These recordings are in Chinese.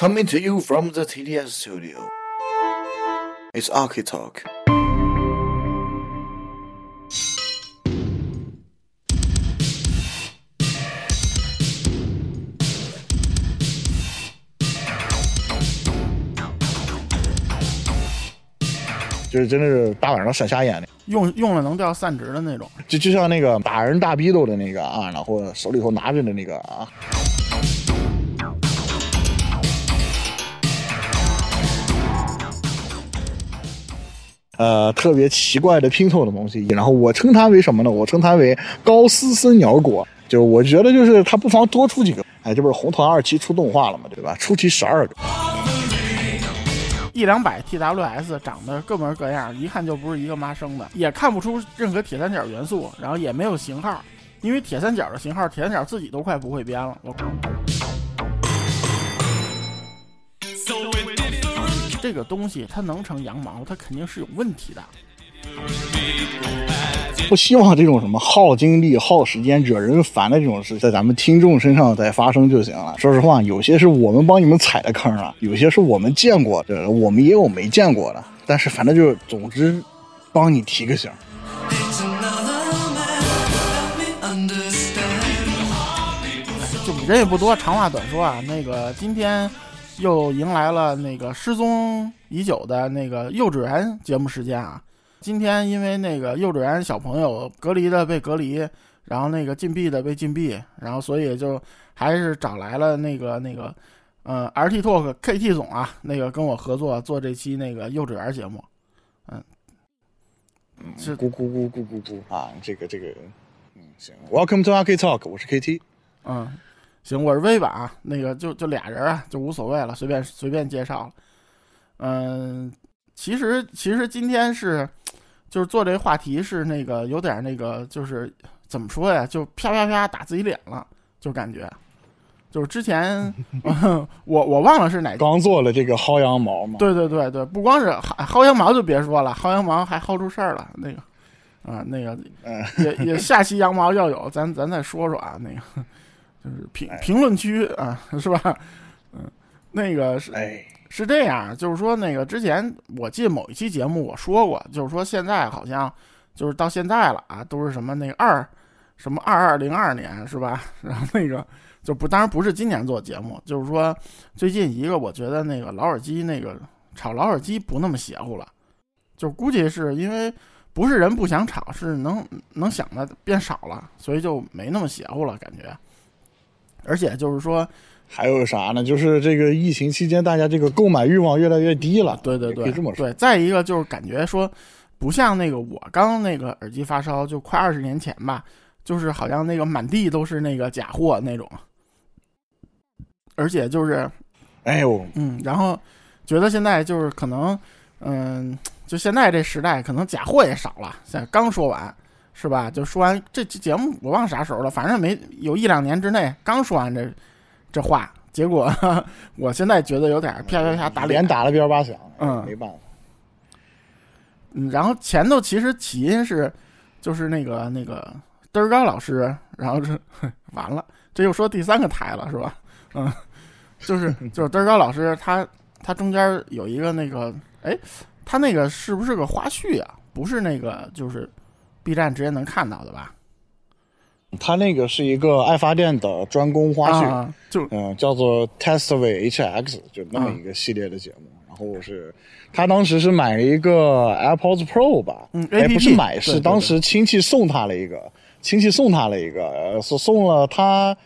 Coming to you from the TDS studio. It's Arky Talk. 就是真的是大晚上闪瞎眼的，用用了能掉散值的那种。就就像那个打人大逼斗的那个啊，然后手里头拿着的那个啊。呃，特别奇怪的拼凑的东西，然后我称它为什么呢？我称它为高斯森鸟果。就是我觉得，就是它不妨多出几个。哎，这不是红团二期出动画了嘛，对吧？出期十二个。一两百 TWS 长得各模各样，一看就不是一个妈生的，也看不出任何铁三角元素，然后也没有型号，因为铁三角的型号，铁三角自己都快不会编了。我这个东西它能成羊毛，它肯定是有问题的。不希望这种什么耗精力、耗时间、惹人烦的这种事在咱们听众身上再发生就行了。说实话，有些是我们帮你们踩的坑啊，有些是我们见过的，我们也有没见过的。但是反正就是总之，帮你提个醒。就人也不多，长话短说啊，那个今天又迎来了那个失踪已久的那个幼稚园节目时间啊。今天因为那个幼稚园小朋友隔离的被隔离，然后那个禁闭的被禁闭，然后所以就还是找来了那个那个，呃，RT Talk KT 总啊，那个跟我合作做这期那个幼稚园节目，嗯，是。咕咕咕咕咕咕。啊，这个这个，嗯，行，Welcome to RT Talk，我是 KT，嗯，行，我是威吧啊，那个就就俩人啊，就无所谓了，随便随便介绍了，嗯。其实，其实今天是，就是做这个话题是那个有点那个，就是怎么说呀？就啪啪啪打自己脸了，就感觉，就是之前 我我忘了是哪刚做了这个薅羊毛嘛？对对对对，不光是薅薅羊毛就别说了，薅羊毛还薅出事儿了，那个啊那个也也下期羊毛要有，咱咱再说说啊，那个就是评评论区啊，是吧？嗯，那个是哎。是这样，就是说那个之前我记得某一期节目我说过，就是说现在好像就是到现在了啊，都是什么那个二什么二二零二年是吧？然后那个就不当然不是今年做节目，就是说最近一个我觉得那个老耳机那个炒老耳机不那么邪乎了，就估计是因为不是人不想炒，是能能想的变少了，所以就没那么邪乎了感觉，而且就是说。还有啥呢？就是这个疫情期间，大家这个购买欲望越来越低了。对对对，可以这么说。对，再一个就是感觉说，不像那个我刚那个耳机发烧，就快二十年前吧，就是好像那个满地都是那个假货那种。而且就是，哎呦，嗯，然后觉得现在就是可能，嗯，就现在这时代，可能假货也少了。现在刚说完，是吧？就说完这期节目，我忘啥时候了，反正没有一两年之内刚说完这。这话，结果 我现在觉得有点啪啪啪打脸，打了边八响，嗯，没办法。嗯，然后前头其实起因是，就是那个那个嘚儿高老师，然后这 完了，这又说第三个台了是吧？嗯，就是就是嘚儿高老师，他他中间有一个那个，哎，他那个是不是个花絮啊？不是那个，就是 B 站直接能看到的吧？他那个是一个爱发电的专攻花絮，就嗯叫做 Testway HX，就那么一个系列的节目。然后是他当时是买了一个 AirPods Pro 吧，嗯哎不是买，是当时亲戚送他了一个，亲戚送他了一个，送送了他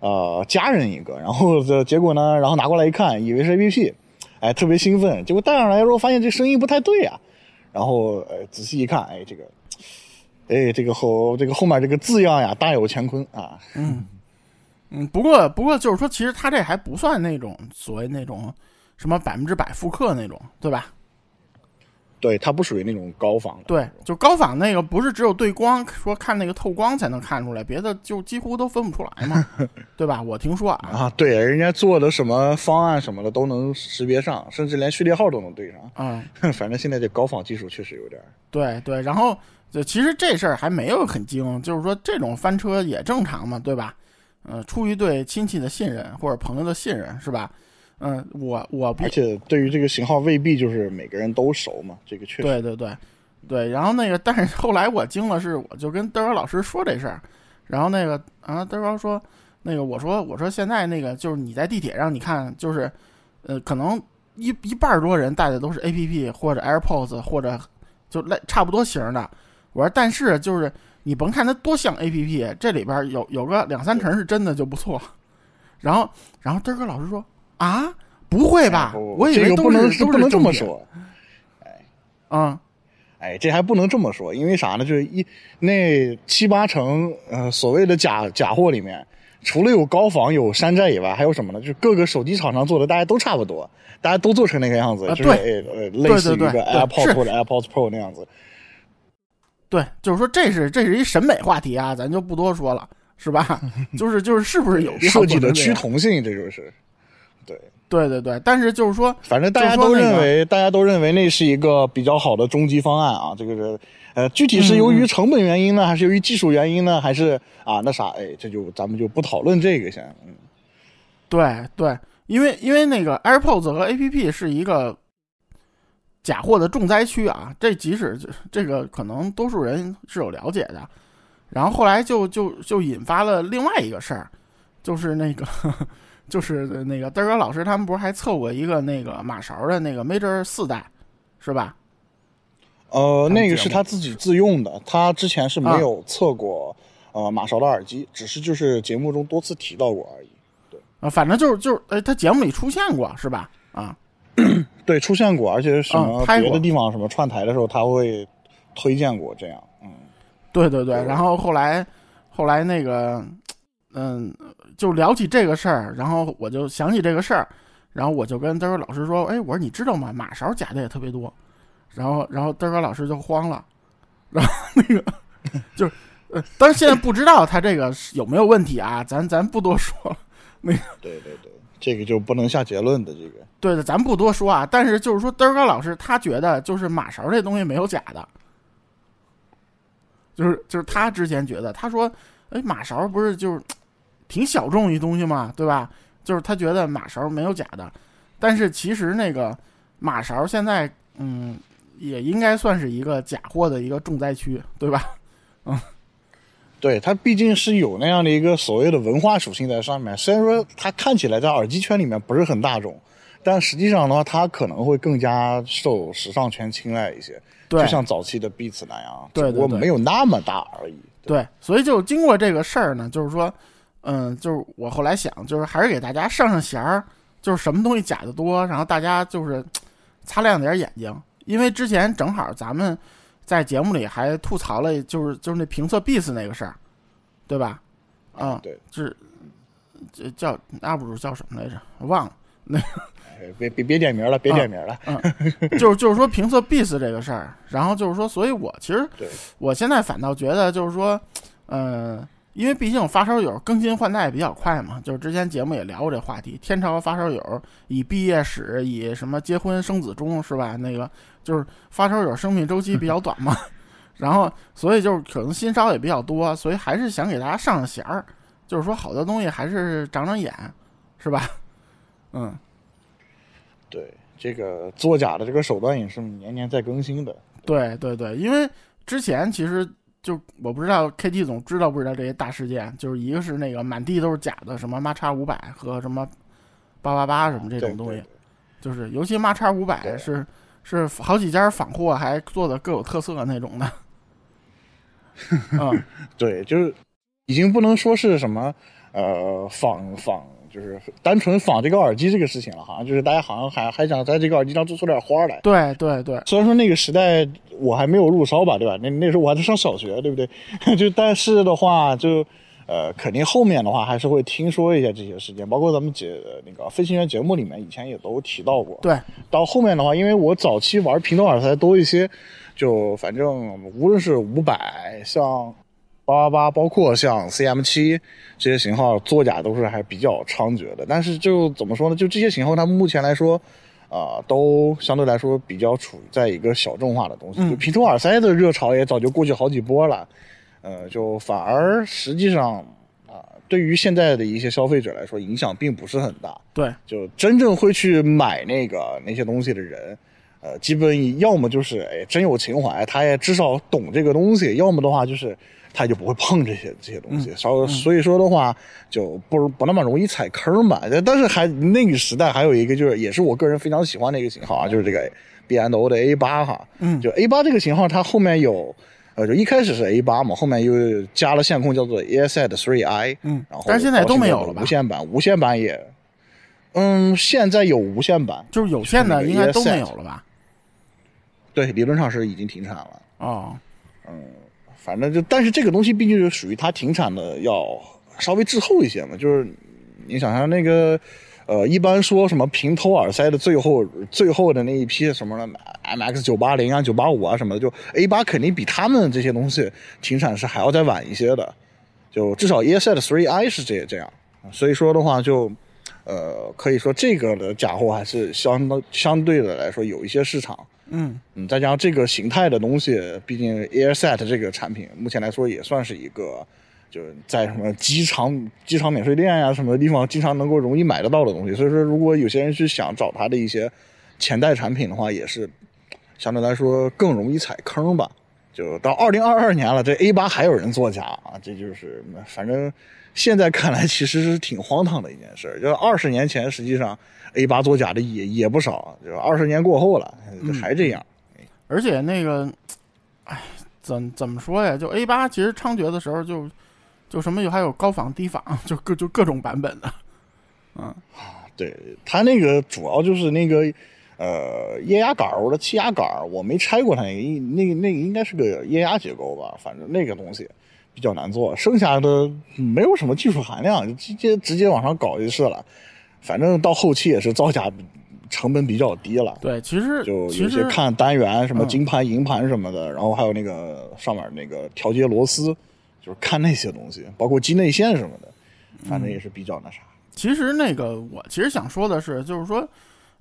呃家人一个。然后这结果呢，然后拿过来一看，以为是 APP，哎特别兴奋。结果戴上来之后发现这声音不太对啊，然后呃仔细一看，哎这个。哎，这个后这个后面这个字样呀，大有乾坤啊。嗯嗯，不过不过就是说，其实他这还不算那种所谓那种什么百分之百复刻那种，对吧？对，它不属于那种高仿。对，就高仿那个不是只有对光，说看那个透光才能看出来，别的就几乎都分不出来嘛，对吧？我听说啊。啊，对，人家做的什么方案什么的都能识别上，甚至连序列号都能对上。嗯，反正现在这高仿技术确实有点。对对，然后。就其实这事儿还没有很精，就是说这种翻车也正常嘛，对吧？呃，出于对亲戚的信任或者朋友的信任，是吧？嗯，我我而且对于这个型号未必就是每个人都熟嘛，这个确实。对对对对，然后那个，但是后来我惊了，是我就跟德高老师说这事儿，然后那个啊，德高说，那个我说我说现在那个就是你在地铁上，你看就是呃，可能一一半多人带的都是 A P P 或者 AirPods 或者就类差不多型的。我说但是就是你甭看它多像 A P P，这里边有有个两三成是真的就不错。然后然后德高老师说。啊，不会吧？我以为不能不能这么说。哎，啊，哎，这还不能这么说，因为啥呢？就是一那七八成，呃，所谓的假假货里面，除了有高仿、有山寨以外，还有什么呢？就是各个手机厂商做的，大家都差不多，大家都做成那个样子，就是呃，类似于一个 AirPods 或者 AirPods Pro 那样子。对，就是说这是这是一审美话题啊，咱就不多说了，是吧？就是就是是不是有设计的趋同性？这就是。对对对对，但是就是说，反正大家都认为，大家都认为那是一个比较好的终极方案啊。这个是，呃，具体是由于成本原因呢，还是由于技术原因呢，还是啊那啥？哎，这就咱们就不讨论这个先。嗯，对对，因为因为那个 AirPods 和 APP 是一个假货的重灾区啊。这即使这个可能多数人是有了解的，然后后来就就就引发了另外一个事儿，就是那个。就是那个德哥老师他们不是还测过一个那个马勺的那个 Major 四代，是吧？呃，那个是他自己自用的，他之前是没有测过呃马勺的耳机，只是就是节目中多次提到过而已。对，啊，反正就是就是，哎，他节目里出现过是吧？啊，对，出现过，而且什么别的地方什么串台的时候他会推荐过这样。嗯，对对对，然后后来后来那个。嗯，就聊起这个事儿，然后我就想起这个事儿，然后我就跟德哥老师说：“哎，我说你知道吗？马勺假的也特别多。”然后，然后德哥老师就慌了，然后那个就是，呃，但是现在不知道他这个有没有问题啊？咱咱不多说了。那个，对对对，这个就不能下结论的。这个，对的，咱不多说啊。但是就是说，德哥老师他觉得就是马勺这东西没有假的，就是就是他之前觉得，他说：“哎，马勺不是就是。”挺小众一东西嘛，对吧？就是他觉得马勺没有假的，但是其实那个马勺现在，嗯，也应该算是一个假货的一个重灾区，对吧？嗯，对，它毕竟是有那样的一个所谓的文化属性在上面。虽然说它看起来在耳机圈里面不是很大众，但实际上的话，它可能会更加受时尚圈青睐一些。对，就像早期的 Beats 那样，对，不过没有那么大而已。对，所以就经过这个事儿呢，就是说。嗯，就是我后来想，就是还是给大家上上弦儿，就是什么东西假的多，然后大家就是 擦亮点眼睛。因为之前正好咱们在节目里还吐槽了，就是就是那评测 Beats 那个事儿，对吧？嗯，对，是这叫 UP 主叫什么来着？忘了。那别别别点名了，别点名了。嗯，就是就是说评测 Beats 这个事儿，然后就是说，所以我其实我现在反倒觉得就是说，嗯。因为毕竟发烧友更新换代比较快嘛，就是之前节目也聊过这话题。天朝发烧友以毕业史，以什么结婚生子中是吧？那个就是发烧友生命周期比较短嘛，然后所以就是可能新烧也比较多，所以还是想给大家上上弦儿，就是说好多东西还是长长眼，是吧？嗯，对，这个作假的这个手段也是年年在更新的。对对对，因为之前其实。就我不知道 K T 总知道不知道这些大事件，就是一个是那个满地都是假的，什么马叉五百和什么八八八什么这种东西，就是尤其马叉五百是是好几家仿货还做的各有特色那种的。嗯，对，就是已经不能说是什么呃仿仿。就是单纯仿这个耳机这个事情了，好像就是大家好像还还想在这个耳机上做出点花来。对对对，虽然说那个时代我还没有入烧吧，对吧？那那时候我还在上小学，对不对？就但是的话，就呃，肯定后面的话还是会听说一下这些事件，包括咱们节那个飞行员节目里面以前也都提到过。对，到后面的话，因为我早期玩平头耳塞多一些，就反正无论是五百像。八八八，包括像 CM 七这些型号作假都是还比较猖獗的，但是就怎么说呢？就这些型号，它目前来说，啊，都相对来说比较处在一个小众化的东西。就平头耳塞的热潮也早就过去好几波了，呃，就反而实际上啊，对于现在的一些消费者来说，影响并不是很大。对，就真正会去买那个那些东西的人，呃，基本要么就是哎真有情怀，他也至少懂这个东西；要么的话就是他就不会碰这些这些东西。稍、所以说的话，就不不那么容易踩坑吧。但是还那个时代还有一个就是，也是我个人非常喜欢的一个型号啊，就是这个 B N O 的 A 八哈。嗯，就 A 八这个型号，它后面有。呃，就一开始是 A 八嘛，后面又加了线控，叫做 AirSet 3i。嗯，然后但是现在都没有了吧？无线版，无线版也，嗯，现在有无线版，就是有线的应该都没有了吧？对，理论上是已经停产了。哦，嗯，反正就，但是这个东西毕竟是属于它停产的要稍微滞后一些嘛，就是你想想那个。呃，一般说什么平头耳塞的最后最后的那一批什么的，M X 九八零啊、九八五啊什么的，就 A 八肯定比他们这些东西停产是还要再晚一些的，就至少 Yeset Three I 是这这样，所以说的话就，呃，可以说这个的假货还是相当相对的来说有一些市场，嗯嗯，再加上这个形态的东西，毕竟 Air Set 这个产品目前来说也算是一个。就是在什么机场、机场免税店呀，什么地方经常能够容易买得到的东西。所以说，如果有些人去想找它的一些前代产品的话，也是相对来说更容易踩坑吧。就到二零二二年了，这 A 八还有人作假啊，这就是反正现在看来其实是挺荒唐的一件事。就是二十年前，实际上 A 八作假的也也不少，就是二十年过后了还这样。而且那个，哎，怎怎么说呀？就 A 八其实猖獗的时候就。就什么有还有高仿低仿，就各就各种版本的，嗯，对，它那个主要就是那个呃液压杆或者气压杆，我没拆过它那个，那个那个应该是个液压结构吧，反正那个东西比较难做，剩下的没有什么技术含量，直接直接往上搞就是了。反正到后期也是造假成本比较低了。对，其实就有些看单元什么金盘银盘什么的，然后还有那个上面那个调节螺丝。就是看那些东西，包括机内线什么的，反正也是比较那啥。其实那个我其实想说的是，就是说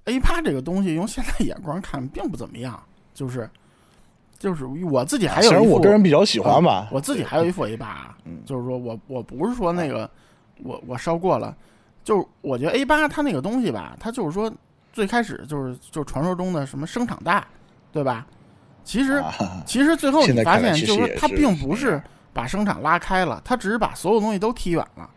A 八这个东西用现在眼光看并不怎么样，就是就是我自己还有一副，我个人比较喜欢吧。我自己还有一副 A 八，就是说我我不是说那个我我烧过了，就我觉得 A 八它那个东西吧，它就是说最开始就是就传说中的什么声场大，对吧？其实其实最后你发现就是说它并不是。把声场拉开了，它只是把所有东西都踢远了。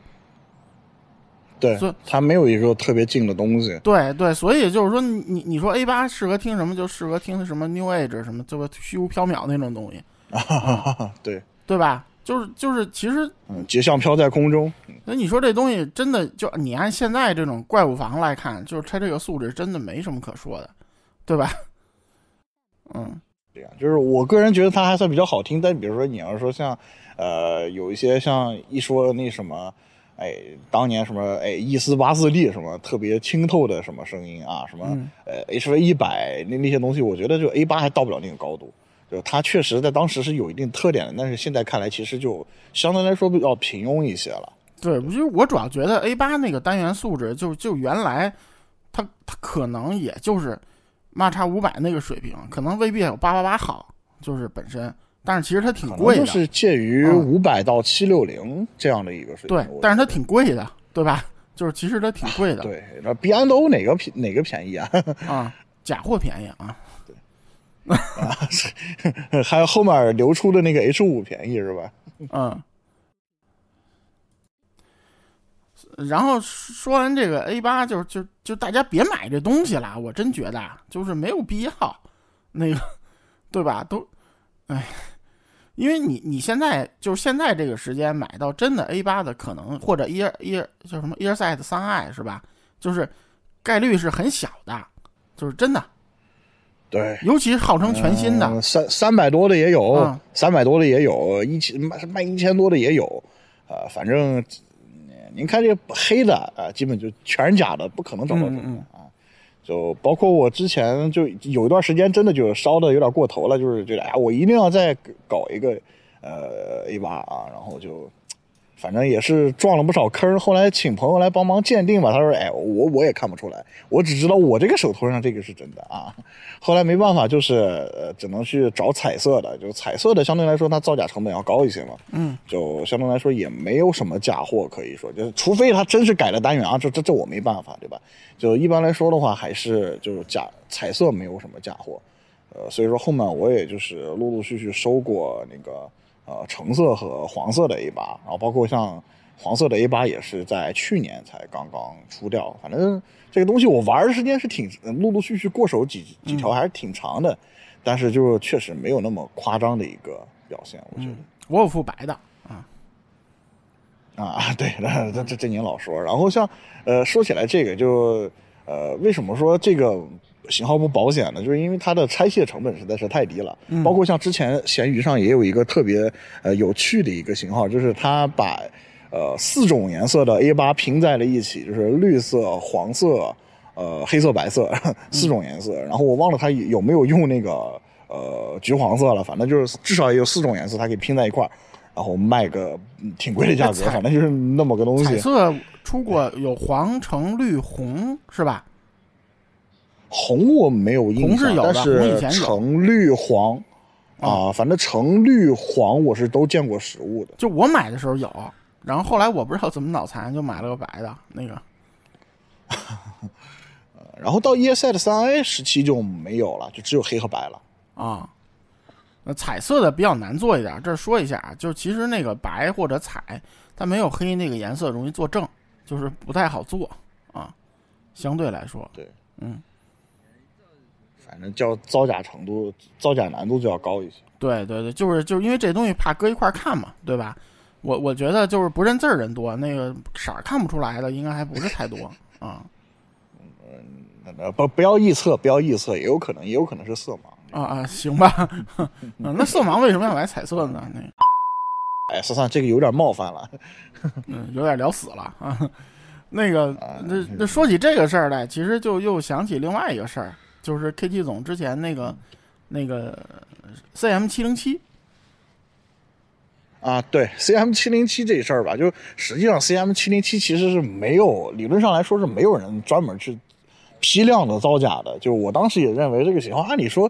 对，它没有一个特别近的东西。对对，所以就是说，你你说 A 八适合听什么，就适合听什么 New Age 什么，这个虚无缥缈那种东西。啊，对对吧？就是就是，其实嗯，结像飘在空中。那你说这东西真的就你按现在这种怪物房来看，就是它这个素质真的没什么可说的，对吧？嗯，对呀，就是我个人觉得它还算比较好听，但比如说你要说像。呃，有一些像一说那什么，哎，当年什么哎，一四八四 D 什么特别清透的什么声音啊，什么呃，HV 一百那那些东西，我觉得就 A 八还到不了那个高度，就它确实在当时是有一定特点的，但是现在看来其实就相对来说比较平庸一些了。对，其实我主要觉得 A 八那个单元素质，就就原来它它可能也就是马叉五百那个水平，可能未必有八八八好，就是本身。但是其实它挺贵的，是介于五百到七六零这样的一个水平。对，但是它挺贵的，对吧？就是其实它挺贵的。对，那 B N O 哪个便哪个便宜啊？啊，假货便宜啊。对，啊，还有后面流出的那个 H 五便宜是吧？嗯。然后说完这个 A 八，就就就大家别买这东西了，我真觉得就是没有必要，那个，对吧？都，哎。因为你你现在就是现在这个时间买到真的 A 八的可能或者 Ear Ear 叫什么 Earset 三 i 是吧？就是概率是很小的，就是真的。对，尤其是号称全新的三三百多的也有，三百多的也有，一千卖卖一千多的也有，啊，反正您看这黑的啊，基本就全是假的，不可能找到真的。就包括我之前就有一段时间，真的就烧的有点过头了，就是觉得哎，我一定要再搞一个呃 A 八啊，然后就反正也是撞了不少坑。后来请朋友来帮忙鉴定吧，他说：“哎，我我也看不出来，我只知道我这个手头上这个是真的啊。”后来没办法，就是呃，只能去找彩色的，就彩色的相对来说它造假成本要高一些嘛。嗯，就相对来说也没有什么假货可以说，就是除非他真是改了单元啊，这这这我没办法，对吧？就一般来说的话，还是就是假彩色没有什么假货。呃，所以说后面我也就是陆陆续续收过那个呃橙色和黄色的 A 八，然后包括像黄色的 A 八也是在去年才刚刚出掉。反正这个东西我玩的时间是挺陆陆续续过手几几条还是挺长的，但是就确实没有那么夸张的一个表现，我觉得。我有副白的啊啊，对，这这这您老说。然后像呃说起来这个就呃为什么说这个？型号不保险的，就是因为它的拆卸成本实在是太低了。包括像之前闲鱼上也有一个特别呃有趣的一个型号，就是它把呃四种颜色的 A 八拼在了一起，就是绿色、黄色、呃黑色、白色 四种颜色。然后我忘了它有没有用那个呃橘黄色了，反正就是至少也有四种颜色，它可以拼在一块儿，然后卖个挺贵的价格，反正就是那么个东西。彩色出过有黄、橙、绿、红，是吧？红我没有印象，但是橙绿黄啊，反正橙绿黄我是都见过实物的。就我买的时候有，然后后来我不知道怎么脑残，就买了个白的那个。然后到 ESI 三 A 时期就没有了，就只有黑和白了啊。那彩色的比较难做一点，这说一下啊，就其实那个白或者彩，它没有黑那个颜色容易做正，就是不太好做啊。相对来说，对，嗯。反正叫造假程度、造假难度就要高一些。对对对，就是就是因为这东西怕搁一块看嘛，对吧？我我觉得就是不认字儿人多，那个色儿看不出来的应该还不是太多啊。嗯，不不要臆测，不要臆测，也有可能，也有可能是色盲啊啊，行吧。那色盲为什么要买彩色呢？那哎，算算这个有点冒犯了，嗯，有点聊死了啊。那个那那说起这个事儿来，其实就又想起另外一个事儿。就是 KT 总之前那个那个 CM 七零七啊，对 CM 七零七这事儿吧，就实际上 CM 七零七其实是没有理论上来说是没有人专门去批量的造假的。就我当时也认为这个情况，按理说，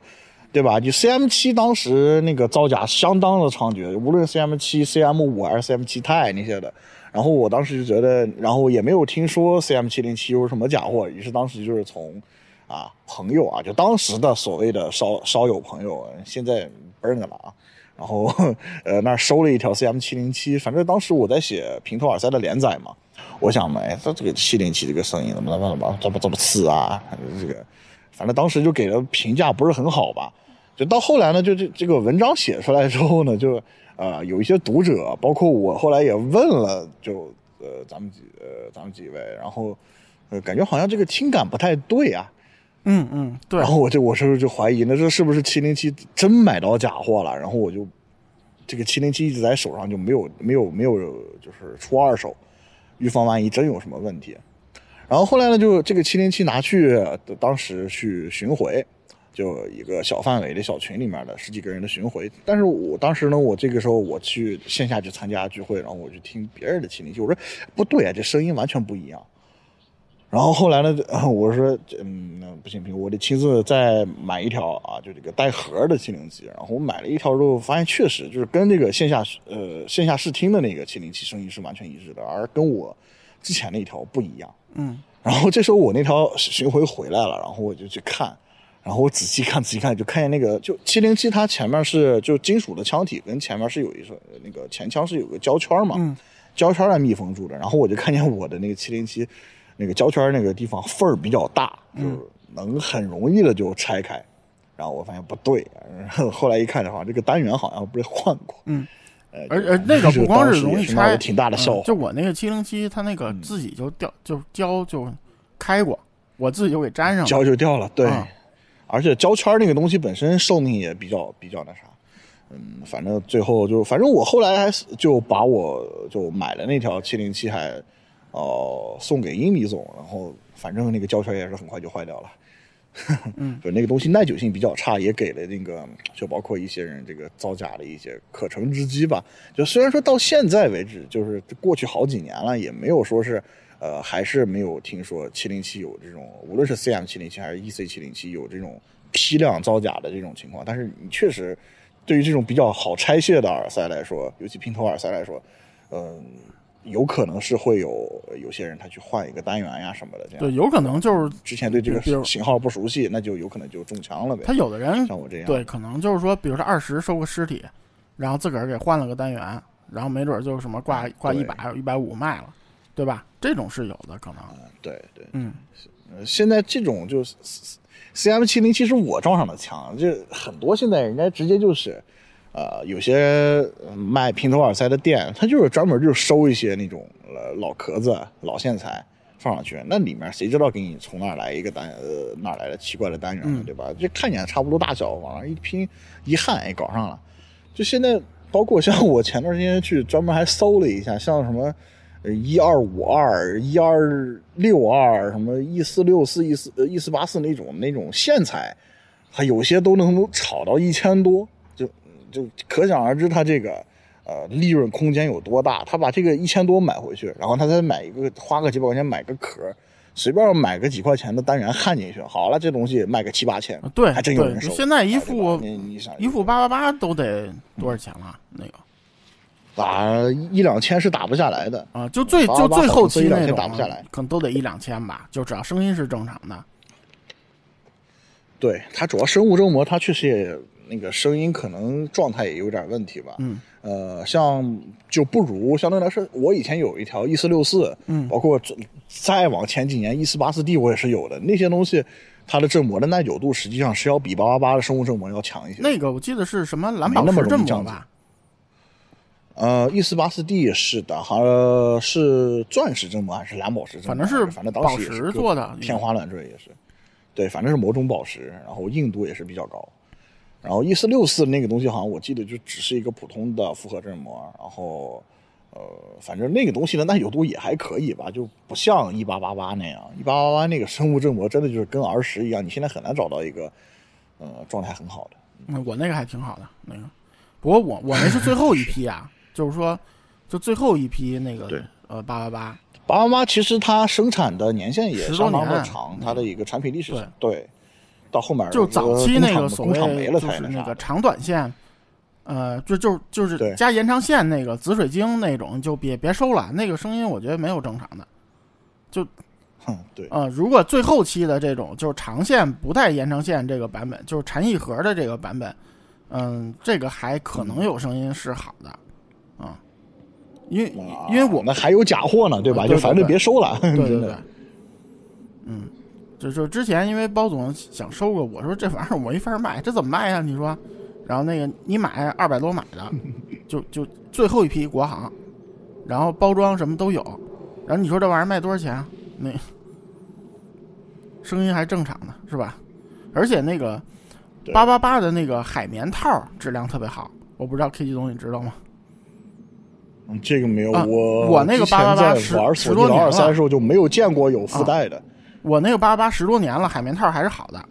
对吧？你 CM 七当时那个造假相当的猖獗，无论 CM 七、CM 五还是 CM 七钛那些的。然后我当时就觉得，然后也没有听说 CM 七零七有什么假货，于是当时就是从。啊，朋友啊，就当时的所谓的烧烧友朋友，现在不认得了啊。然后 呃，那收了一条 CM 七零七，反正当时我在写平头耳塞的连载嘛，我想嘛，哎，这这个七零七这个声音怎么怎么怎么这么这么次啊？这个，反正当时就给的评价不是很好吧。就到后来呢，就这这个文章写出来之后呢，就呃有一些读者，包括我后来也问了，就呃咱们几呃咱们几位，然后呃感觉好像这个听感不太对啊。嗯嗯，对。然后我就我是就怀疑，那这是不是七零七真买到假货了？然后我就这个七零七一直在手上，就没有没有没有就是出二手，预防万一真有什么问题。然后后来呢，就这个七零七拿去当时去巡回，就一个小范围的小群里面的十几个人的巡回。但是我当时呢，我这个时候我去线下去参加聚会，然后我去听别人的七零七，我说不对啊，这声音完全不一样。然后后来呢，我说，嗯，不行不行，我得亲自再买一条啊，就这个带盒的七零七。然后我买了一条之后，发现确实就是跟这个线下呃线下试听的那个七零七声音是完全一致的，而跟我之前那条不一样。嗯。然后这时候我那条巡回回来了，然后我就去看，然后我仔细看仔细看，就看见那个就七零七它前面是就金属的腔体，跟前面是有一个那个前腔是有个胶圈嘛，胶圈来密封住的。然后我就看见我的那个七零七。那个胶圈那个地方缝儿比较大，就是能很容易的就拆开。然后我发现不对，然后后来一看的话，这个单元好像不是换过。嗯，而而那个不光是容易拆，挺大的笑话。就我那个七零七，它那个自己就掉，就胶就开过，我自己就给粘上了，胶就掉了。对，而且胶圈那个东西本身寿命也比较比较那啥。嗯，反正最后就反正我后来还是就把我就买了那条七零七还。哦，送给英米总，然后反正那个胶圈也是很快就坏掉了。嗯，就那个东西耐久性比较差，也给了那个就包括一些人这个造假的一些可乘之机吧。就虽然说到现在为止，就是过去好几年了，也没有说是呃，还是没有听说七零七有这种，无论是 CM 七零七还是 EC 七零七有这种批量造假的这种情况。但是你确实对于这种比较好拆卸的耳塞来说，尤其平头耳塞来说，嗯。有可能是会有有些人他去换一个单元呀什么的，这样对，有可能就是之前对这个型号不熟悉，那就有可能就中枪了呗。他有的人像我这样，对，可能就是说，比如说二十收个尸体，然后自个儿给换了个单元，然后没准就什么挂挂一对百一百五卖了，对吧？这种是有的可能。对对，嗯，呃现在这种就是 C M 七零其实我撞上的枪，就很多现在人家直接就是，呃，有些呃卖平头耳塞的店，他就是专门就是收一些那种呃老壳子、老线材放上去，那里面谁知道给你从哪儿来一个单呃哪儿来的奇怪的单元对吧？就看起来差不多大小，往上一拼一焊，哎，搞上了。就现在，包括像我前段时间去专门还搜了一下，像什么。呃，一二五二、一二六二，什么一四六四、一四呃一四八四那种那种线材，它有些都能炒到一千多，就就可想而知它这个呃利润空间有多大。他把这个一千多买回去，然后他再买一个花个几百块钱买个壳，随便买个几块钱的单元焊进去，好了，这东西卖个七八千，对还真有人，收。现在一副吧你你想一副八八八都得多少钱了？那个打一两千是打不下来的。啊，就最就最后期那种打不下来可能都得一两千吧，就只要声音是正常的。对它主要生物振膜，它确实也那个声音可能状态也有点问题吧。嗯，呃，像就不如相对来说，我以前有一条一四六四，嗯包括再往前几年一四八四 D 我也是有的，那些东西它的振膜的耐久度实际上是要比八八八的生物振膜要强一些。那个我记得是什么蓝宝石振膜吧？呃，一四八四 D 是的，好像是钻石振膜还是蓝宝石振膜？反正是反正当时宝石做的天花乱坠也是。对，反正是某种宝石，然后硬度也是比较高。然后一四六四那个东西好像我记得就只是一个普通的复合振膜，然后呃，反正那个东西的耐久度也还可以吧，就不像一八八八那样。一八八八那个生物振膜真的就是跟儿时一样，你现在很难找到一个呃状态很好的。嗯，我那个还挺好的，那个。不过我我那是最后一批啊，就是说，就最后一批那个对呃八八八，八八八其实它生产的年限也相当的长，它的一个产品历史对对，到后面就早期那个个所谓就是那个长短线，呃，就就就是加延长线那个紫水晶那种，就别别收了，那个声音我觉得没有正常的。就哼，对，呃，如果最后期的这种就是长线不带延长线这个版本，就是禅意盒的这个版本，嗯，这个还可能有声音是好的，啊、因为啊因为我们还有假货呢，对吧？就反正对别收了，对对 真对的。，嗯，就就之前因为包总想收个，我说这玩意儿我没法卖，这怎么卖呀？你说，然后那个你买二百多买的，就就最后一批国行，然后包装什么都有，然后你说这玩意儿卖多少钱啊？那声音还正常呢是吧？而且那个对八八八的那个海绵套质量特别好，我不知道 K 机东你知道吗？嗯这个没有，啊我我那个之前888在十玩索尼的十多年了二三的时候就没有见过有附带的。我那个八八八十多年了，海绵套还是好的。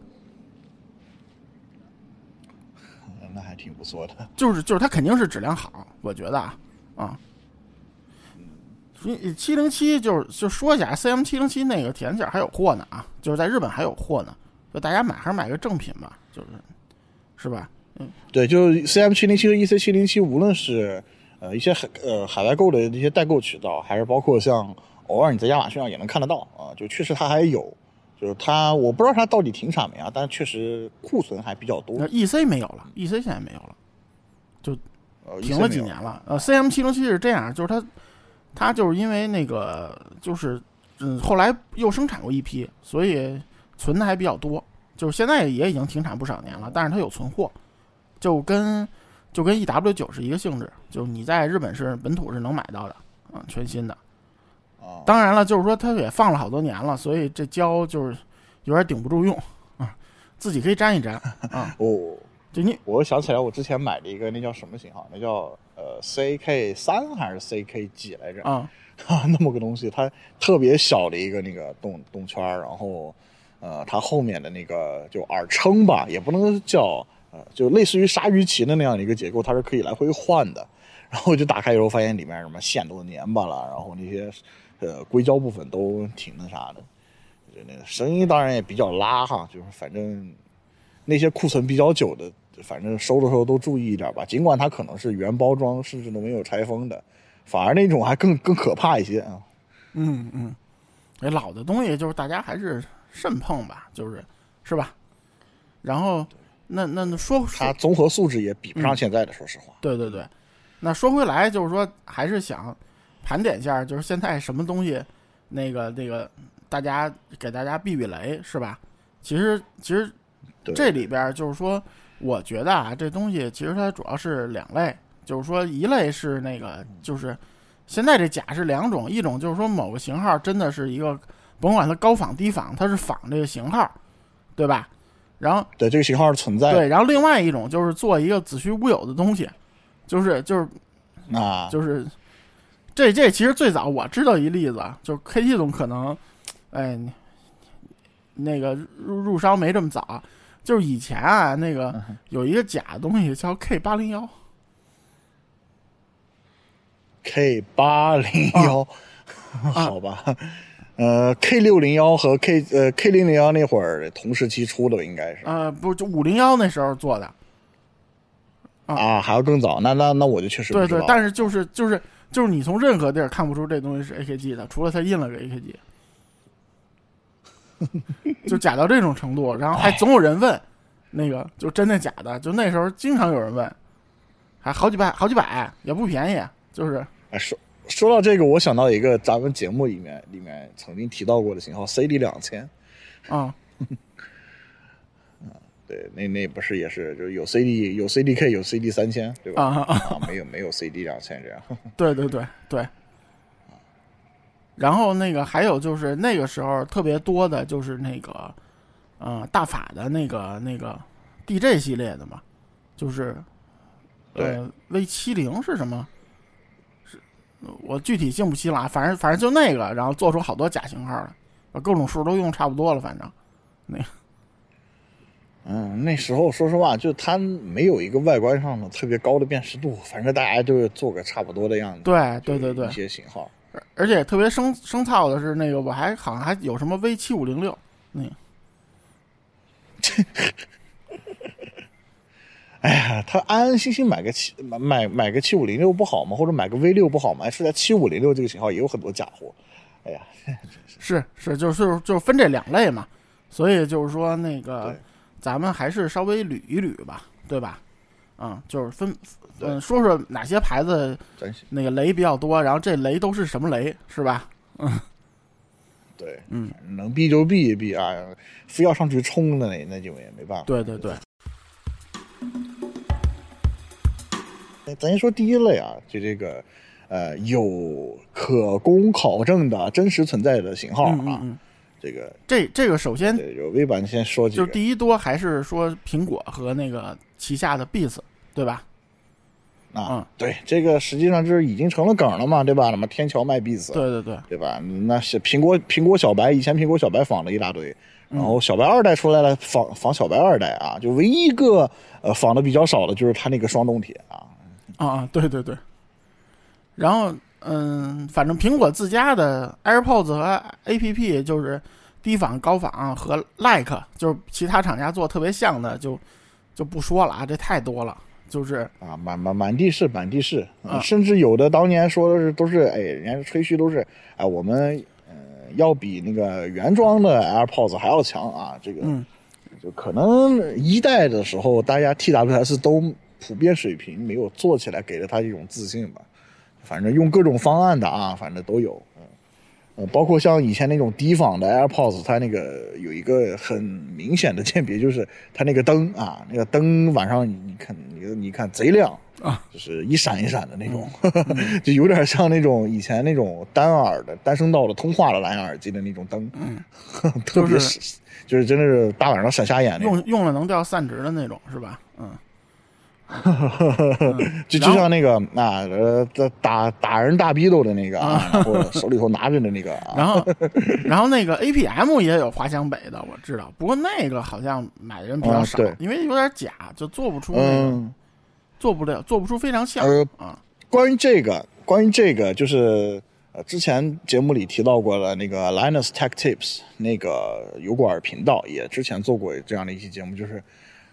嗯 那还挺不错的。就是就是它肯定是质量好，我觉得啊啊。七零七就是就说一下，CM 七零七那个体验件还有货呢啊，就是在日本还有货呢，就大家买还是买个正品吧，就是是吧？嗯对，就是 CM 七零七和 EC 七零七，无论是呃一些海呃海外购的一些代购渠道，还是包括像偶尔你在亚马逊上也能看得到啊，就确实它还有，就是它我不知道它到底停产没啊，但是确实库存还比较多那。EC 没有了，EC 现在没有了，就停了几年了。呃，CM 七零七是这样，就是它它就是因为那个就是嗯后来又生产过一批，所以存的还比较多，就是现在也已经停产不少年了，但是它有存货，就跟就跟 EW 九是一个性质，就是你在日本是本土是能买到的，嗯、全新的。啊，当然了，就是说它也放了好多年了，所以这胶就是有点顶不住用啊，自己可以粘一粘 啊。哦，就你我想起来我之前买的一个那叫什么型号？那叫呃 CK 三还是 CK 几来着？啊，啊，那么个东西，它特别小的一个那个动动圈，然后呃，它后面的那个就耳撑吧，也不能叫呃，就类似于鲨鱼鳍的那样的一个结构，它是可以来回换的。然后我就打开以后发现里面什么线都粘巴了，然后那些呃硅胶部分都挺那啥的，就那个声音当然也比较拉哈，就是反正那些库存比较久的，反正收的时候都注意一点吧。尽管它可能是原包装，甚至都没有拆封的，反而那种还更更可怕一些啊。嗯嗯，哎，老的东西就是大家还是慎碰吧，就是是吧？然后那那那说它综合素质也比不上现在的，说实话。对对对。那说回来，就是说，还是想盘点一下，就是现在什么东西，那个那个，大家给大家避避雷，是吧？其实其实这里边就是说，我觉得啊，这东西其实它主要是两类，就是说一类是那个，就是现在这假是两种，一种就是说某个型号真的是一个，甭管它高仿低仿，它是仿这个型号，对吧？然后对这个型号是存在，对，然后另外一种就是做一个子虚乌有的东西。就是就是，啊，就是这这其实最早我知道一例子，就是 K T 总可能，哎，那个入入商没这么早，就是以前啊，那个有一个假东西叫 K 八零幺，K 八零幺，好吧，呃，K 六零幺和 K 呃 K 零零幺那会儿同时期出的应该是，呃，不就五零幺那时候做的。啊，还要更早，那那那我就确实对对，但是就是就是就是你从任何地儿看不出这东西是 AKG 的，除了它印了个 AKG，就假到这种程度，然后还总有人问，那个就真的假的，就那时候经常有人问，还好几百好几百也不便宜，就是哎说说到这个，我想到一个咱们节目里面里面曾经提到过的型号 CD 两千啊。对，那那不是也是，就是有 CD 有 CDK 有 CD 三千，对吧？啊，没有没有 CD 两千这样。对对对对。然后那个还有就是那个时候特别多的就是那个，呃，大法的那个那个 DJ 系列的嘛，就是呃 V 七零是什么？是，我具体记不清了，反正反正就那个，然后做出好多假型号来，把各种数都用差不多了，反正那。嗯，那时候说实话，就它没有一个外观上的特别高的辨识度，反正大家就是做个差不多的样子。对对对对，一些型号，而且特别生生操的是那个，我还好像还有什么 V 七五零六，那。哎呀，他安安心心买个七买买买个七五零六不好吗？或者买个 V 六不好吗？是在七五零六这个型号也有很多假货。哎呀，是是，就是就是分这两类嘛，所以就是说那个。咱们还是稍微捋一捋吧，对吧？嗯，就是分，嗯，说说哪些牌子那个雷比较多，然后这雷都是什么雷，是吧？嗯，对，嗯，能避就避一避啊，非要上去冲的那那就也没办法。对对对。咱先说第一类啊，就这个，呃，有可供考证的真实存在的型号啊。这个这这个首先有微版先说几个，就是第一多还是说苹果和那个旗下的 Beats，对吧？啊，对，这个实际上就是已经成了梗了嘛，对吧？什么天桥卖 Beats，对对对，对吧？那是苹果苹果小白，以前苹果小白仿了一大堆，然后小白二代出来了，仿仿小白二代啊，就唯一一个呃仿的比较少的就是它那个双动铁啊啊，对对对，然后。嗯，反正苹果自家的 AirPods 和 APP 就是低仿、高仿和 Like，就是其他厂家做特别像的，就就不说了啊，这太多了，就是啊，满满满地是，满地是，甚至有的当年说的是都是，哎，人家吹嘘都是，哎，我们呃要比那个原装的 AirPods 还要强啊，这个就可能一代的时候大家 TWS 都普遍水平没有做起来，给了他一种自信吧。反正用各种方案的啊，反正都有，嗯，呃，包括像以前那种低仿的 AirPods，它那个有一个很明显的鉴别，就是它那个灯啊，那个灯晚上你看，你你看贼亮啊，就是一闪一闪的那种，就有点像那种以前那种单耳的单声道的通话的蓝牙耳机的那种灯，嗯，特别是就是真的是大晚上闪瞎眼，用用了能掉散值的那种，是吧？嗯。就就像那个啊呃打打人大逼斗的那个啊，然后手里头拿着的那个啊，然后 然后那个 APM 也有华强北的，我知道，不过那个好像买的人比较少，因为有点假，就做不出那个，做不了，做不出非常像啊。关于这个，关于这个，就是呃之前节目里提到过的那个 Linus Tech Tips 那个油管频道也之前做过这样的一期节目，就是。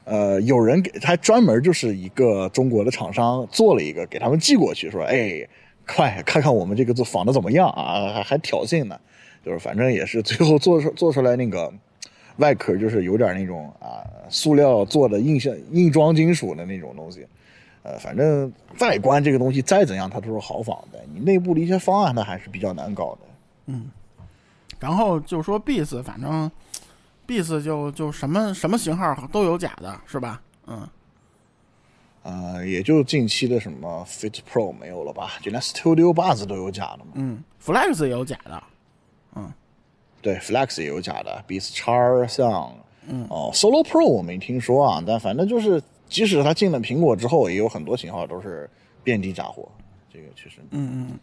呃，有人给他专门就是一个中国的厂商做了一个，给他们寄过去，说：“哎，快看看我们这个做仿的怎么样啊？还还挑衅呢，就是反正也是最后做出做出来那个外壳就是有点那种啊塑料做的硬性硬装金属的那种东西，呃，反正外观这个东西再怎样它都是好仿的，你内部的一些方案它还是比较难搞的。嗯，然后就说 b e s 反正。意思就就什么什么型号都有假的，是吧？嗯，呃，也就近期的什么 Fit Pro 没有了吧？就连 Studio Buzz 都有假的嘛。嗯，Flex 也有假的。嗯，对，Flex 也有假的，Beats 叉像，嗯，哦，Solo Pro 我没听说啊，但反正就是，即使它进了苹果之后，也有很多型号都是遍地假货。这个确实，嗯嗯。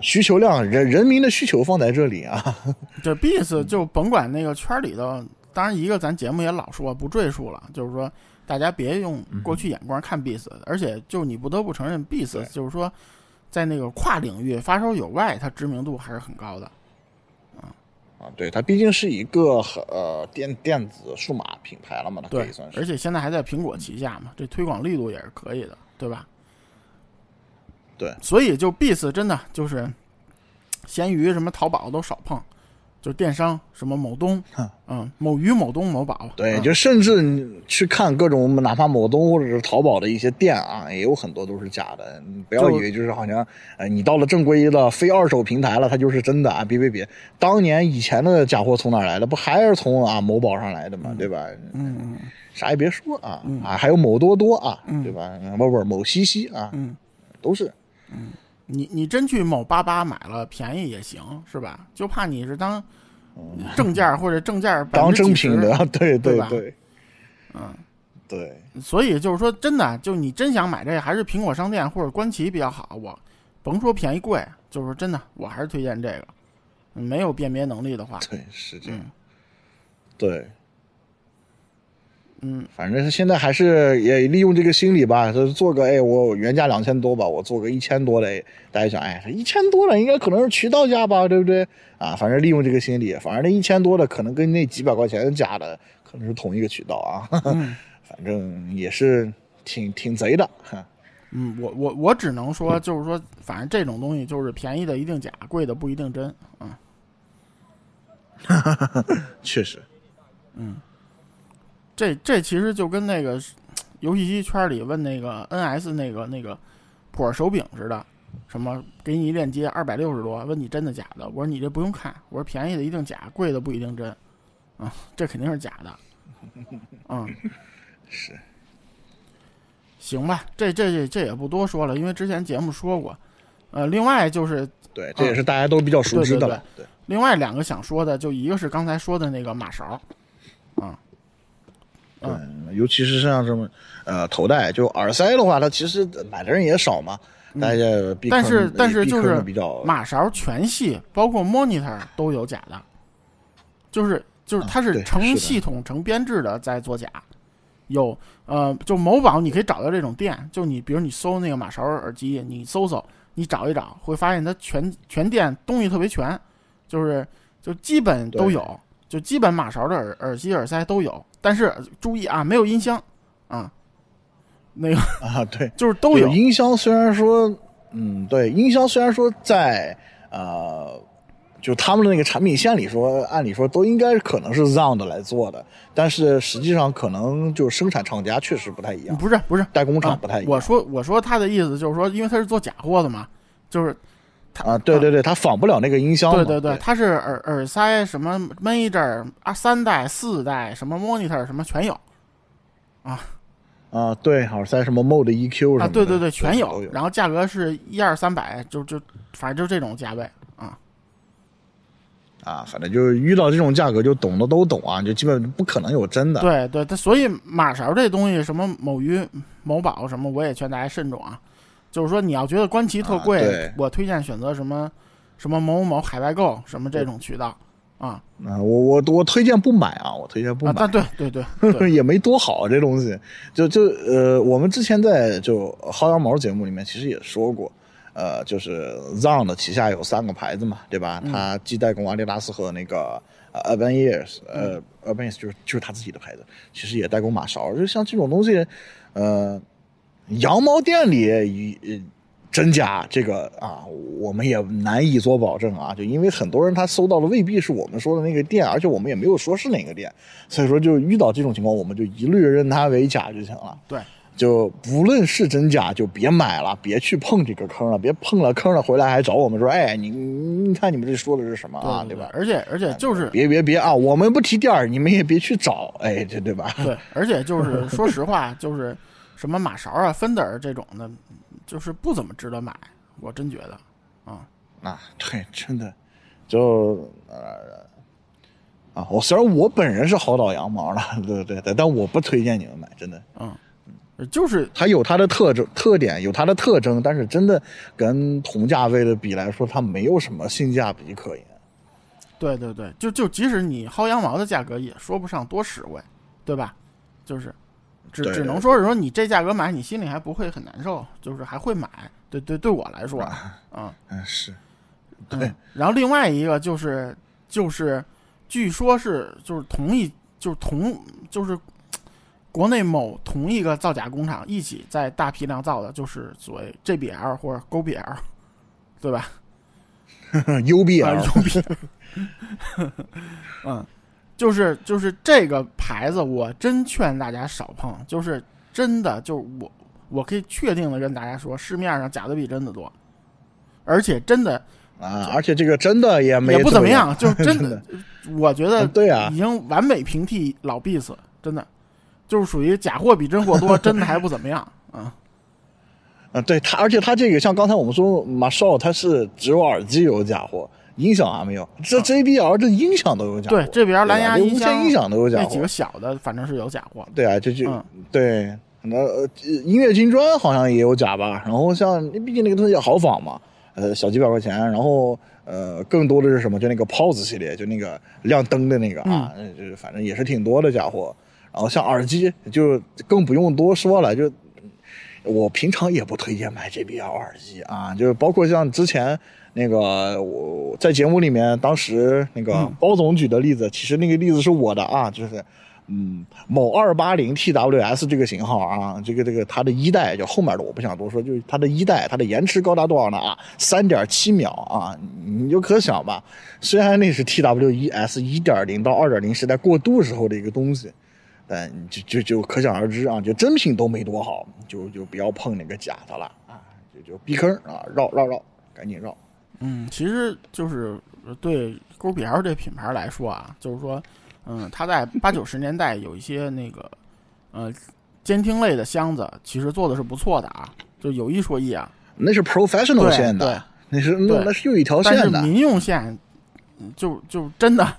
需求量，人人民的需求放在这里啊。这 Beats 就甭管那个圈里的，当然一个咱节目也老说不赘述了，就是说大家别用过去眼光看 Beats，而且就你不得不承认 Beats 就是说在那个跨领域发烧友外，它知名度还是很高的。啊啊，对，它毕竟是一个呃电电子数码品牌了嘛，它可以算是。而且现在还在苹果旗下嘛，这推广力度也是可以的，对吧？对，所以就 Beats 真的就是，闲鱼什么淘宝都少碰，就电商什么某东，嗯，某鱼、某东、某宝。对，就甚至你去看各种哪怕某东或者是淘宝的一些店啊，也有很多都是假的。你不要以为就是好像，呃，你到了正规的非二手平台了，它就是真的啊！别别别，当年以前的假货从哪来的？不还是从啊某宝上来的嘛，对吧？嗯嗯，啥也别说啊啊，还有某多多啊，对吧？不不，某西西啊，嗯，都是。嗯，你你真去某八八买了便宜也行是吧？就怕你是当正件或者正件当正品的，对对对，嗯，对。所以就是说，真的，就你真想买这个，还是苹果商店或者官旗比较好。我甭说便宜贵，就是真的，我还是推荐这个。没有辨别能力的话，对，是这样，对。嗯，反正现在还是也利用这个心理吧，就是做个哎，我原价两千多吧，我做个一千多的，大家想哎，一千多的应该可能是渠道价吧，对不对？啊，反正利用这个心理，反正那一千多的可能跟那几百块钱假的可能是同一个渠道啊，反正也是挺挺贼的。嗯，我我我只能说，就是说，反正这种东西就是便宜的一定假，贵的不一定真啊。确实，嗯。这这其实就跟那个游戏机圈里问那个 NS 那个那个普尔手柄似的，什么给你一链接二百六十多，问你真的假的？我说你这不用看，我说便宜的一定假，贵的不一定真，啊，这肯定是假的，嗯，是，行吧，这这这这也不多说了，因为之前节目说过，呃，另外就是对，这也是大家都比较熟知的了，对，另外两个想说的，就一个是刚才说的那个马勺，啊。对，尤其是像什么，呃，头戴就耳塞的话，它其实买的人也少嘛。大家但是但是就是比较马勺全系，包括 monitor 都有假的，就是就是它是成系统成编制的在做假。有呃，就某宝你可以找到这种店，就你比如你搜那个马勺耳机，你搜搜，你找一找，会发现它全全店东西特别全，就是就基本都有。就基本马勺的耳耳机耳塞都有，但是注意啊，没有音箱啊，那个啊，对，就是都有音箱。虽然说，嗯，对，音箱虽然说在呃，就他们的那个产品线里说，按理说都应该可能是 Sound 来做的，但是实际上可能就是生产厂家确实不太一样。不是不是，代工厂不太一样。我说我说他的意思就是说，因为他是做假货的嘛，就是。啊，对对对，它仿不了那个音箱。对对对，它是耳耳塞，什么 Major 啊，三代、四代，什么 Monitor 什么全有。啊啊，对，耳塞什么 Mode EQ 什么。啊，对对对，全有。然后价格是一二三百，就就反正就这种价位啊。啊，反正就是遇到这种价格，就懂的都懂啊，就基本不可能有真的。对对，它所以马勺这东西，什么某鱼、某宝什么，我也劝大家慎重啊。就是说，你要觉得官旗特贵，我推荐选择什么什么某某某海外购什么这种渠道啊。啊，我我我推荐不买啊，我推荐不买。啊，对对对，也没多好这东西。就就呃，我们之前在就薅羊毛节目里面其实也说过。呃，就是 Zon 的旗下有三个牌子嘛，对吧？它既代工阿迪达斯和那个 Urban Years，呃，Urban 就是就是他自己的牌子，其实也代工马勺。就像这种东西，呃，羊毛店里真假这个啊，我们也难以做保证啊。就因为很多人他搜到的未必是我们说的那个店，而且我们也没有说是哪个店，所以说就遇到这种情况，我们就一律认它为假就行了。对。就不论是真假，就别买了，别去碰这个坑了，别碰了坑了，回来还找我们说，哎，你你看你们这说的是什么啊，对吧？而且而且就是别别别啊，我们不提店儿，你们也别去找，哎，这对吧？对，而且就是说实话，就是什么马勺啊、芬德尔这种的，就是不怎么值得买，我真觉得啊啊，对，真的就呃啊，我虽然我本人是薅到羊毛了，对对对，但我不推荐你们买，真的，嗯。就是它有它的特征特点，有它的特征，但是真的跟同价位的比来说，它没有什么性价比可言。对对对，就就即使你薅羊毛的价格，也说不上多实惠，对吧？就是只只能说是说你这价格买，你心里还不会很难受，就是还会买。对对，对我来说，啊，嗯 是，对。然后另外一个就是就是，据说是就是同一就是同就是。国内某同一个造假工厂一起在大批量造的，就是所谓 JBL 或者 GoBL，对吧？UBL，UBL，嗯，就是就是这个牌子，我真劝大家少碰。就是真的，就是我我可以确定的跟大家说，市面上假的比真的多，而且真的啊，而且这个真的也没也不怎么样，就是真的，我觉得对啊，已经完美平替老 Beats，真的。就是属于假货比真货多，真的还不怎么样啊。啊，对它，而且它这个像刚才我们说马少，它是只有耳机有假货，音响还没有。这 JBL 这音响都有假货，对，JBL 蓝牙音箱、音响都有假货。那几个小的反正是有假货。对啊，这就对。那音乐金砖好像也有假吧？然后像毕竟那个东西好仿嘛，呃，小几百块钱。然后呃，更多的是什么？就那个 POS 系列，就那个亮灯的那个啊，就是反正也是挺多的假货。然后像耳机就更不用多说了，就我平常也不推荐买 JBL 耳机啊，就是包括像之前那个我在节目里面当时那个包总举的例子，其实那个例子是我的啊，就是嗯某二八零 TWS 这个型号啊，这个这个它的一代就后面的我不想多说，就是它的一代它的延迟高达多少呢啊？三点七秒啊，你就可想吧，虽然那是 TWES 一点零到二点零时代过渡时候的一个东西。但就就就可想而知啊，就真品都没多好，就就不要碰那个假的了啊，就就避坑啊，绕绕绕，赶紧绕。嗯，其实就是对 g o b l 这品牌来说啊，就是说，嗯，它在八九十年代有一些那个呃监听类的箱子，其实做的是不错的啊，就有一说一啊，那是 professional 线的，那是那那是有一条线的，民用线就就真的，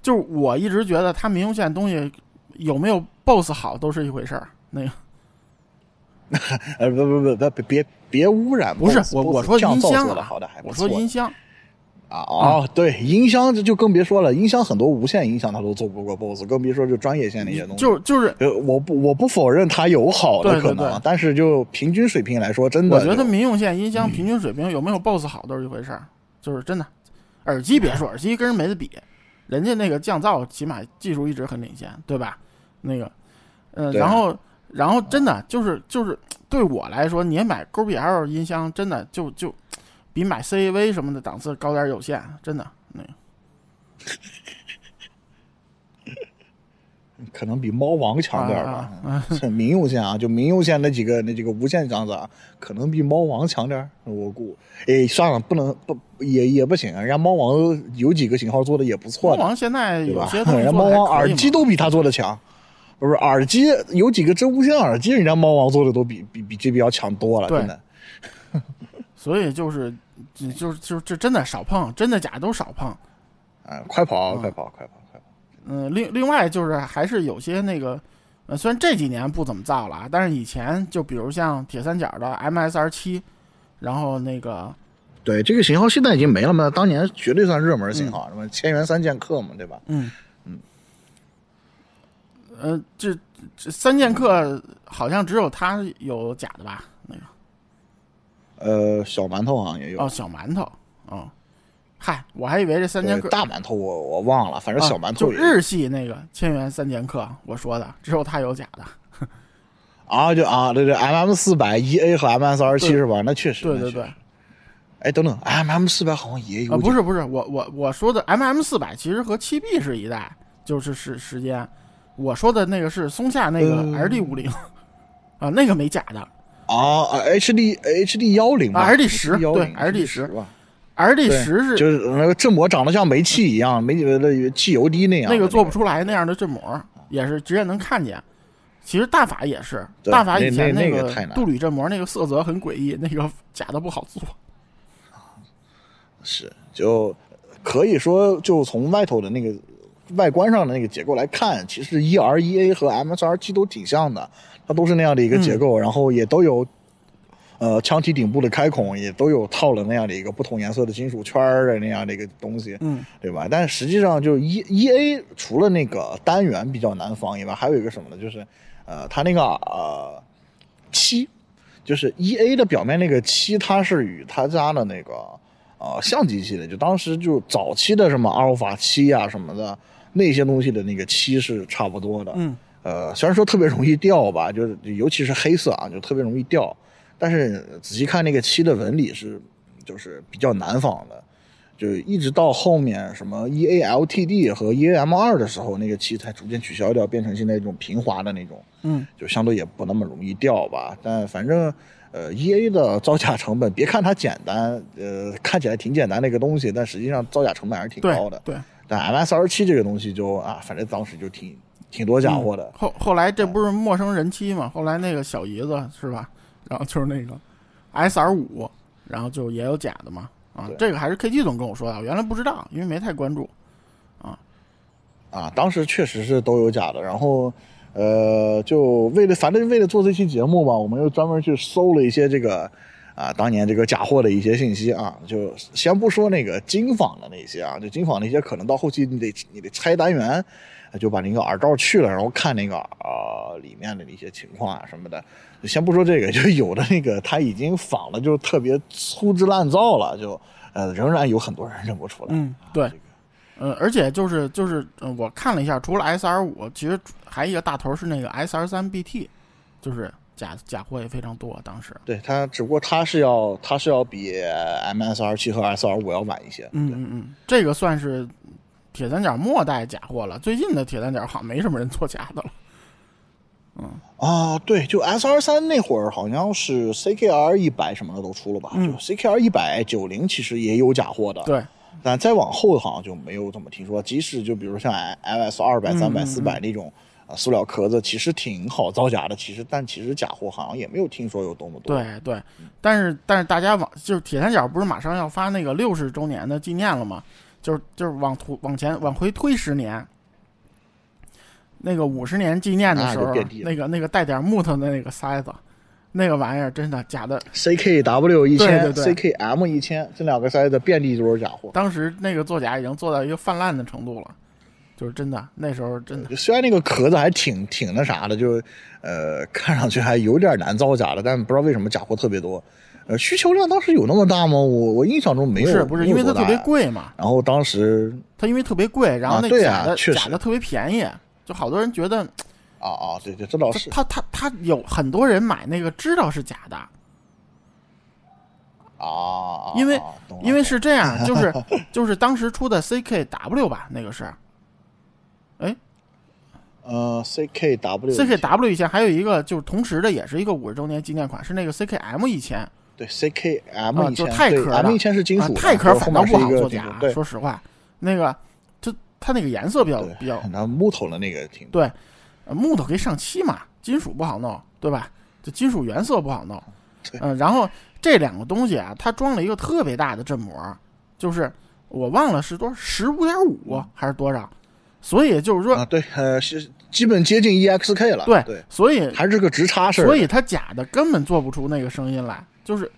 就我一直觉得它民用线东西。有没有 BOSS 好都是一回事儿，那个，呃不不不不别别污染，不是我我说音箱的好的还我说音箱啊哦对音箱就更别说了，音箱很多无线音箱它都做不过 BOSS，更别说就专业线那些东西。就就是我不我不否认它有好的可能，但是就平均水平来说，真的我觉得民用线音箱平均水平有没有 BOSS 好都是一回事儿，就是真的。耳机别说耳机跟人没得比。人家那个降噪起码技术一直很领先，对吧？那个，嗯，然后，然后真的就是就是对我来说，你买 g o b l 音箱真的就就比买 CAV 什么的档次高点有限，真的那个。可能比猫王强点吧，民用线啊，就民用线那几个那几个无线箱子啊，可能比猫王强点我估，哎，算了，不能不也也不行，人家猫王有几个型号做的也不错。猫王现在有些人家猫王耳机都比他做的强，不是耳机有几个真无线耳机，人家猫王做的都比比比 JBL 强多了，真的。所以就是就就就这真的少碰，真的假都少碰。啊，快跑，快跑，快跑，快跑。嗯，另另外就是还是有些那个，呃，虽然这几年不怎么造了啊，但是以前就比如像铁三角的 MSR 七，然后那个，对这个型号现在已经没了嘛，当年绝对算热门型号，什么千元三剑客嘛，对吧？嗯嗯，呃，这这三剑客好像只有他有假的吧？那个，呃，小馒头好像也有哦，小馒头，哦。嗨，我还以为这三剑客大馒头我我忘了，反正小馒头就日系那个千元三剑客，我说的只有他有假的。啊，就啊，对对，M M 四百 E A 和 M S 二七是吧？那确实，对对对。哎，等等，M M 四百好像也有啊？不是不是，我我我说的 M M 四百其实和七 B 是一代，就是时时间。我说的那个是松下那个 L D 五零啊，那个没假的。啊啊，H D H D 幺零，L D 十对，L D 十。R D 十是就是那个振膜长得像煤气一样，煤那汽油滴那样。那个做不出来那样的振膜，也是直接能看见。其实大法也是，大法以前那个镀铝振膜那个色泽很诡异，那个假的不好做。是，就可以说，就从外头的那个外观上的那个结构来看，其实 E R E A 和 M S R 七都挺像的，它都是那样的一个结构，然后也都有。呃，枪体顶部的开孔也都有套了那样的一个不同颜色的金属圈的那样的一个东西，嗯，对吧？但实际上，就 E E A 除了那个单元比较难防以外，还有一个什么呢？就是呃，它那个呃漆，就是 E A 的表面那个漆，它是与他家的那个呃相机系列，就当时就早期的什么阿尔法七啊什么的那些东西的那个漆是差不多的，嗯，呃，虽然说特别容易掉吧，就是尤其是黑色啊，就特别容易掉。但是仔细看那个漆的纹理是，就是比较难仿的，就一直到后面什么 E A L T D 和 E A M 二的时候，那个漆才逐渐取消掉，变成现在这种平滑的那种，嗯，就相对也不那么容易掉吧。但反正呃 E A 的造假成本，别看它简单，呃看起来挺简单的一个东西，但实际上造假成本还是挺高的。对。但 M S 二七这个东西就啊，反正当时就挺挺多假货的。后后来这不是陌生人妻嘛？后来那个小姨子是吧？然后就是那个 S R 五，然后就也有假的嘛，啊，这个还是 K T 总跟我说的，我原来不知道，因为没太关注，啊，啊，当时确实是都有假的，然后，呃，就为了反正为了做这期节目嘛，我们又专门去搜了一些这个，啊，当年这个假货的一些信息啊，就先不说那个精仿的那些啊，就精仿那些可能到后期你得你得拆单元。就把那个耳罩去了，然后看那个呃里面的一些情况啊什么的。先不说这个，就有的那个他已经仿的就特别粗制滥造了，就呃仍然有很多人认不出来。嗯，对，呃，而且就是就是我看了一下，除了 S R 五，其实还一个大头是那个 S R 三 B T，就是假假货也非常多。当时对它，只不过它是要它是要比 M S R 七和 S R 五要晚一些。嗯嗯嗯，这个算是。铁三角末代假货了，最近的铁三角好像没什么人做假的了。嗯啊，对，就 S R 三那会儿好像是 C K R 一百什么的都出了吧？就 C K R 一百九零其实也有假货的。对，但再往后好像就没有怎么听说。即使就比如像 L S 二百、三百、四百那种啊塑料壳子，其实挺好造假的。其实，但其实假货好像也没有听说有多么多。对对，但是但是大家往就是铁三角不是马上要发那个六十周年的纪念了吗？就是就是往图往前往回推十年，那个五十年纪念的时候，那个那个带点木头的那个塞子，那个玩意儿真的假的。C K W 一千，C K M 一千，这两个塞子遍地都是假货。当时那个作假已经做到一个泛滥的程度了，就是真的那时候真的。虽然那个壳子还挺挺那啥的，就呃看上去还有点难造假的，但不知道为什么假货特别多。呃，需求量当时有那么大吗？我我印象中没有，是不是因为它特别贵嘛？然后当时它因为特别贵，然后那假的假的特别便宜，就好多人觉得啊啊，对对，这倒是。他他他有很多人买那个知道是假的啊，因为因为是这样，就是就是当时出的 CKW 吧，那个是，哎，呃，CKW CKW 以前还有一个就是同时的，也是一个五十周年纪念款，是那个 CKM 一千。对，C K M 就钛壳的，M 以前是金属，钛壳反倒不好做假。说实话，那个就它那个颜色比较比较，那木头的那个挺对，木头可以上漆嘛，金属不好弄，对吧？就金属原色不好弄。嗯，然后这两个东西啊，它装了一个特别大的振膜，就是我忘了是多少，十五点五还是多少？所以就是说啊，对，呃，是基本接近 EXK 了。对对，所以还是个直插式。所以它假的根本做不出那个声音来，就是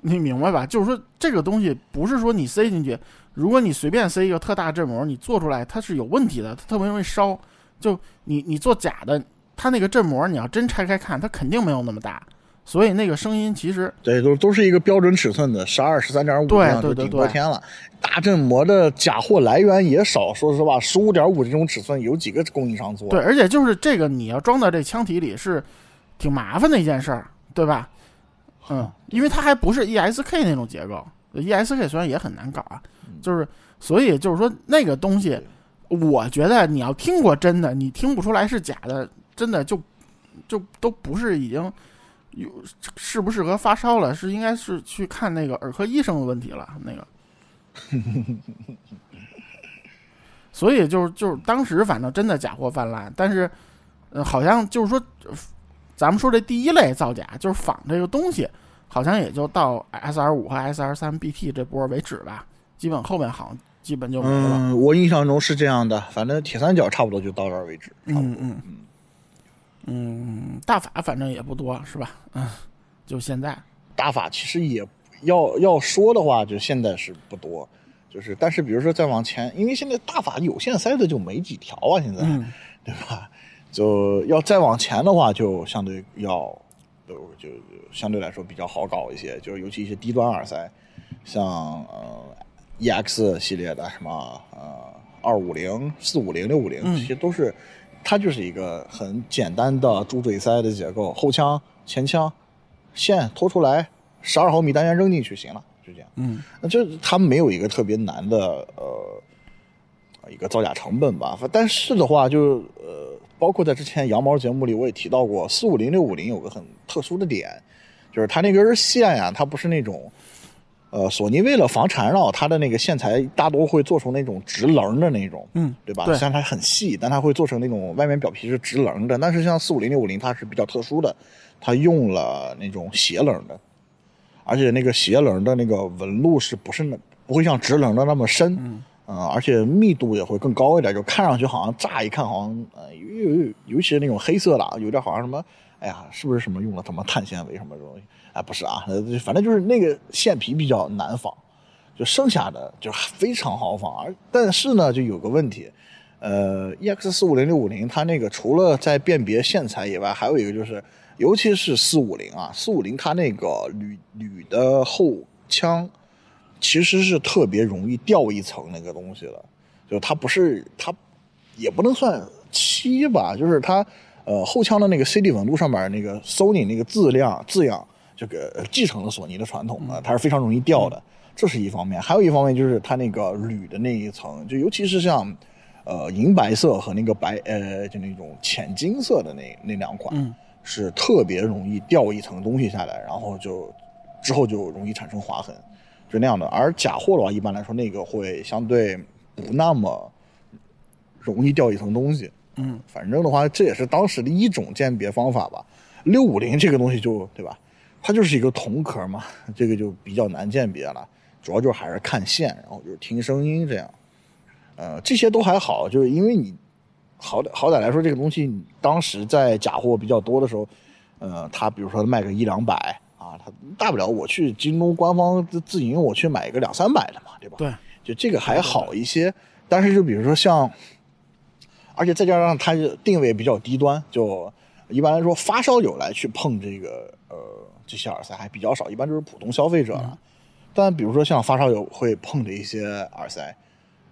你明白吧？就是说这个东西不是说你塞进去，如果你随便塞一个特大振膜，你做出来它是有问题的，它特别容易烧。就你你做假的，它那个振膜你要真拆开看，它肯定没有那么大。所以那个声音其实对，都都是一个标准尺寸的十二、十三点五，对对对顶过天了。大振膜的假货来源也少，说实话，十五点五这种尺寸有几个供应商做？对，而且就是这个你要装到这腔体里是挺麻烦的一件事儿，对吧？嗯，因为它还不是 ESK 那种结构，ESK 虽然也很难搞啊，就是所以就是说那个东西，我觉得你要听过真的，你听不出来是假的，真的就就都不是已经。有适不适合发烧了？是应该是去看那个耳科医生的问题了。那个，所以就是就是当时反正真的假货泛滥，但是，呃，好像就是说，咱们说这第一类造假就是仿这个东西，好像也就到 S R 五和 S R 三 B T 这波为止吧。基本后面好像基本就没了。嗯，我印象中是这样的。反正铁三角差不多就到这儿为止。嗯嗯嗯。嗯，大法反正也不多，是吧？嗯，就现在，大法其实也要要说的话，就现在是不多，就是但是比如说再往前，因为现在大法有线塞的就没几条啊，现在，对吧？就要再往前的话，就相对要就就相对来说比较好搞一些，就是尤其一些低端耳塞，像呃 EX 系列的什么呃二五零、四五零、六五零，这些都是。它就是一个很简单的猪嘴塞的结构，后腔、前腔，线拖出来，十二毫米单元扔进去行了，就这样。嗯，那就它没有一个特别难的呃一个造假成本吧。但是的话，就呃，包括在之前羊毛节目里我也提到过，四五零六五零有个很特殊的点，就是它那根线呀，它不是那种。呃，索尼为了防缠绕，它的那个线材大多会做成那种直棱的那种，嗯，对吧？虽然它很细，但它会做成那种外面表皮是直棱的。但是像四五零六五零，它是比较特殊的，它用了那种斜棱的，而且那个斜棱的那个纹路是不是那不会像直棱的那么深，嗯，而且密度也会更高一点，就看上去好像乍一看好像呃，尤尤其是那种黑色的，有点好像什么，哎呀，是不是什么用了什么碳纤维什么东西？啊，不是啊，反正就是那个线皮比较难仿，就剩下的就非常好仿。而但是呢，就有个问题，呃，EX 四五零六五零它那个除了在辨别线材以外，还有一个就是，尤其是四五零啊，四五零它那个铝铝的后腔其实是特别容易掉一层那个东西的，就它不是它也不能算漆吧，就是它呃后腔的那个 CD 纹路上面那个 Sony 那个字量字样。这个继承了索尼的传统嘛，它是非常容易掉的，这是一方面。还有一方面就是它那个铝的那一层，就尤其是像，呃，银白色和那个白，呃，就那种浅金色的那那两款，是特别容易掉一层东西下来，然后就之后就容易产生划痕，就那样的。而假货的话，一般来说那个会相对不那么容易掉一层东西。嗯，反正的话，这也是当时的一种鉴别方法吧。六五零这个东西就对吧？它就是一个铜壳嘛，这个就比较难鉴别了。主要就是还是看线，然后就是听声音这样。呃，这些都还好，就是因为你好歹好歹来说，这个东西当时在假货比较多的时候，呃，它比如说卖个一两百啊，它大不了我去京东官方自自营，我去买个两三百的嘛，对吧？对，就这个还好一些。但是就比如说像，而且再加上它定位比较低端，就一般来说发烧友来去碰这个呃。这些耳塞还比较少，一般就是普通消费者了。但比如说像发烧友会碰的一些耳塞，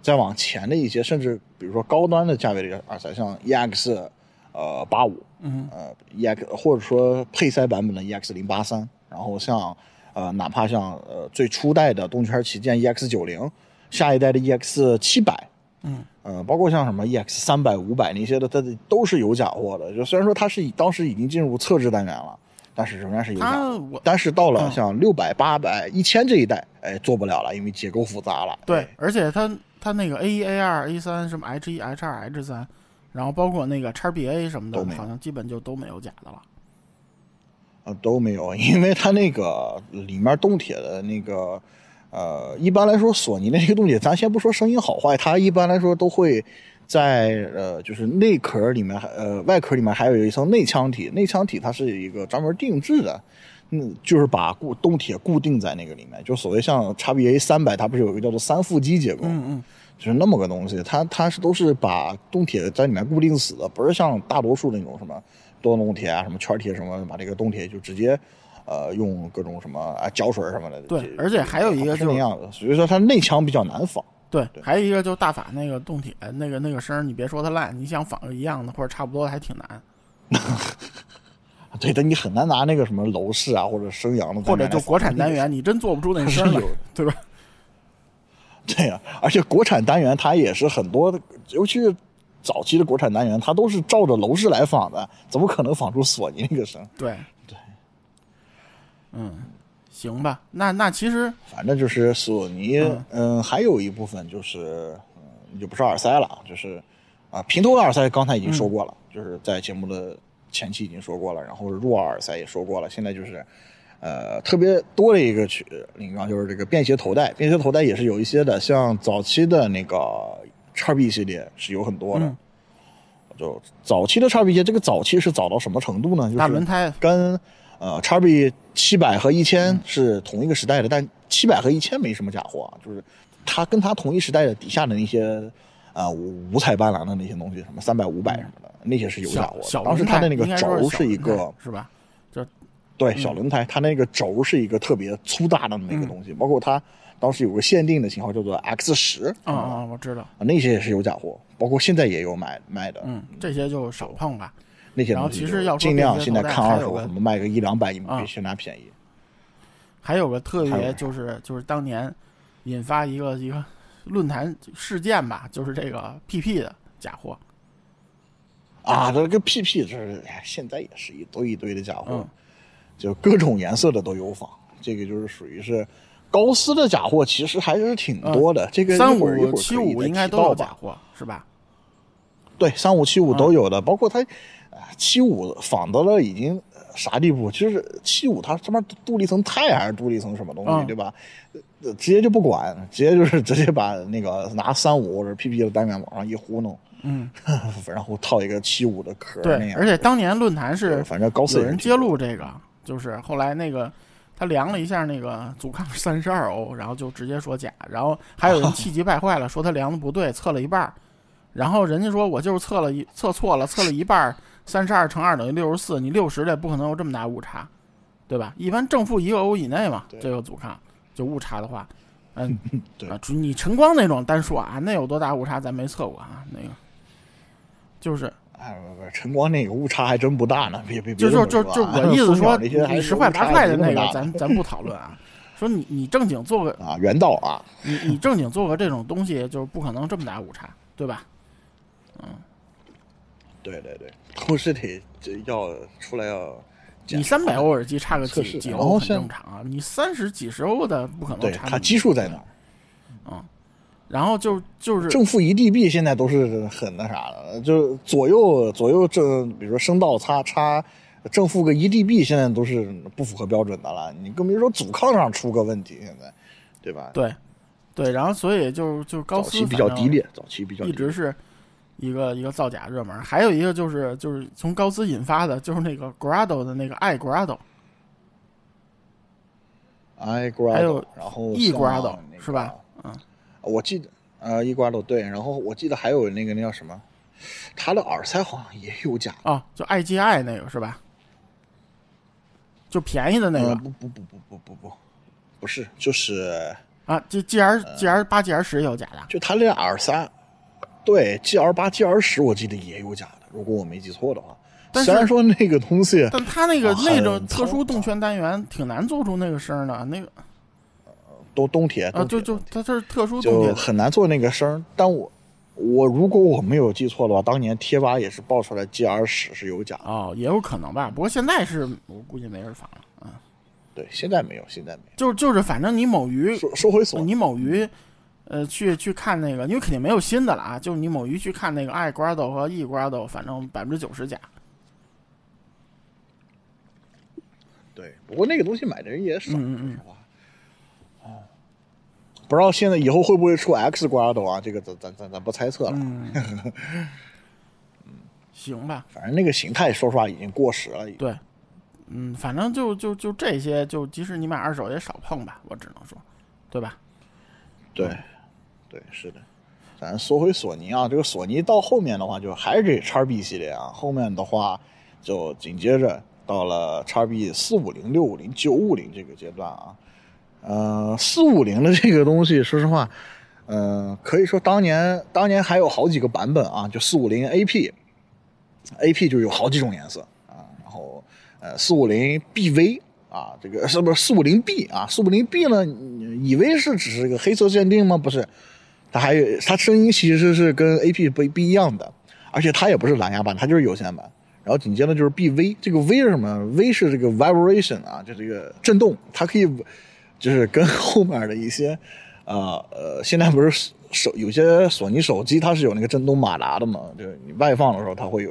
再往前的一些，甚至比如说高端的价位的耳塞，像 EX 呃八五，嗯，呃 EX 或者说配塞版本的 EX 零八三，然后像呃哪怕像呃最初代的动圈旗舰 EX 九零，下一代的 EX 七百，嗯，呃包括像什么 EX 三百、五百那些的，它都是有假货的。就虽然说它是当时已经进入测试单元了。但是仍然是有假，但是到了像六百、八百、一千这一代，哎，做不了了，因为结构复杂了。对，而且它它那个 A 一、A 二、A 三什么 H 一、H 二、H 三，然后包括那个叉 BA 什么的，好像基本就都没有假的了。啊，都没有，因为它那个里面动铁的那个呃，一般来说，索尼的那些东西，咱先不说声音好坏，它一般来说都会在呃，就是内壳里面，呃，外壳里面还有一层内腔体，内腔体它是一个专门定制的，嗯，就是把固动铁固定在那个里面，就所谓像 XBA 三百，它不是有一个叫做三副机结构，嗯嗯，就是那么个东西，它它是都是把动铁在里面固定死的，不是像大多数那种什么多动铁啊、什么圈铁什么，把这个动铁就直接。呃，用各种什么啊胶水什么的。对，而且还有一个是那样的，所以说它内腔比较难仿。对，还有一个就是大法那个动铁那个那个声，你别说它烂，你想仿个一样的或者差不多还挺难。对的，你很难拿那个什么楼市啊或者升阳的，或者就国产单元，你真做不出那声来，对吧？对呀，而且国产单元它也是很多，尤其是早期的国产单元，它都是照着楼市来仿的，怎么可能仿出索尼那个声？对对。嗯，行吧，那那其实反正就是索尼，嗯，还有一部分就是，嗯，就不是耳塞了，就是啊，平头耳塞刚才已经说过了，就是在节目的前期已经说过了，然后入耳耳塞也说过了，现在就是，呃，特别多的一个曲领域啊，就是这个便携头戴，便携头戴也是有一些的，像早期的那个叉 B 系列是有很多的，就早期的叉 B 系列，这个早期是早到什么程度呢？就是大轮胎跟。呃，叉 B 七百和一千是同一个时代的，但七百和一千没什么假货，就是它跟它同一时代的底下的那些啊五彩斑斓的那些东西，什么三百、五百什么的，那些是有假货。当时它的那个轴是一个是吧？就对小轮胎，它那个轴是一个特别粗大的那个东西，包括它当时有个限定的型号叫做 X 十啊啊，我知道啊，那些也是有假货，包括现在也有买卖的，嗯，这些就少碰吧。那些然后其实要尽量现在看二手，什么卖个一两百，你们比现在便宜。还有个特别就是就是当年引发一个一个论坛事件吧，就是这个 PP 的假货。啊，这个 PP 这是现在也是一堆一堆的假货，就各种颜色的都有仿。这个就是属于是高斯的假货，其实还是挺多的。这个三五七五应该都有假货是吧？对，三五七五都有的，包括它。七五仿到了已经啥地步？就是七五它上面镀了一层钛还是镀了一层什么东西，对吧？直接就不管，直接就是直接把那个拿三五或者 PP 的单元往上一糊弄，嗯，然后套一个七五的壳。对，而且当年论坛是反正高有人揭露这个，就是后来那个他量了一下那个阻抗三十二欧，然后就直接说假，然后还有人 气急败坏了，说他量的不对，测了一半，然后人家说我就是测了一测错了，测了一半。三十二乘二等于六十四，你六十的不可能有这么大误差，对吧？一般正负一个欧以内嘛，这个阻抗就误差的话，嗯，对啊，你晨光那种单数啊，那有多大误差咱没测过啊，那个就是，哎不不，晨光那个误差还真不大呢，别别别，就就就就我意思 说，你十块八块的那个咱咱不讨论啊，说你你正经做个啊原道啊，你你正经做个这种东西，就是不可能这么大误差，对吧？嗯。对对对，同时得要出来要，你三百欧耳机差个几几欧很正常啊，你三十几十欧的不可能差。它基数在哪？嗯，然后就就是正负一 dB 现在都是很那啥的，就左右左右正，比如说声道差差正负个一 dB，现在都是不符合标准的了。你更别说阻抗上出个问题，现在，对吧？对，对，然后所以就就高斯比较低劣，早期比较一直是。一个一个造假热门，还有一个就是就是从高斯引发的，就是那个 Grado 的那个 i Grado，i Grado，还有然后 e Grado 是吧？嗯，我记得呃 e Grado 对，然后我记得还有那个那叫什么，他的耳塞好像也有假啊，就 IGI 那个是吧？就便宜的那个？不不不不不不不，不是，就是啊，这 GR GR 八 GR 十有假的，就他那耳塞。对，G R 八、G R 十，我记得也有假的，如果我没记错的话。虽然说那个东西，但它那个那种特殊动圈单元挺难做出那个声的，那个都东铁啊，就就它这是特殊动铁，很难做那个声。但我我如果我没有记错的话，当年贴吧也是爆出来 G R 十是有假哦，也有可能吧。不过现在是我估计没人仿了啊。对，现在没有，现在没有。就就是反正你某鱼收收回所，你某鱼。呃，去去看那个，因为肯定没有新的了啊。就是你某鱼去看那个 i Grado 和 e Grado，反正百分之九十假。对，不过那个东西买的人也少，嗯嗯嗯。不知道现在以后会不会出 X 瓜斗啊？这个咱咱咱咱不猜测了。嗯，行吧，反正那个形态说实话已经过时了。对，嗯，反正就就就这些，就即使你买二手也少碰吧，我只能说，对吧？对，对，是的。咱说回索尼啊，这个索尼到后面的话，就还是这叉 B 系列啊。后面的话，就紧接着到了叉 B 四五零、六五零、九五零这个阶段啊。呃，四五零的这个东西，说实话，呃，可以说当年当年还有好几个版本啊，就四五零 AP，AP 就有好几种颜色啊。然后呃，四五零 BV 啊，这个是不是四五零 B 啊？四五零 B 呢，以为是只是个黑色限定吗？不是，它还有它声音其实是跟 AP 不不一样的，而且它也不是蓝牙版，它就是有线版。然后紧接着就是 BV，这个 V 是什么？V 是这个 vibration 啊，就这个震动，它可以。就是跟后面的一些，呃呃，现在不是手有些索尼手机它是有那个震动马达的嘛？就是你外放的时候它会有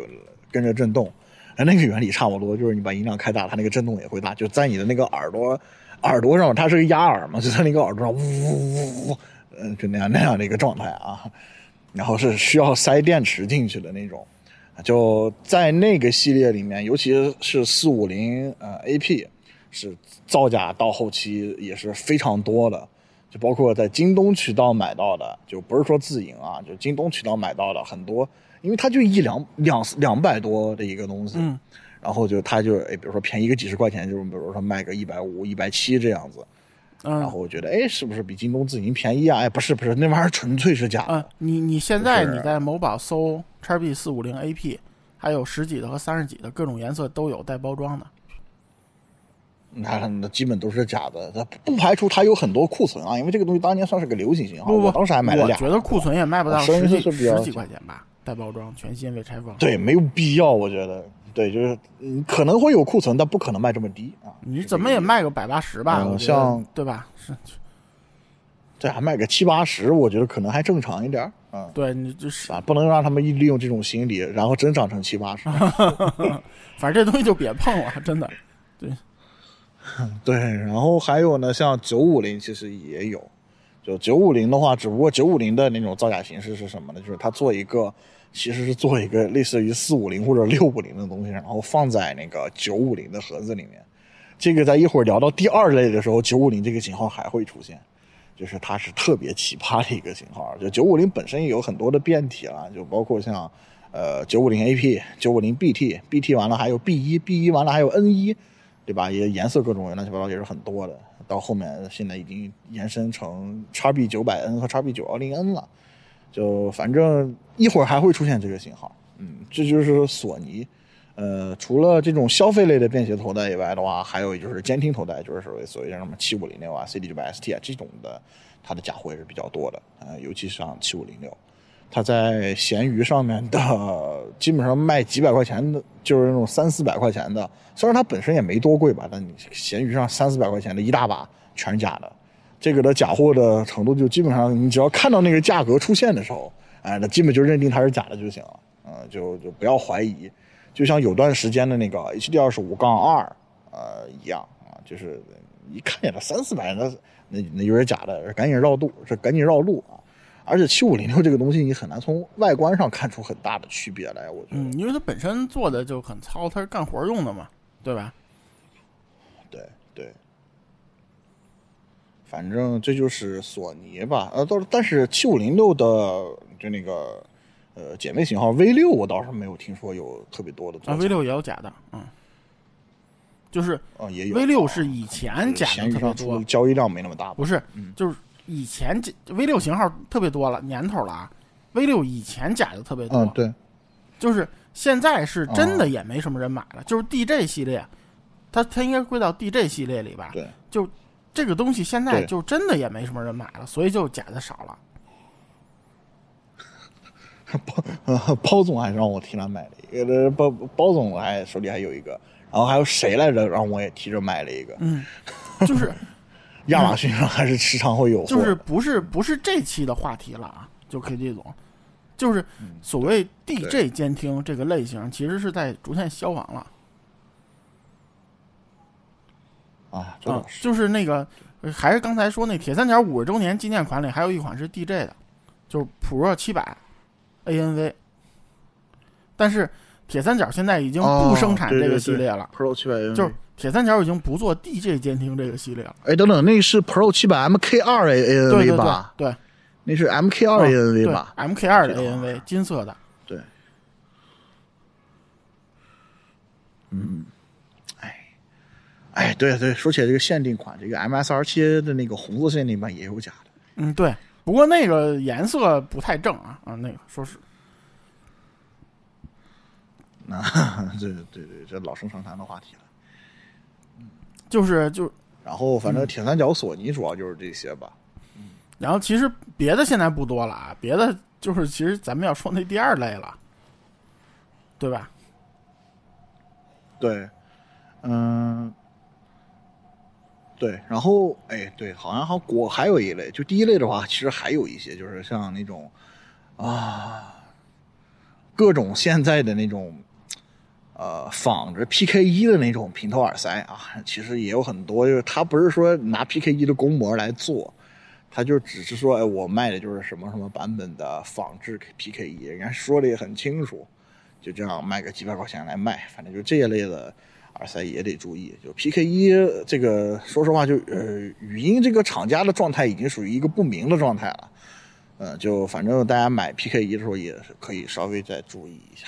跟着震动，那个原理差不多，就是你把音量开大，它那个震动也会大，就在你的那个耳朵耳朵上，它是个压耳嘛，就在那个耳朵上呜呜呜，嗯，就那样那样的一个状态啊。然后是需要塞电池进去的那种，就在那个系列里面，尤其是四五零呃 AP 是。造假到后期也是非常多的，就包括在京东渠道买到的，就不是说自营啊，就京东渠道买到的很多，因为它就一两两两百多的一个东西，嗯，然后就它就哎，比如说便宜个几十块钱，就是比如说卖个一百五、一百七这样子，嗯，然后我觉得哎，是不是比京东自营便宜啊？哎，不是不是，那玩意儿纯粹是假的。你你现在你在某宝搜叉 B 四五零 AP，还有十几的和三十几的各种颜色都有带包装的。那那基本都是假的，它不排除它有很多库存啊，因为这个东西当年算是个流行型号。不不，我当时还买了俩。我觉得库存也卖不到十几十几块钱吧，带包装，全新未拆封。对，没有必要，我觉得。对，就是嗯，可能会有库存，但不可能卖这么低啊。你怎么也卖个百八十吧？像对吧？是。这还卖个七八十，我觉得可能还正常一点。嗯，对你就是啊，不能让他们利用这种心理，然后真涨成七八十。反正这东西就别碰了，真的。对。对，然后还有呢，像九五零其实也有，就九五零的话，只不过九五零的那种造假形式是什么呢？就是它做一个，其实是做一个类似于四五零或者六五零的东西，然后放在那个九五零的盒子里面。这个在一会儿聊到第二类的时候，九五零这个型号还会出现，就是它是特别奇葩的一个型号。就九五零本身也有很多的变体了，就包括像呃九五零 AP、九五零 BT、BT 完了还有 B 一、B 一完了还有 N 一。对吧？也颜色各种乱七八糟也是很多的。到后面现在已经延伸成叉 B 九百 N 和叉 B 九幺零 N 了。就反正一会儿还会出现这个型号。嗯，这就是索尼。呃，除了这种消费类的便携头戴以外的话，还有就是监听头戴，就是所谓所谓像什么七五零六啊、CD 九百 ST 啊这种的，它的假货也是比较多的。呃，尤其像七五零六。它在闲鱼上面的基本上卖几百块钱的，就是那种三四百块钱的。虽然它本身也没多贵吧，但你闲鱼上三四百块钱的一大把全是假的。这个的假货的程度就基本上，你只要看到那个价格出现的时候，哎，那基本就认定它是假的就行了。嗯，就就不要怀疑。就像有段时间的那个 HD 二十五杠二，呃一样啊，就是一看见它三四百，那那那就是假的，赶紧绕路，是赶紧绕路啊。而且七五零六这个东西，你很难从外观上看出很大的区别来。我觉得，嗯，因为它本身做的就很糙，它是干活用的嘛，对吧？对对，反正这就是索尼吧。呃，倒是，但是七五零六的就那个呃姐妹型号 V 六，我倒是没有听说有特别多的。啊，V 六也有假的，嗯，就是啊，也有 V 六是以前假的特别多，交易量没那么大。不是，就是。以前这 V 六型号特别多了，年头了啊。V 六以前假的特别多，嗯，对，就是现在是真的也没什么人买了。就是 DJ 系列，它它应该归到 DJ 系列里吧？对，就这个东西现在就真的也没什么人买了，所以就假的少了。包呃包总还让我替他买了一个，包包总还手里还有一个，然后还有谁来着？让我也提着买了一个。嗯，就是。亚马逊上还是时常会有，就是不是不是这期的话题了啊？就 K D 总，就是所谓 D J 监听这个类型，其实是在逐渐消亡了。啊，就是那个还是刚才说那铁三角五十周年纪念款里还有一款是 DJ 的，就是普若七百 ANV，但是铁三角现在已经不生产这个系列了，Pro 七百就是铁三角已经不做 DJ 监听这个系列了。哎，等等，那是 Pro 七百 MK 二 ANV 吧？对，那是 MK 二 ANV 吧？MK 二的 ANV，金色的。对。嗯，哎，哎，对对，说起来这个限定款，这个 MSR 七的那个红色限定版也有假的。嗯，对，不过那个颜色不太正啊啊，那个说是。那 对对对，这老生常谈的话题了。就是就，然后反正铁三角、索尼主要就是这些吧。嗯，然后其实别的现在不多了啊，别的就是其实咱们要说那第二类了，对吧？对，嗯，对，然后哎，对，好像好国还有一类，就第一类的话，其实还有一些，就是像那种啊，各种现在的那种。呃，仿着 PK 一的那种平头耳塞啊，其实也有很多。就是他不是说拿 PK 一的公模来做，他就只是说，哎，我卖的就是什么什么版本的仿制 PK 一，人家说的也很清楚，就这样卖个几百块钱来卖。反正就这一类的耳塞也得注意。就 PK 一这个，说实话，就呃，语音这个厂家的状态已经属于一个不明的状态了。嗯，就反正大家买 PK 一的时候也是可以稍微再注意一下。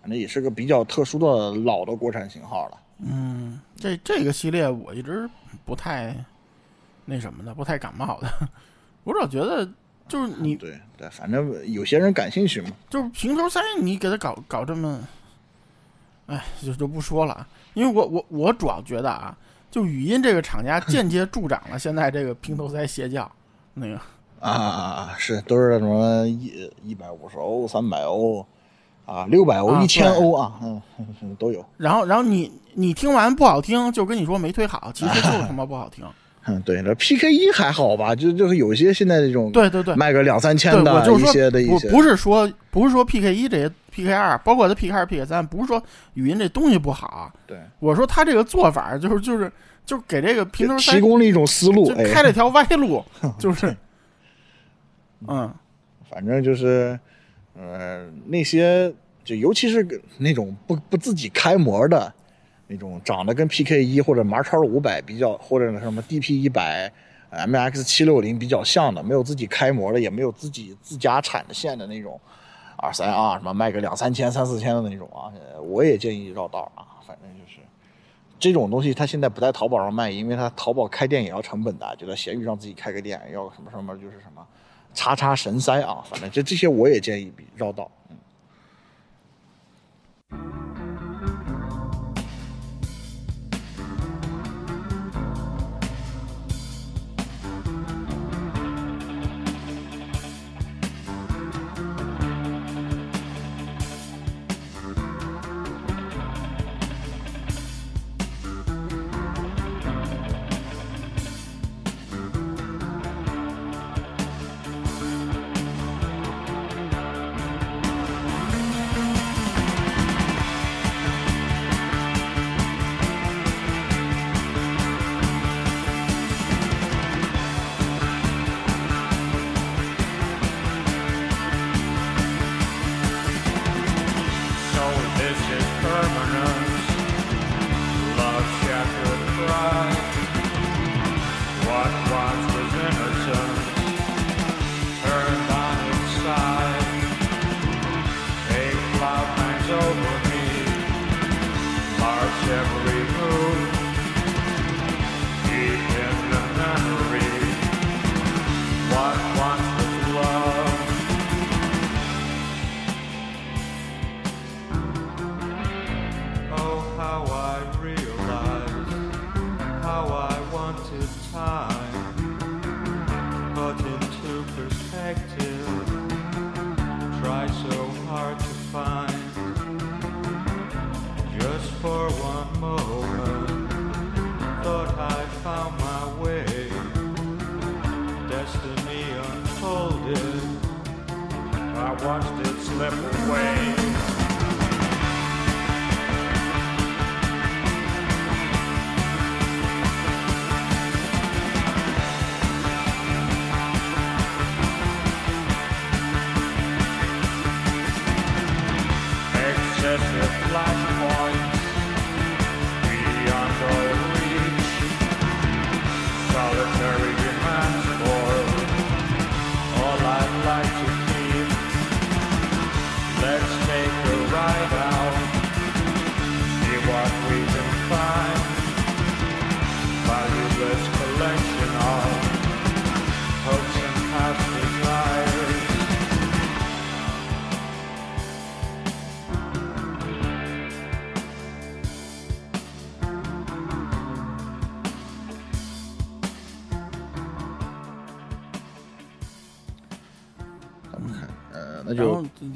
反正也是个比较特殊的老的国产型号了。嗯，这这个系列我一直不太那什么的，不太感冒的。我老觉得就是你对对，反正有些人感兴趣嘛。就是平头塞，你给他搞搞这么，哎，就就不说了。因为我我我主要觉得啊，就语音这个厂家间接助长了现在这个平头塞邪教。那个啊啊啊，是都是什么一一百五十欧、三百欧。啊，六百欧、一千欧啊，嗯，都有。然后，然后你你听完不好听，就跟你说没推好，其实就是他妈不好听。嗯，对，那 PK 一还好吧？就就是有些现在这种，对对对，卖个两三千的一些的一些，不是说不是说 PK 一这些 PK 二，包括它 PK 二、PK 三，不是说语音这东西不好。对，我说他这个做法就是就是就给这个平头提供了一种思路，开了条歪路，就是，嗯，反正就是，呃，那些。就尤其是那种不不自己开模的，那种长得跟 PK 一或者麻超五百比较，或者什么 DP 一百、MX 七六零比较像的，没有自己开模的，也没有自己自家产的线的那种耳塞啊，什么卖个两三千、三四千的那种啊，我也建议绕道啊。反正就是这种东西，它现在不在淘宝上卖，因为它淘宝开店也要成本的，就在闲鱼上自己开个店要什么什么，就是什么叉叉神塞啊，反正这这些我也建议绕道。嗯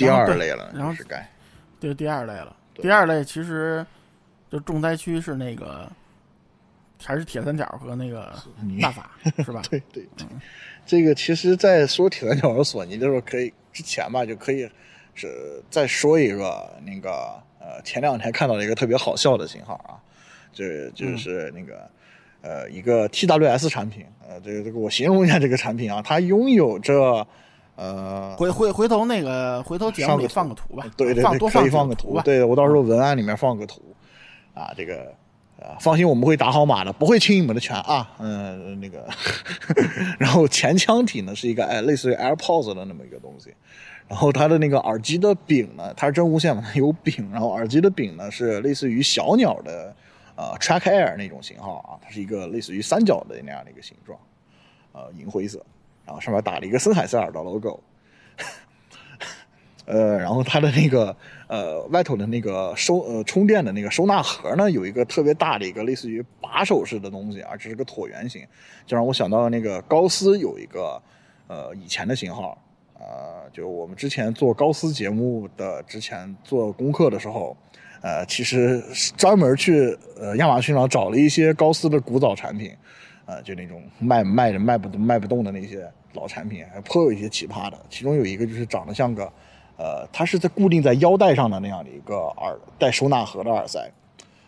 第二类了，然后是该，对，第二类了。第二类其实就重灾区是那个还是铁三角和那个大法，是吧？对对对，这个其实，在说铁三角和索尼的时候，可以之前吧，就可以是再说一个那个呃，前两天看到了一个特别好笑的型号啊，就就是那个。呃，一个 TWS 产品，呃，这个这个我形容一下这个产品啊，它拥有着，呃，回回回头那个回头节目里放个图吧，对对对，多可以放个图吧，对我到时候文案里面放个图，啊，这个，啊，放心，我们会打好码的，不会侵你们的权啊，嗯，那个，然后前腔体呢是一个哎，类似于 AirPods 的那么一个东西，然后它的那个耳机的柄呢，它是真无线嘛，有柄，然后耳机的柄呢是类似于小鸟的。呃，Track Air 那种型号啊，它是一个类似于三角的那样的一个形状，呃，银灰色，然后上面打了一个森海塞尔的 logo，呃，然后它的那个呃外头的那个收呃充电的那个收纳盒呢，有一个特别大的一个类似于把手式的东西啊，这是个椭圆形，就让我想到那个高斯有一个呃以前的型号，呃，就我们之前做高斯节目的之前做功课的时候。呃，其实专门去呃亚马逊上找了一些高斯的古早产品，呃，就那种卖卖着卖不动卖不动的那些老产品，还颇有一些奇葩的。其中有一个就是长得像个，呃，它是在固定在腰带上的那样的一个耳带收纳盒的耳塞，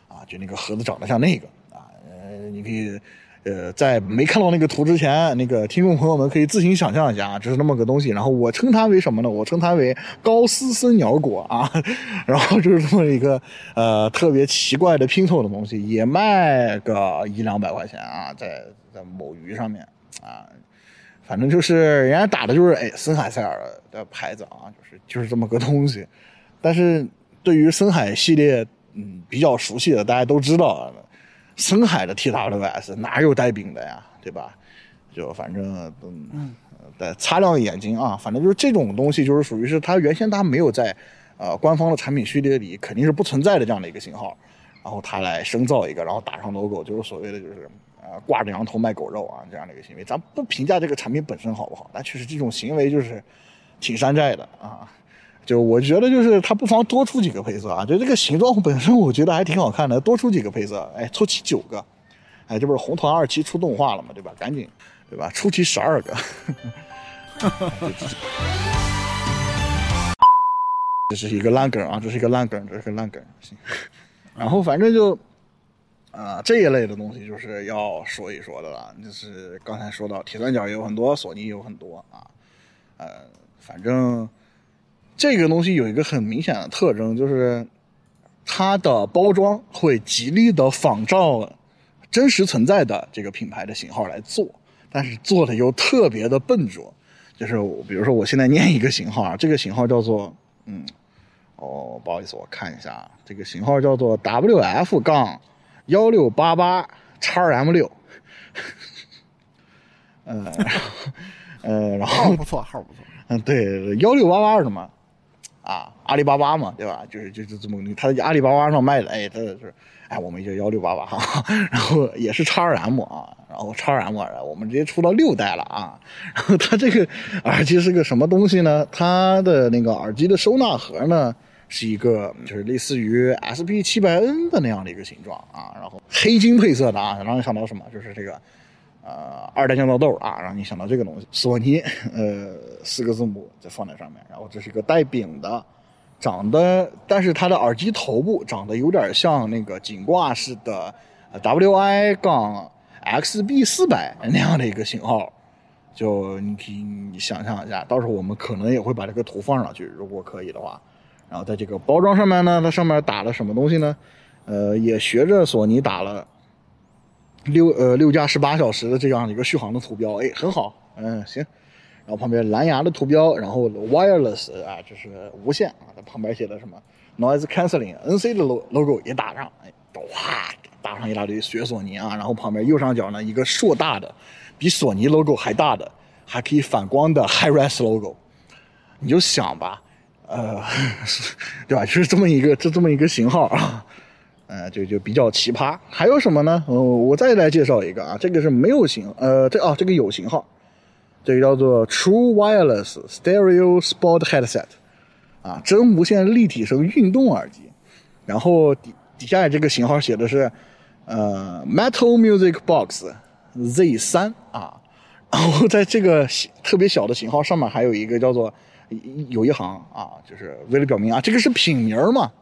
啊，就那个盒子长得像那个啊，呃，你可以。呃，在没看到那个图之前，那个听众朋友们可以自行想象一下啊，就是那么个东西。然后我称它为什么呢？我称它为高斯森鸟果啊。然后就是这么一个呃特别奇怪的拼凑的东西，也卖个一两百块钱啊，在在某鱼上面啊，反正就是人家打的就是哎森海塞尔的牌子啊，就是就是这么个东西。但是对于森海系列嗯比较熟悉的，大家都知道。森海的 TWS 哪有带柄的呀，对吧？就反正嗯，得擦亮眼睛啊。反正就是这种东西，就是属于是它原先它没有在呃官方的产品序列里肯定是不存在的这样的一个型号，然后它来深造一个，然后打上 logo，就是所谓的就是呃挂着羊头卖狗肉啊这样的一个行为。咱不评价这个产品本身好不好，但确实这种行为就是挺山寨的啊。就我觉得，就是它不妨多出几个配色啊！就这个形状本身，我觉得还挺好看的，多出几个配色，哎，凑齐九个，哎，这不是红团二期出动画了嘛？对吧？赶紧，对吧？出齐十二个，这是一个烂梗啊！这是一个烂梗，这是个烂梗。行，然后反正就啊这一类的东西就是要说一说的了。就是刚才说到铁三角也有很多，索尼也有很多啊，呃，反正。这个东西有一个很明显的特征，就是它的包装会极力的仿照真实存在的这个品牌的型号来做，但是做的又特别的笨拙。就是比如说，我现在念一个型号啊，这个型号叫做嗯，哦，不好意思，我看一下，这个型号叫做 WF 杠幺六八八叉 M 六，呃，呃，然后号不错，号不错，嗯，对，幺六八八是什么？啊，阿里巴巴嘛，对吧？就是就是这么，他在阿里巴巴上卖的，哎，他是，哎，我们就幺六八八哈，然后也是叉二 M 啊，然后叉二 M，我们直接出到六代了啊。然后它这个耳机是个什么东西呢？它的那个耳机的收纳盒呢，是一个就是类似于 SP 七百 N 的那样的一个形状啊，然后黑金配色的啊，让你想到什么？就是这个。呃，二代降噪豆啊，让你想到这个东西，索尼，呃，四个字母再放在上面，然后这是一个带柄的，长得，但是它的耳机头部长得有点像那个颈挂式的 WI 杠 XB 四百那样的一个型号，就你可以你想象一下，到时候我们可能也会把这个图放上去，如果可以的话，然后在这个包装上面呢，它上面打了什么东西呢？呃，也学着索尼打了。六呃六加十八小时的这样一个续航的图标，哎，很好，嗯，行。然后旁边蓝牙的图标，然后 wireless 啊，就是无线啊。它旁边写的什么 noise cancelling，NC 的 logo 也打上，哎，哇，打上一大堆学索尼啊。然后旁边右上角呢一个硕大的，比索尼 logo 还大的，还可以反光的 high res logo。你就想吧，呃，对吧？就是这么一个，就这么一个型号啊。呃，就就比较奇葩，还有什么呢？呃，我再来介绍一个啊，这个是没有型，呃，这啊，这个有型号，这个叫做 True Wireless Stereo Sport Headset，啊，真无线立体声运动耳机。然后底底下这个型号写的是呃 Metal Music Box Z 三啊。然后在这个特别小的型号上面还有一个叫做有一行啊，就是为了表明啊，这个是品名嘛。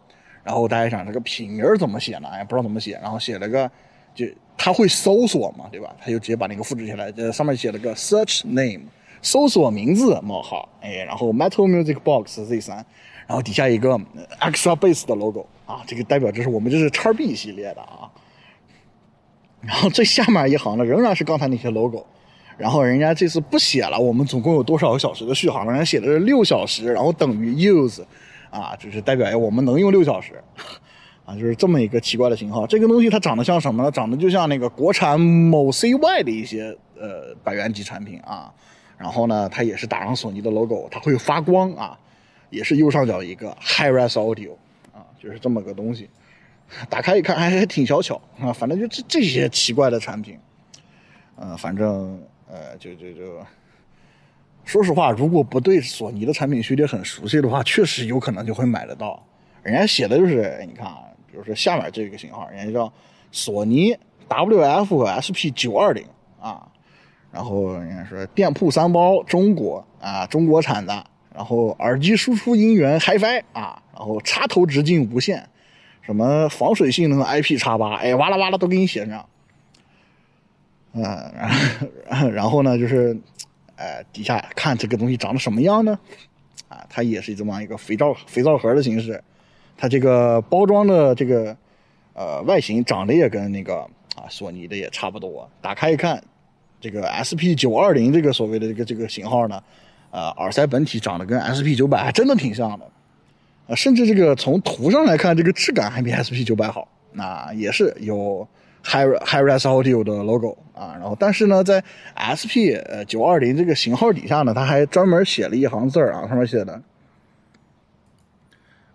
然后大家想这个品名怎么写呢？哎，不知道怎么写。然后写了个，就他会搜索嘛，对吧？他就直接把那个复制下来，这上面写了个 search name，搜索名字冒号，哎，然后 Metal Music Box Z 三，然后底下一个 Extra Bass 的 logo 啊，这个代表这是我们这是叉 B 系列的啊。然后最下面一行呢，仍然是刚才那些 logo。然后人家这次不写了，我们总共有多少个小时的续航？人家写的是六小时，然后等于 use，啊，就是代表我们能用六小时，啊，就是这么一个奇怪的型号。这个东西它长得像什么呢？长得就像那个国产某 CY 的一些呃百元级产品啊。然后呢，它也是打上索尼的 logo，它会发光啊，也是右上角一个 High Res Audio，啊，就是这么个东西。打开一看，还还挺小巧啊。反正就这这些奇怪的产品，嗯，反正。呃，就就就，说实话，如果不对索尼的产品序列很熟悉的话，确实有可能就会买得到。人家写的就是，你看啊，比如说下面这个型号，人家叫索尼 WF SP 九二零啊，然后人家说店铺三包，中国啊，中国产的，然后耳机输出音源 HiFi 啊，然后插头直径无线，什么防水性能 IP 叉八，哎，哇啦哇啦都给你写上。嗯，然后 呢，就是，呃，底下看这个东西长得什么样呢？啊，它也是这么一个肥皂肥皂盒的形式，它这个包装的这个呃外形长得也跟那个啊索尼的也差不多。打开一看，这个 SP 九二零这个所谓的这个这个型号呢，呃，耳塞本体长得跟 SP 九百还真的挺像的，呃，甚至这个从图上来看，这个质感还比 SP 九百好。那也是有。Hi Hi-Res Audio 的 logo 啊，然后但是呢，在 SP 呃九二零这个型号底下呢，他还专门写了一行字儿啊，上面写的，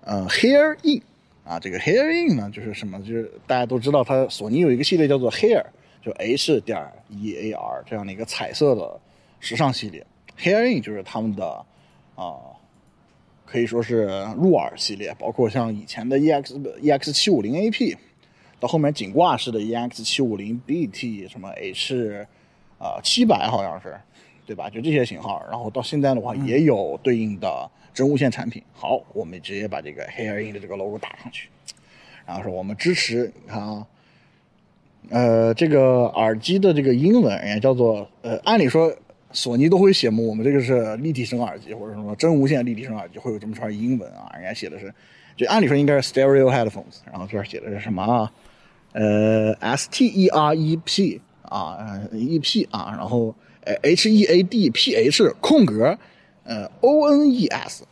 呃，Hear In 啊，这个 Hear In 呢就是什么？就是大家都知道，它索尼有一个系列叫做 Hear，就 H 点 E A R 这样的一个彩色的时尚系列，Hear In 就是他们的啊，可以说是入耳系列，包括像以前的 EX EX 七五零 AP。到后面紧挂式的 EX 七五零 BT 什么 H，啊七百好像是，对吧？就这些型号。然后到现在的话，也有对应的真无线产品。好，我们直接把这个 Hearing 的这个 logo 打上去，然后说我们支持。你看啊，呃，这个耳机的这个英文人家叫做呃，按理说索尼都会写嘛，我们这个是立体声耳机或者什么真无线立体声耳机会有这么串英文啊？人家写的是，就按理说应该是 Stereo Headphones，然后这边写的是什么啊？呃，S T E R E P 啊，E P 啊，然后呃 H E A D P H 空格呃 O N E S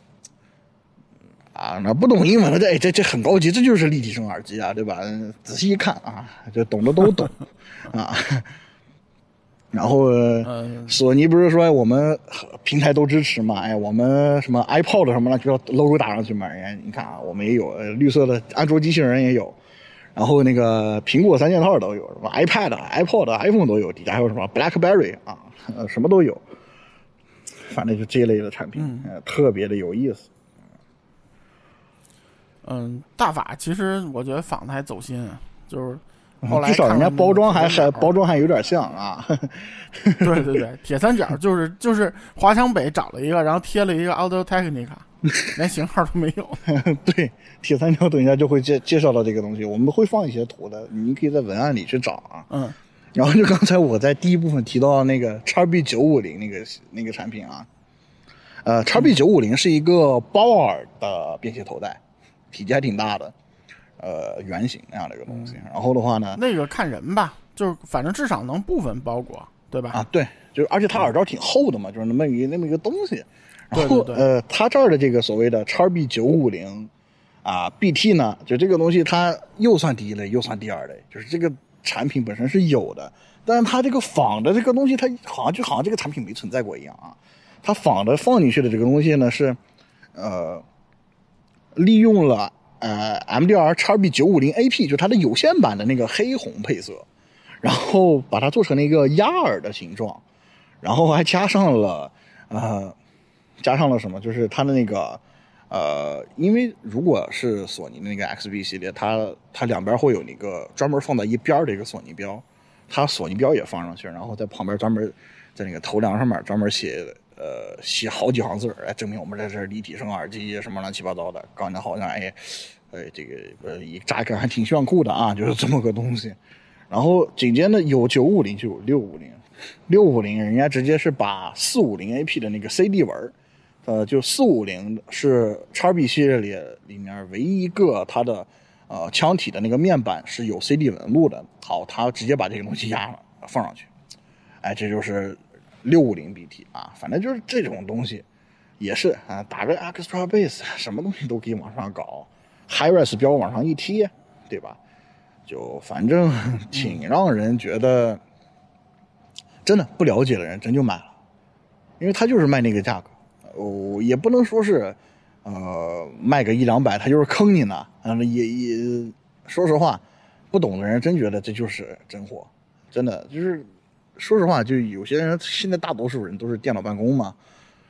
啊，那不懂英文的这这这很高级，这就是立体声耳机啊，对吧？仔细一看啊，就懂的都懂啊。然后索尼不是说我们平台都支持嘛？哎，我们什么 iPod 什么的就要 logo 打上去嘛？人家你看啊，我们也有绿色的安卓机器人也有。然后那个苹果三件套都有，什么 iPad、iPod、iPhone 都有，底下还有什么 BlackBerry 啊，呃，什么都有。反正就这一类的产品，呃，特别的有意思。嗯，大法其实我觉得仿的还走心，就是后来至少人家包装还还包装还有点像啊。对对对，铁三角就是就是华强北找了一个，然后贴了一个 Audio Technica。连型号都没有。对，铁三角等一下就会介介绍到这个东西，我们会放一些图的，你可以在文案里去找啊。嗯。然后就刚才我在第一部分提到那个叉 B 九五零那个那个产品啊，呃，叉 B 九五零是一个包耳的便携头戴，体积还挺大的，呃，圆形那样的一个东西。然后的话呢，那个看人吧，就是反正至少能部分包裹，对吧？啊，对，就是而且它耳罩挺厚的嘛，就是那么一那么一个东西。然后呃，它这儿的这个所谓的叉 B 九五零啊 BT 呢，就这个东西它又算第一类又算第二类，就是这个产品本身是有的，但是它这个仿的这个东西，它好像就好像这个产品没存在过一样啊。它仿的放进去的这个东西呢是呃利用了呃 MDR 叉 B 九五零 AP，就它的有线版的那个黑红配色，然后把它做成了一个鸭耳的形状。然后还加上了呃，加上了什么？就是它的那个呃，因为如果是索尼的那个 XB 系列，它它两边会有那个专门放在一边的一个索尼标，它索尼标也放上去，然后在旁边专门在那个头梁上面专门写呃写好几行字，来证明我们这是立体声耳机什么乱七八糟的，搞得好像哎哎这个呃一乍一看还挺炫酷的啊，就是这么个东西。然后紧接着有九五零就有六五零，六五零人家直接是把四五零 AP 的那个 CD 纹呃，就四五零是叉 B 系列里里面唯一一个它的呃腔体的那个面板是有 CD 纹路的。好，他直接把这个东西压了放上去，哎，这就是六五零 BT 啊，反正就是这种东西也是啊，打个 Extra base，什么东西都可以往上搞，HiRes 标往上一贴，对吧？就反正挺让人觉得，真的不了解的人真就买了，因为他就是卖那个价格，哦，也不能说是，呃，卖个一两百他就是坑你呢，嗯，也也说实话，不懂的人真觉得这就是真货，真的就是说实话，就有些人现在大多数人都是电脑办公嘛，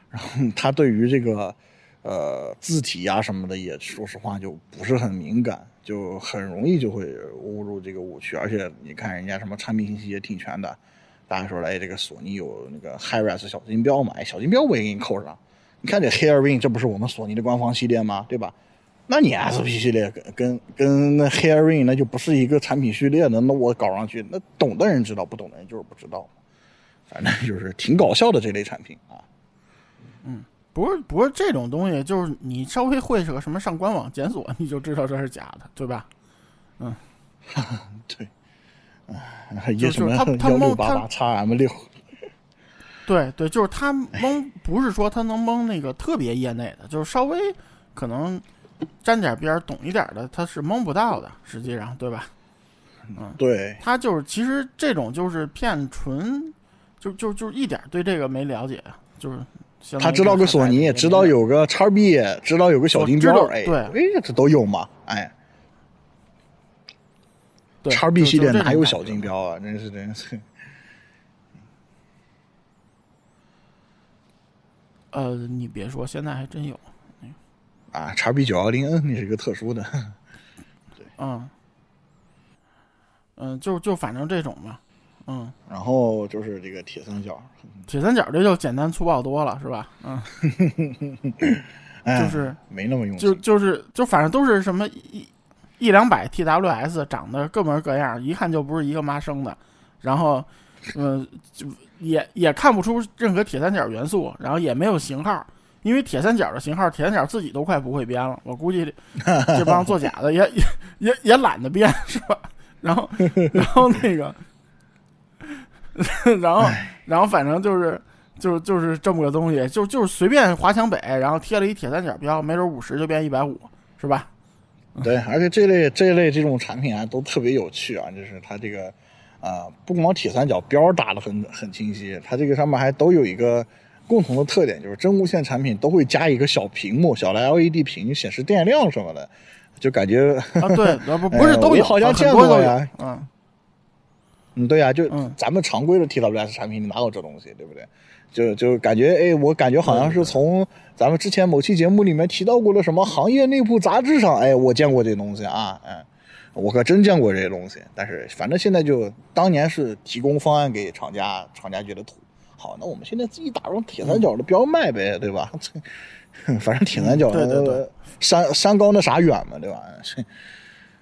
然后他对于这个呃字体呀什么的也说实话就不是很敏感。就很容易就会误入这个误区，而且你看人家什么产品信息也挺全的，大家说哎，这个索尼有那个 HiRes 小金标嘛？哎，小金标我也给你扣上。你看这 Hairwing，这不是我们索尼的官方系列吗？对吧？那你 SP 系列跟跟跟那 Hairwing 那就不是一个产品序列的，那我搞上去，那懂的人知道，不懂的人就是不知道。反正就是挺搞笑的这类产品啊。嗯。不是不是这种东西，就是你稍微会是个什么上官网检索，你就知道这是假的，对吧？嗯，对，就是他他蒙他叉 M 六，对对，就是他蒙，不是说他能蒙那个特别业内的，就是稍微可能沾点边懂一点的，他是蒙不到的，实际上，对吧？嗯，对，他就是其实这种就是骗纯，就就就一点对这个没了解，就是。他知道个索尼，知道有个叉 B，知道有个小金标，哎，对，哎，这都有嘛，哎，叉 B 系列哪有小金标啊？真是真是。呃，你别说，现在还真有。啊，叉 B 九幺零 N 那是一个特殊的。对，嗯，嗯，就就反正这种吧。嗯，然后就是这个铁三角，铁三角这就简单粗暴多了，是吧？嗯，就是没那么用，就就是就反正都是什么一一两百 TWS，长得各模各样，一看就不是一个妈生的。然后，嗯，就也也看不出任何铁三角元素，然后也没有型号，因为铁三角的型号，铁三角自己都快不会编了。我估计 这帮做假的也也也也懒得编，是吧？然后，然后那个。然后，然后反正就是，就是就是这么个东西，就就是随便华强北，然后贴了一铁三角标，没准五十就变一百五，是吧？对，而且这类这类这种产品啊，都特别有趣啊，就是它这个啊，不光铁三角标打的很很清晰，它这个上面还都有一个共同的特点，就是真无线产品都会加一个小屏幕，小的 LED 屏显示电量什么的，就感觉啊，对，不不是都有，好像见过呀，嗯。嗯，对呀，就咱们常规的 TWS 产品，你哪有这东西，对不对？就就感觉，哎，我感觉好像是从咱们之前某期节目里面提到过的什么行业内部杂志上，哎，我见过这东西啊，嗯，我可真见过这些东西。但是反正现在就当年是提供方案给厂家，厂家觉得土，好，那我们现在自己打上铁三角的标卖呗，对吧？这 反正铁三角对对对山山高那啥远嘛，对吧？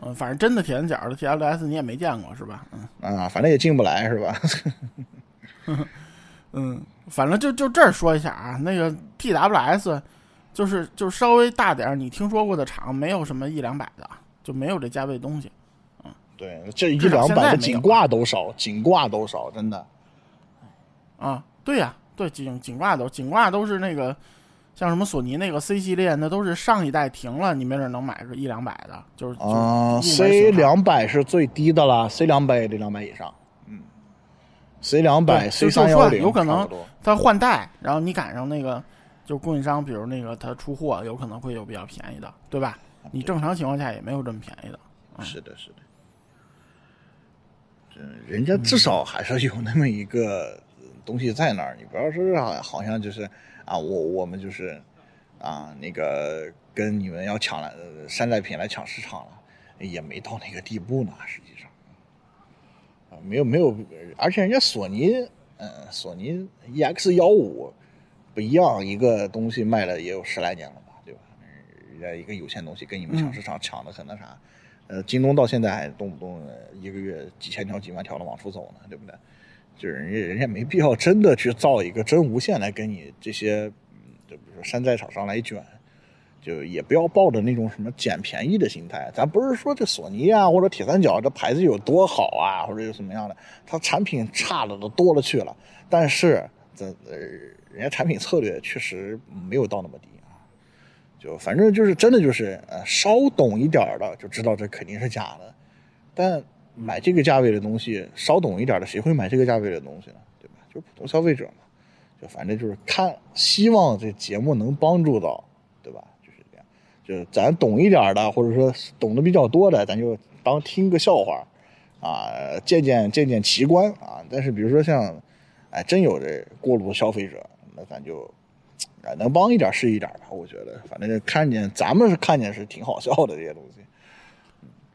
嗯，反正真的铁三角的 TLS 你也没见过是吧？嗯啊，反正也进不来是吧？嗯，反正就就这儿说一下啊，那个 TWS 就是就稍微大点儿你听说过的厂没有什么一两百的，就没有这价位东西。嗯，对，这一两百的颈挂都少，颈挂都少，真的。啊，对呀，对颈颈挂都颈挂都是那个。像什么索尼那个 C 系列，那都是上一代停了，你没准能买个一两百的，就是啊，C 两百是最低的了，C 两百也得两百以上，嗯，C 两百 C 三幺零有可能它换代，然后你赶上那个就供应商，比如那个他出货，有可能会有比较便宜的，对吧？你正常情况下也没有这么便宜的，是的，是的，人家至少还是有那么一个东西在那儿，你不要说好好像就是啊，我我们就是啊那个跟你们要抢来山寨品来抢市场了，也没到那个地步呢，实际上啊没有没有，而且人家索尼嗯索尼 EX 幺五不一样，一个东西卖了也有十来年了吧，对吧？人家一个有限东西跟你们抢市场抢的很那啥。呃，京东到现在还动不动一个月几千条、几万条的往出走呢，对不对？就是人家人家没必要真的去造一个真无线来跟你这些，就比如说山寨厂商来卷，就也不要抱着那种什么捡便宜的心态。咱不是说这索尼啊或者铁三角这牌子有多好啊，或者有什么样的，它产品差的都多了去了。但是这呃，人家产品策略确实没有到那么低啊。就反正就是真的就是呃稍懂一点的就知道这肯定是假的，但买这个价位的东西稍懂一点的谁会买这个价位的东西呢？对吧？就普通消费者嘛，就反正就是看希望这节目能帮助到，对吧？就是这样，就咱懂一点的或者说懂得比较多的，咱就当听个笑话啊，见见见见奇观啊。但是比如说像哎真有这过路消费者，那咱就。啊，能帮一点是一点吧，我觉得，反正看见咱们是看见是挺好笑的这些东西。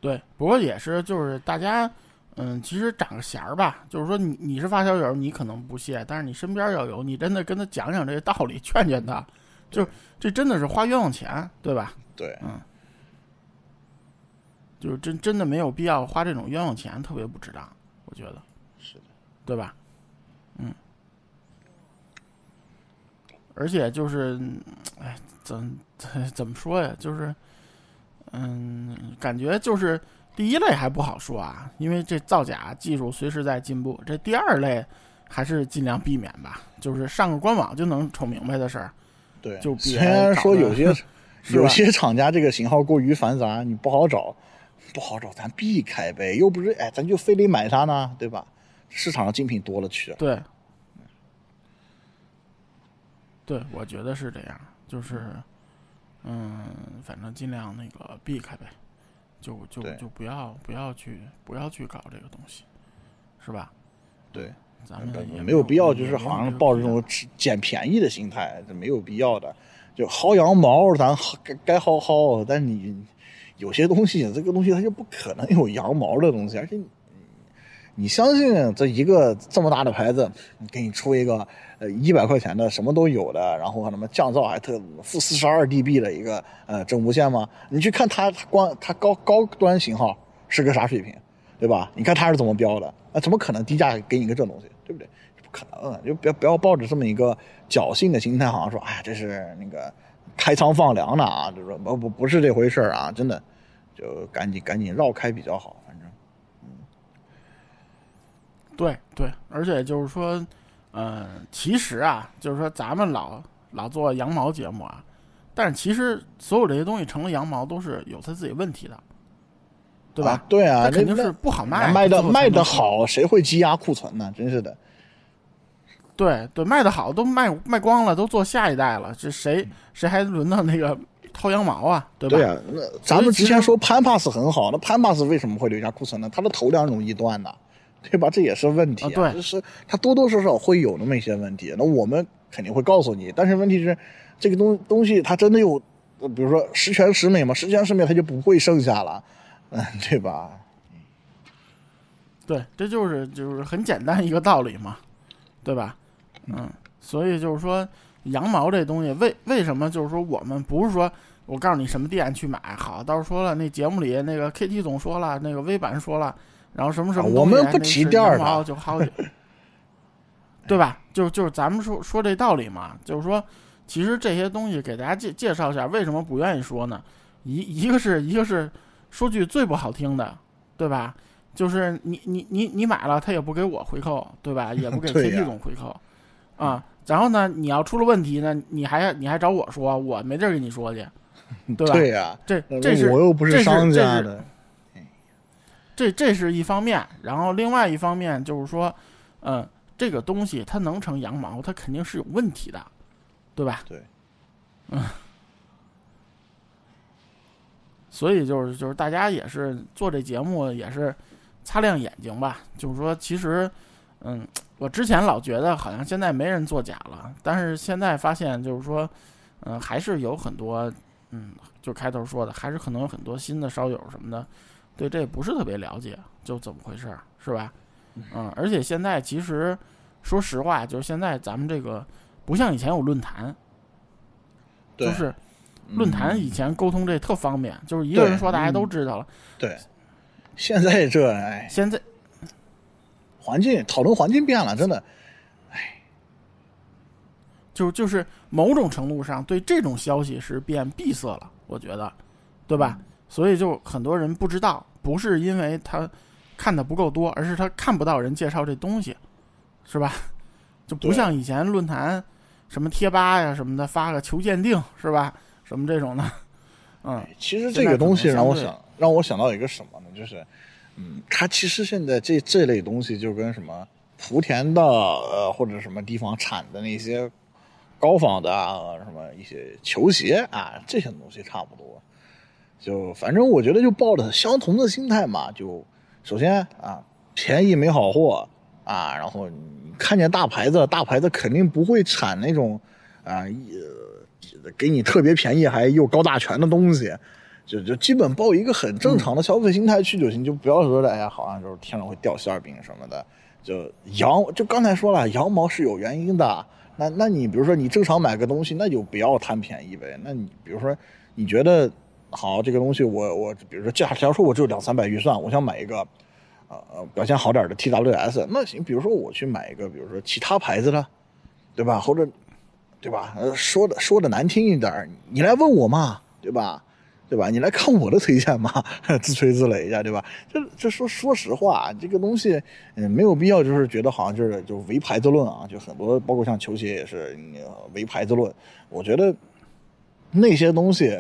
对，不过也是，就是大家，嗯，其实长个弦儿吧，就是说你你是发小友，你可能不屑，但是你身边要有，你真的跟他讲讲这个道理，劝劝他，就这真的是花冤枉钱，对吧？对，嗯，就是真真的没有必要花这种冤枉钱，特别不值当，我觉得是的，对吧？嗯。而且就是，哎，怎怎 怎么说呀？就是，嗯，感觉就是第一类还不好说啊，因为这造假技术随时在进步。这第二类还是尽量避免吧，就是上个官网就能瞅明白的事儿。对，就虽然说有些 有些厂家这个型号过于繁杂，你不好找，不好找，咱避开呗。又不是哎，咱就非得买它呢，对吧？市场上精品多了去了。对。对，我觉得是这样，就是，嗯，反正尽量那个避开呗，就就就不要不要去不要去搞这个东西，是吧？对，咱们也没有必要，就是好像抱着这种捡便宜的心态，这没有必要的。就薅羊毛，咱该该薅薅，但你有些东西，这个东西它就不可能有羊毛的东西，而且。你相信这一个这么大的牌子，给你出一个呃一百块钱的什么都有的，然后什么降噪还特负四十二 dB 的一个呃真无线吗？你去看它光它高高端型号是个啥水平，对吧？你看它是怎么标的？那怎么可能低价给你个这东西，对不对？不可能，就不要不要抱着这么一个侥幸的心态，好像说哎这是那个开仓放粮的啊，就说不不不是这回事啊，真的就赶紧赶紧绕开比较好。对对，而且就是说，呃，其实啊，就是说咱们老老做羊毛节目啊，但是其实所有这些东西成了羊毛都是有它自己问题的，对吧？对啊，肯定是不好卖。卖的卖的好，谁会积压库存呢？真是的。对对，卖的好都卖卖光了，都做下一代了，这谁谁还轮到那个薅羊毛啊？对吧？对啊，那咱们之前说潘帕斯很好，那潘帕斯为什么会留下库存呢？它的头梁容易断呢？对吧？这也是问题，对，就是它多多少少会有那么一些问题。那我们肯定会告诉你，但是问题是，这个东东西它真的有，比如说十全十美嘛？十全十美它就不会剩下了，嗯，对吧？对，这就是就是很简单一个道理嘛，对吧？嗯，所以就是说羊毛这东西，为为什么就是说我们不是说我告诉你什么店去买好？到时候说了，那节目里那个 KT 总说了，那个微版说了。然后什么什么，我们不提店儿的，就好，对吧？就就是咱们说说这道理嘛，就是说，其实这些东西给大家介介绍一下，为什么不愿意说呢？一一个是一个是说句最不好听的，对吧？就是你你你你买了，他也不给我回扣，对吧？也不给 K T 总回扣，啊，然后呢，你要出了问题呢，你还你还找我说，我没地儿跟你说去，对吧？对呀，这这是我又不是商家的。这这是一方面，然后另外一方面就是说，嗯，这个东西它能成羊毛，它肯定是有问题的，对吧？对，嗯，所以就是就是大家也是做这节目也是擦亮眼睛吧，就是说其实，嗯，我之前老觉得好像现在没人作假了，但是现在发现就是说，嗯，还是有很多，嗯，就开头说的，还是可能有很多新的烧友什么的，对这不是特别了解，就怎么回事，是吧？嗯，而且现在其实说实话，就是现在咱们这个不像以前有论坛，就是论坛以前沟通这特方便，就是一个人说大家都知道了。对，现在这哎，现在。环境讨论环境变了，真的，哎，就就是某种程度上对这种消息是变闭塞了，我觉得，对吧？所以就很多人不知道，不是因为他看的不够多，而是他看不到人介绍这东西，是吧？就不像以前论坛什么贴吧呀什么的发个求鉴定是吧？什么这种的，嗯，其实这个东西让我想让我想到一个什么呢？就是。嗯，它其实现在这这类东西就跟什么莆田的呃或者什么地方产的那些高仿的啊什么一些球鞋啊这些东西差不多，就反正我觉得就抱着相同的心态嘛，就首先啊便宜没好货啊，然后你看见大牌子，大牌子肯定不会产那种啊呃给你特别便宜还又高大全的东西。就就基本抱一个很正常的消费心态去就行，就不要说的哎呀，好像就是天上会掉馅饼什么的。就羊，就刚才说了，羊毛是有原因的。那那你比如说你正常买个东西，那就不要贪便宜呗。那你比如说你觉得好这个东西，我我比如说假假如说我只有两三百预算，我想买一个呃表现好点的 TWS，那行，比如说我去买一个，比如说其他牌子的，对吧？或者对吧？呃，说的说的难听一点，你来问我嘛，对吧？对吧？你来看我的推荐嘛，自吹自擂一下，对吧？这这说说实话，这个东西嗯没有必要，就是觉得好像就是就唯牌子论啊，就很多包括像球鞋也是唯牌子论。我觉得那些东西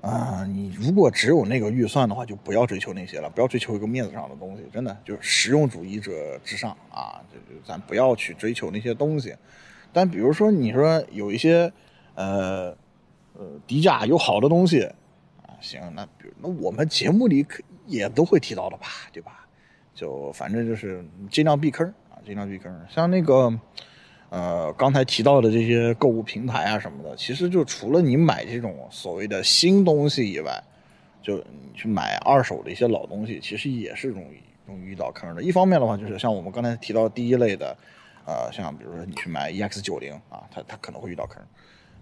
啊，你如果只有那个预算的话，就不要追求那些了，不要追求一个面子上的东西，真的就是实用主义者至上啊！就就咱不要去追求那些东西。但比如说你说有一些呃呃低价又好的东西。啊行，那比如那我们节目里可也都会提到的吧，对吧？就反正就是尽量避坑啊，尽量避坑。像那个，呃，刚才提到的这些购物平台啊什么的，其实就除了你买这种所谓的新东西以外，就你去买二手的一些老东西，其实也是容易容易遇到坑的。一方面的话，就是像我们刚才提到第一类的，呃，像比如说你去买 EX 九零啊，它它可能会遇到坑。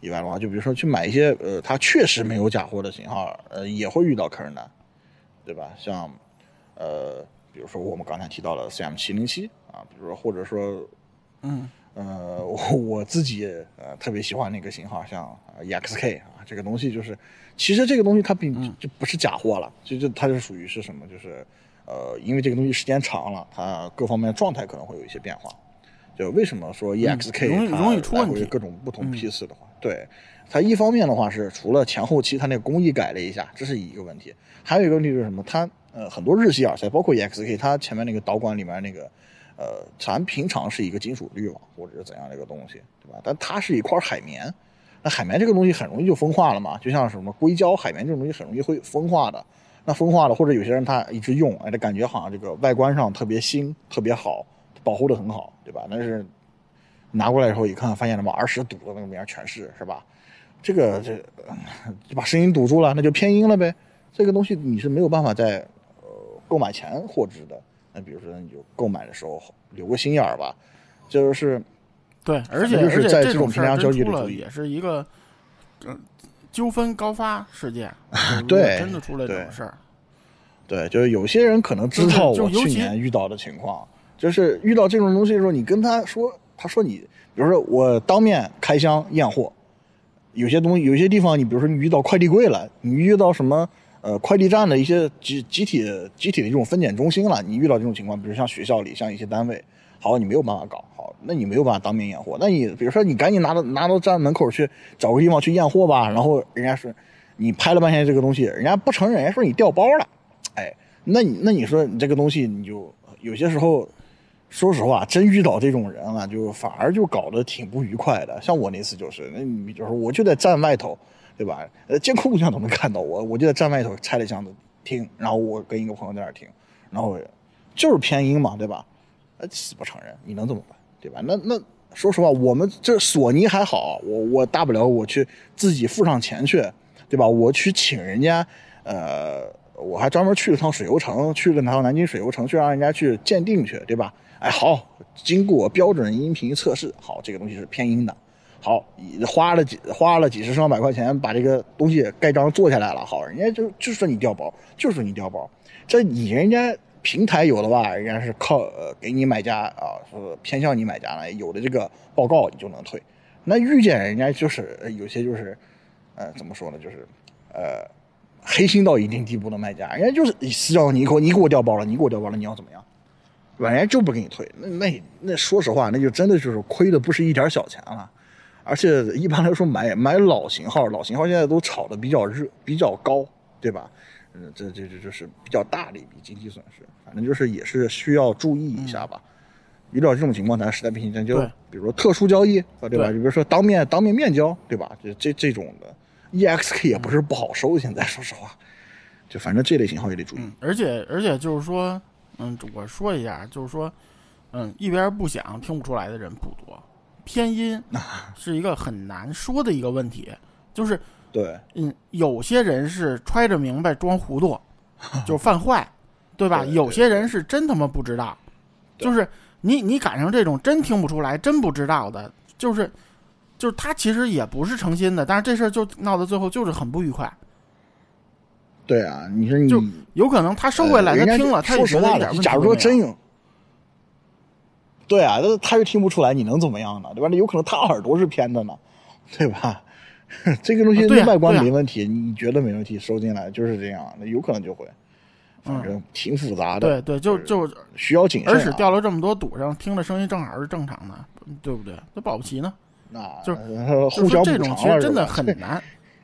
以外的话，就比如说去买一些呃，它确实没有假货的型号，呃，也会遇到坑的，对吧？像呃，比如说我们刚才提到的 CM 七零七啊，比如说或者说，嗯呃，我 我自己呃特别喜欢那个型号，像 EXK 啊，这个东西就是，其实这个东西它并就不是假货了，就就它是属于是什么？就是呃，因为这个东西时间长了，它各方面状态可能会有一些变化。就为什么说 EXK 容易容易出问题？各种不同批次的话。对，它一方面的话是除了前后期它那个工艺改了一下，这是一个问题；还有一个问题是什么？它呃很多日系耳塞，包括 EXK，它前面那个导管里面那个呃，咱平常是一个金属滤网或者是怎样的一个东西，对吧？但它是一块海绵，那海绵这个东西很容易就风化了嘛，就像什么硅胶、海绵这种东西很容易会风化的。那风化了，或者有些人他一直用，哎，他感觉好像这个外观上特别新、特别好，保护的很好，对吧？但是。拿过来以后一看，发现他妈耳屎堵的那个面全是，是吧？这个这就把声音堵住了，那就偏音了呗。这个东西你是没有办法在呃购买前获知的。那比如说你就购买的时候留个心眼儿吧，就是对，而且是在这种平常交易里也是一个嗯纠纷高发事件，对，真的出了这种事儿。对，就是有些人可能知道我去年遇到的情况，就是遇到这种东西的时候，你跟他说。他说：“你，比如说我当面开箱验货，有些东西，有些地方，你比如说你遇到快递柜了，你遇到什么呃快递站的一些集集体集体的这种分拣中心了，你遇到这种情况，比如像学校里，像一些单位，好，你没有办法搞好，那你没有办法当面验货，那你比如说你赶紧拿到拿到站门口去找个地方去验货吧，然后人家说你拍了半天这个东西，人家不承认，人家说你掉包了，哎，那你那你说你这个东西你就有些时候。”说实话，真遇到这种人了，就反而就搞得挺不愉快的。像我那次就是，那你就是我就在站外头，对吧？呃，监控录像都能看到我，我就在站外头拆了箱子听，然后我跟一个朋友在那听，然后就是偏音嘛，对吧？呃，死不承认，你能怎么办？对吧？那那说实话，我们这索尼还好，我我大不了我去自己付上钱去，对吧？我去请人家，呃，我还专门去了趟水游城，去了趟南京水游城，去让人家去鉴定去，对吧？哎，好，经过标准音频测试，好，这个东西是偏音的。好，花了几花了几十上百块钱把这个东西盖章做下来了。好，人家就就说你调包，就说你调包。这你人家平台有的吧，人家是靠呃给你买家啊，是偏向你买家呢，有的这个报告你就能退。那遇见人家就是有些就是，呃，怎么说呢，就是呃黑心到一定地步的卖家，人家就是私教你，给你给我调包了，你给我调包了，你要怎么样？人家就不给你退。那那那说实话，那就真的就是亏的不是一点小钱了。而且一般来说买买老型号，老型号现在都炒的比较热，比较高，对吧？嗯，这这这就是比较大的一笔经济损失。反正就是也是需要注意一下吧。遇到这种情况，咱实在不行，咱就比如说特殊交易，对吧？就比如说当面当面面交，对吧？这这这种的，EXK 也不是不好收，现在说实话，就反正这类型号也得注意。而且而且就是说，嗯，我说一下，就是说，嗯，一边不想听不出来的人不多。偏音 是一个很难说的一个问题，就是对，嗯，有些人是揣着明白装糊涂，就犯坏，对吧？有些人是真他妈不知道，就是你你赶上这种真听不出来、真不知道的，就是就是他其实也不是诚心的，但是这事儿就闹到最后就是很不愉快。对啊，你说你就有可能他收回来，他听了，他说实话了，假如说真有。对啊，那他又听不出来，你能怎么样呢？对吧？那有可能他耳朵是偏的呢，对吧？这个东西外观没问题，你觉得没问题，收进来就是这样，那有可能就会，反正挺复杂的。对对，就就需要谨慎。而且掉了这么多堵上，听着声音正好是正常的，对不对？那保不齐呢？那就是 互相这种其实真的很难。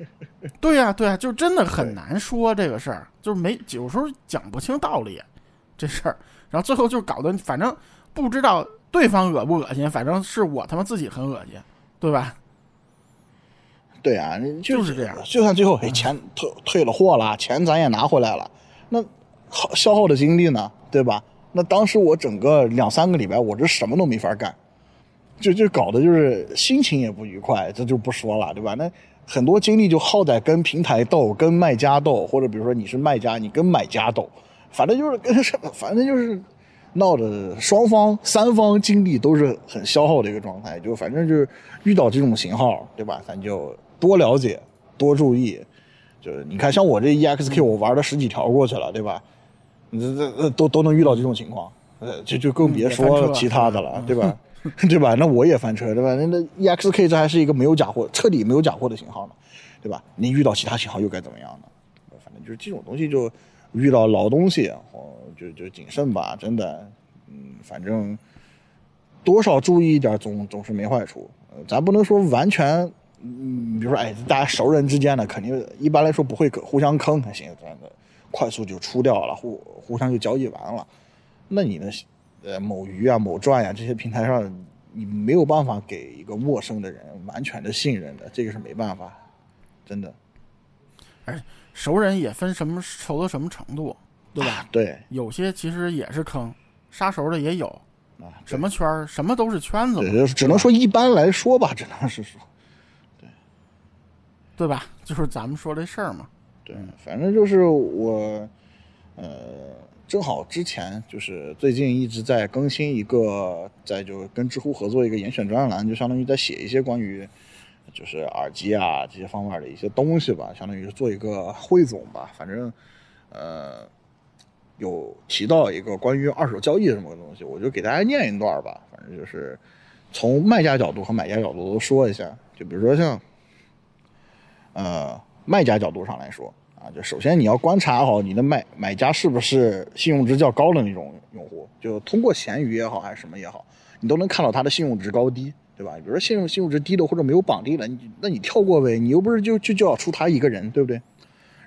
对呀对呀，就真的很难说这个事儿，就是没有时候讲不清道理这事儿，然后最后就搞得反正。不知道对方恶不恶心，反正是我他妈自己很恶心，对吧？对啊，就是这样。就算最后钱退退了货了，钱咱也拿回来了，那耗消耗的精力呢，对吧？那当时我整个两三个礼拜，我这什么都没法干，就就搞得就是心情也不愉快，这就不说了，对吧？那很多精力就耗在跟平台斗、跟卖家斗，或者比如说你是卖家，你跟买家斗，反正就是跟什么，反正就是。闹的双方三方精力都是很消耗的一个状态，就反正就是遇到这种型号，对吧？咱就多了解，多注意。就是你看，像我这 EXK，我玩了十几条过去了，对吧？这这这都都能遇到这种情况，呃，就就更别说其他的了，对吧？对吧？那我也翻车，对吧？那那 EXK 这还是一个没有假货、彻底没有假货的型号呢，对吧？你遇到其他型号又该怎么样呢？反正就是这种东西就。遇到老东西，哦，就就谨慎吧，真的，嗯，反正多少注意一点，总总是没坏处。咱不能说完全，嗯，比如说，哎，大家熟人之间的，肯定一般来说不会互相坑，行，这样的快速就出掉了，互互相就交易完了。那你的呃某鱼啊、某钻呀这些平台上，你没有办法给一个陌生的人完全的信任的，这个是没办法，真的。哎。熟人也分什么熟到什么程度，对吧？对，有些其实也是坑，杀熟的也有啊。什么圈儿，什么都是圈子。对，只能说一般来说吧，只能是说，对，对吧？就是咱们说这事儿嘛。对，反正就是我，呃，正好之前就是最近一直在更新一个，在就跟知乎合作一个严选专栏，就相当于在写一些关于。就是耳机啊这些方面的一些东西吧，相当于是做一个汇总吧。反正，呃，有提到一个关于二手交易这么个东西，我就给大家念一段吧。反正就是从卖家角度和买家角度都说一下。就比如说像，呃，卖家角度上来说啊，就首先你要观察好你的买买家是不是信用值较高的那种用户，就通过闲鱼也好还是什么也好，你都能看到他的信用值高低。对吧？比如说信用信用值低的或者没有绑定的，你那你跳过呗，你又不是就就就要出他一个人，对不对？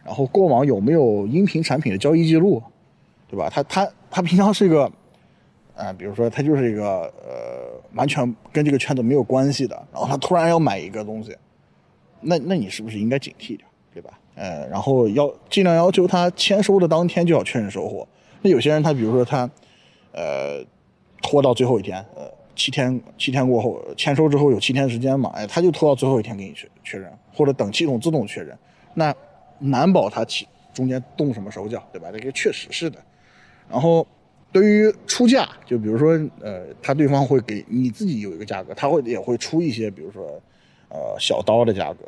然后过往有没有音频产品的交易记录，对吧？他他他平常是一个，呃，比如说他就是一个呃完全跟这个圈子没有关系的，然后他突然要买一个东西，那那你是不是应该警惕点，对吧？呃，然后要尽量要求他签收的当天就要确认收货。那有些人他比如说他，呃。拖到最后一天，呃，七天七天过后签收之后有七天时间嘛，哎，他就拖到最后一天给你确确认，或者等系统自动确认，那难保他其中间动什么手脚，对吧？这个确实是的。然后对于出价，就比如说呃，他对方会给你自己有一个价格，他会也会出一些，比如说呃小刀的价格，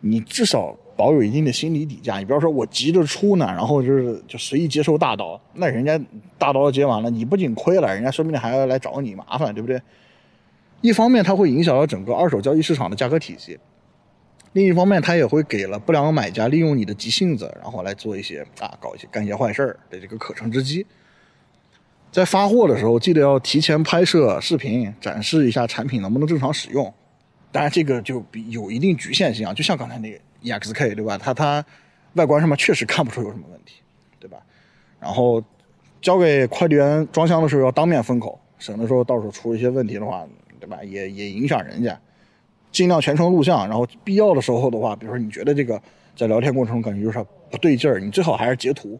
你至少。保有一定的心理底价，你不要说我急着出呢，然后就是就随意接受大刀，那人家大刀接完了，你不仅亏了，人家说不定还要来找你麻烦，对不对？一方面它会影响到整个二手交易市场的价格体系，另一方面它也会给了不良买家利用你的急性子，然后来做一些啊搞一些干一些坏事儿的这个可乘之机。在发货的时候，记得要提前拍摄视频，展示一下产品能不能正常使用。当然，这个就比有一定局限性啊，就像刚才那个。EXK 对吧？它它外观上面确实看不出有什么问题，对吧？然后交给快递员装箱的时候要当面封口，省得说到时候出一些问题的话，对吧？也也影响人家。尽量全程录像，然后必要的时候的话，比如说你觉得这个在聊天过程中感觉有啥不对劲儿，你最好还是截图，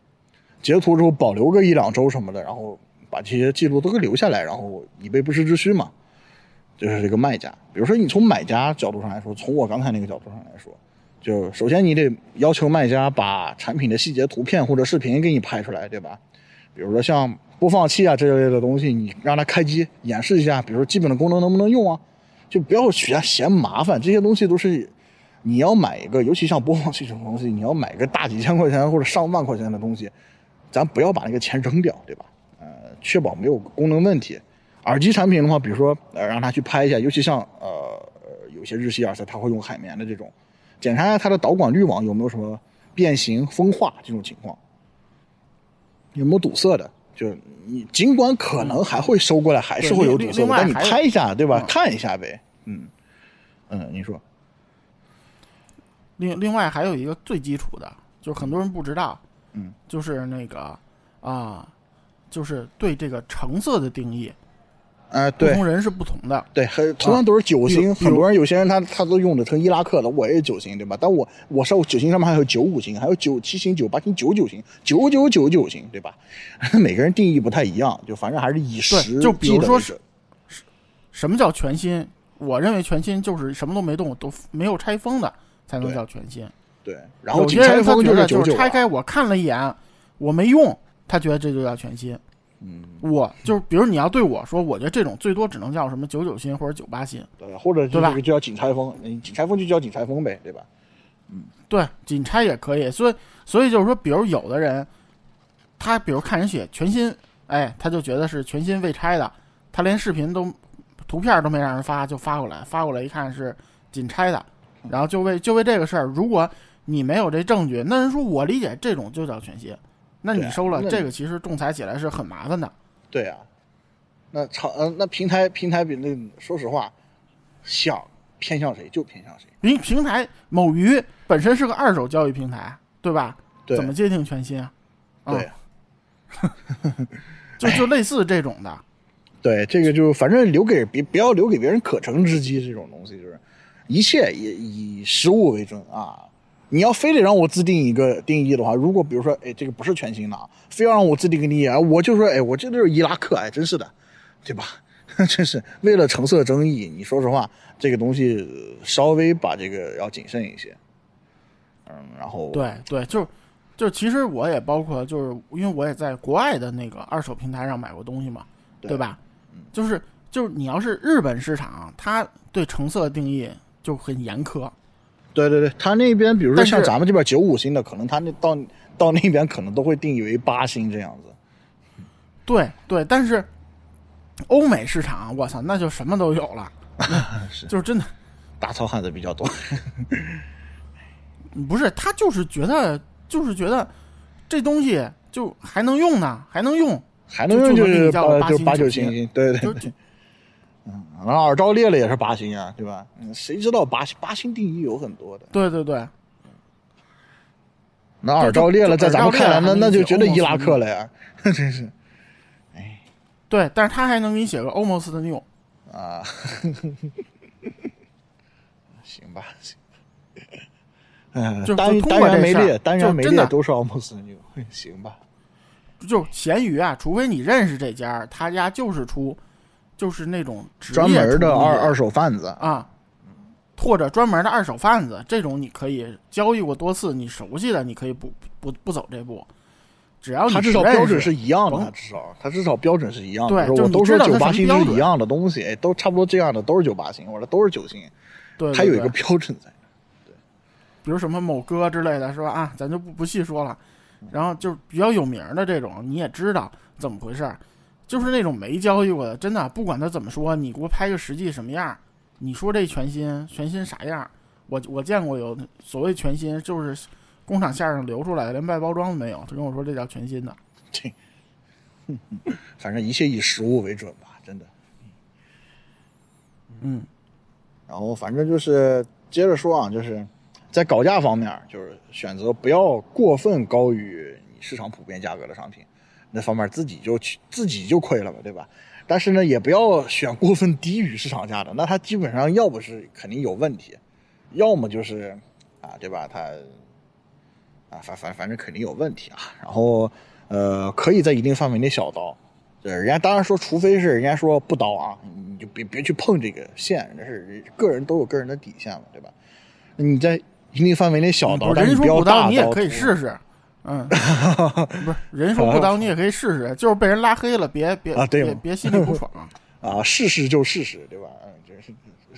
截图之后保留个一两周什么的，然后把这些记录都给留下来，然后以备不时之需嘛。就是这个卖家，比如说你从买家角度上来说，从我刚才那个角度上来说。就首先你得要求卖家把产品的细节图片或者视频给你拍出来，对吧？比如说像播放器啊这一类的东西，你让他开机演示一下，比如说基本的功能能不能用啊？就不要许他嫌麻烦，这些东西都是你要买一个，尤其像播放器这种东西，你要买个大几千块钱或者上万块钱的东西，咱不要把那个钱扔掉，对吧？呃，确保没有功能问题。耳机产品的话，比如说呃让他去拍一下，尤其像呃有些日系耳塞，他会用海绵的这种。检查一下它的导管滤网有没有什么变形、风化这种情况，有没有堵塞的？就你尽管可能还会收过来，还是会有堵塞，但你拍一下，对吧？看一下呗。嗯嗯，你说。另另外还有一个最基础的，就是很多人不知道，嗯，就是那个啊，就是对这个成色的定义。呃，对，不同人是不同的，对，很同样都是九星，很多人有些人他他都用的成伊拉克的，我也是九星，对吧？但我我上九星上面还有九五星，还有九七星、九八星、九九星、九九九九星，对吧？每个人定义不太一样，就反正还是以实就比如说是，什么叫全新？我认为全新就是什么都没动，都没有拆封的才能叫全新。对，然后有些人他觉得就是拆开我看了一眼，我没用，他觉得这就叫全新。嗯，我就是，比如你要对我说，我觉得这种最多只能叫什么九九新或者九八新，对，或者就这个就叫紧拆封，你紧拆封就叫紧拆封呗，对吧？嗯，对，紧拆也可以，所以所以就是说，比如有的人，他比如看人写全新，哎，他就觉得是全新未拆的，他连视频都图片都没让人发就发过来，发过来一看是仅拆的，然后就为就为这个事儿，如果你没有这证据，那人说我理解这种就叫全新。那你收了这个，其实仲裁起来是很麻烦的。对啊，那厂呃，那平台平台比那说实话，想偏向谁就偏向谁。平平台某鱼本身是个二手交易平台，对吧？对。怎么界定全新啊？对。就就类似这种的。对，这个就反正留给别不要留给别人可乘之机，这种东西就是一切以以实物为准啊。你要非得让我自定一个定义的话，如果比如说，哎，这个不是全新的，非要让我自定个定义啊，我就说，哎，我这就是伊拉克，哎，真是的，对吧？真是为了橙色争议，你说实话，这个东西稍微把这个要谨慎一些。嗯，然后对对，就就其实我也包括，就是因为我也在国外的那个二手平台上买过东西嘛，对吧？就是就是你要是日本市场，它对橙色定义就很严苛。对对对，他那边比如说像咱们这边九五星的，可能他那到到那边可能都会定义为八星这样子。对对，但是欧美市场，我操，那就什么都有了，是就是真的大糙汉子比较多。不是，他就是觉得就是觉得这东西就还能用呢，还能用，还能用就是八九星，对对对。嗯，那耳罩裂了也是八星啊，对吧？嗯，谁知道八星八星定义有很多的。对对对。那耳罩裂了，在咱们看来，那那就觉得伊拉克了呀，真是。哎。对，但是他还能给你写个 almost new。啊。行吧，行。嗯，单单元没裂，单元没裂都是 almost new，行吧。就闲鱼啊，除非你认识这家，他家就是出，就是那种专门的二二手贩子啊，或者专门的二手贩子，这种你可以交易过多次，你熟悉的，你可以不不不走这步。只要他至少标准是一样的，至少他至少标准是一样的。对，我都说九八星是一样的东西，都差不多这样的都是九八星，或者都是九星。对，它有一个标准在。对，比如什么某哥之类的是吧？啊，咱就不不细说了。然后就是比较有名的这种，你也知道怎么回事就是那种没交易过的，真的不管他怎么说，你给我拍个实际什么样？你说这全新全新啥样？我我见过有所谓全新，就是工厂线上流出来的，连外包装都没有。他跟我说这叫全新的。这，反正一切以实物为准吧，真的。嗯。然后反正就是接着说啊，就是在搞价方面，就是选择不要过分高于你市场普遍价格的商品，那方面自己就去自己就亏了吧，对吧？但是呢，也不要选过分低于市场价的，那它基本上要不是肯定有问题，要么就是啊，对吧？它啊，反反反正肯定有问题啊。然后呃，可以在一定范围内小刀。对，人家当然说，除非是人家说不刀啊，你就别别去碰这个线，那是个人都有个人的底线嘛，对吧？你在一定范围内小刀，但是不要大刀。你也可以试试，嗯，不是人说不当你也可以试试，就是被人拉黑了，别别啊，对别别心里不爽 啊，试试就试试，对吧？嗯，真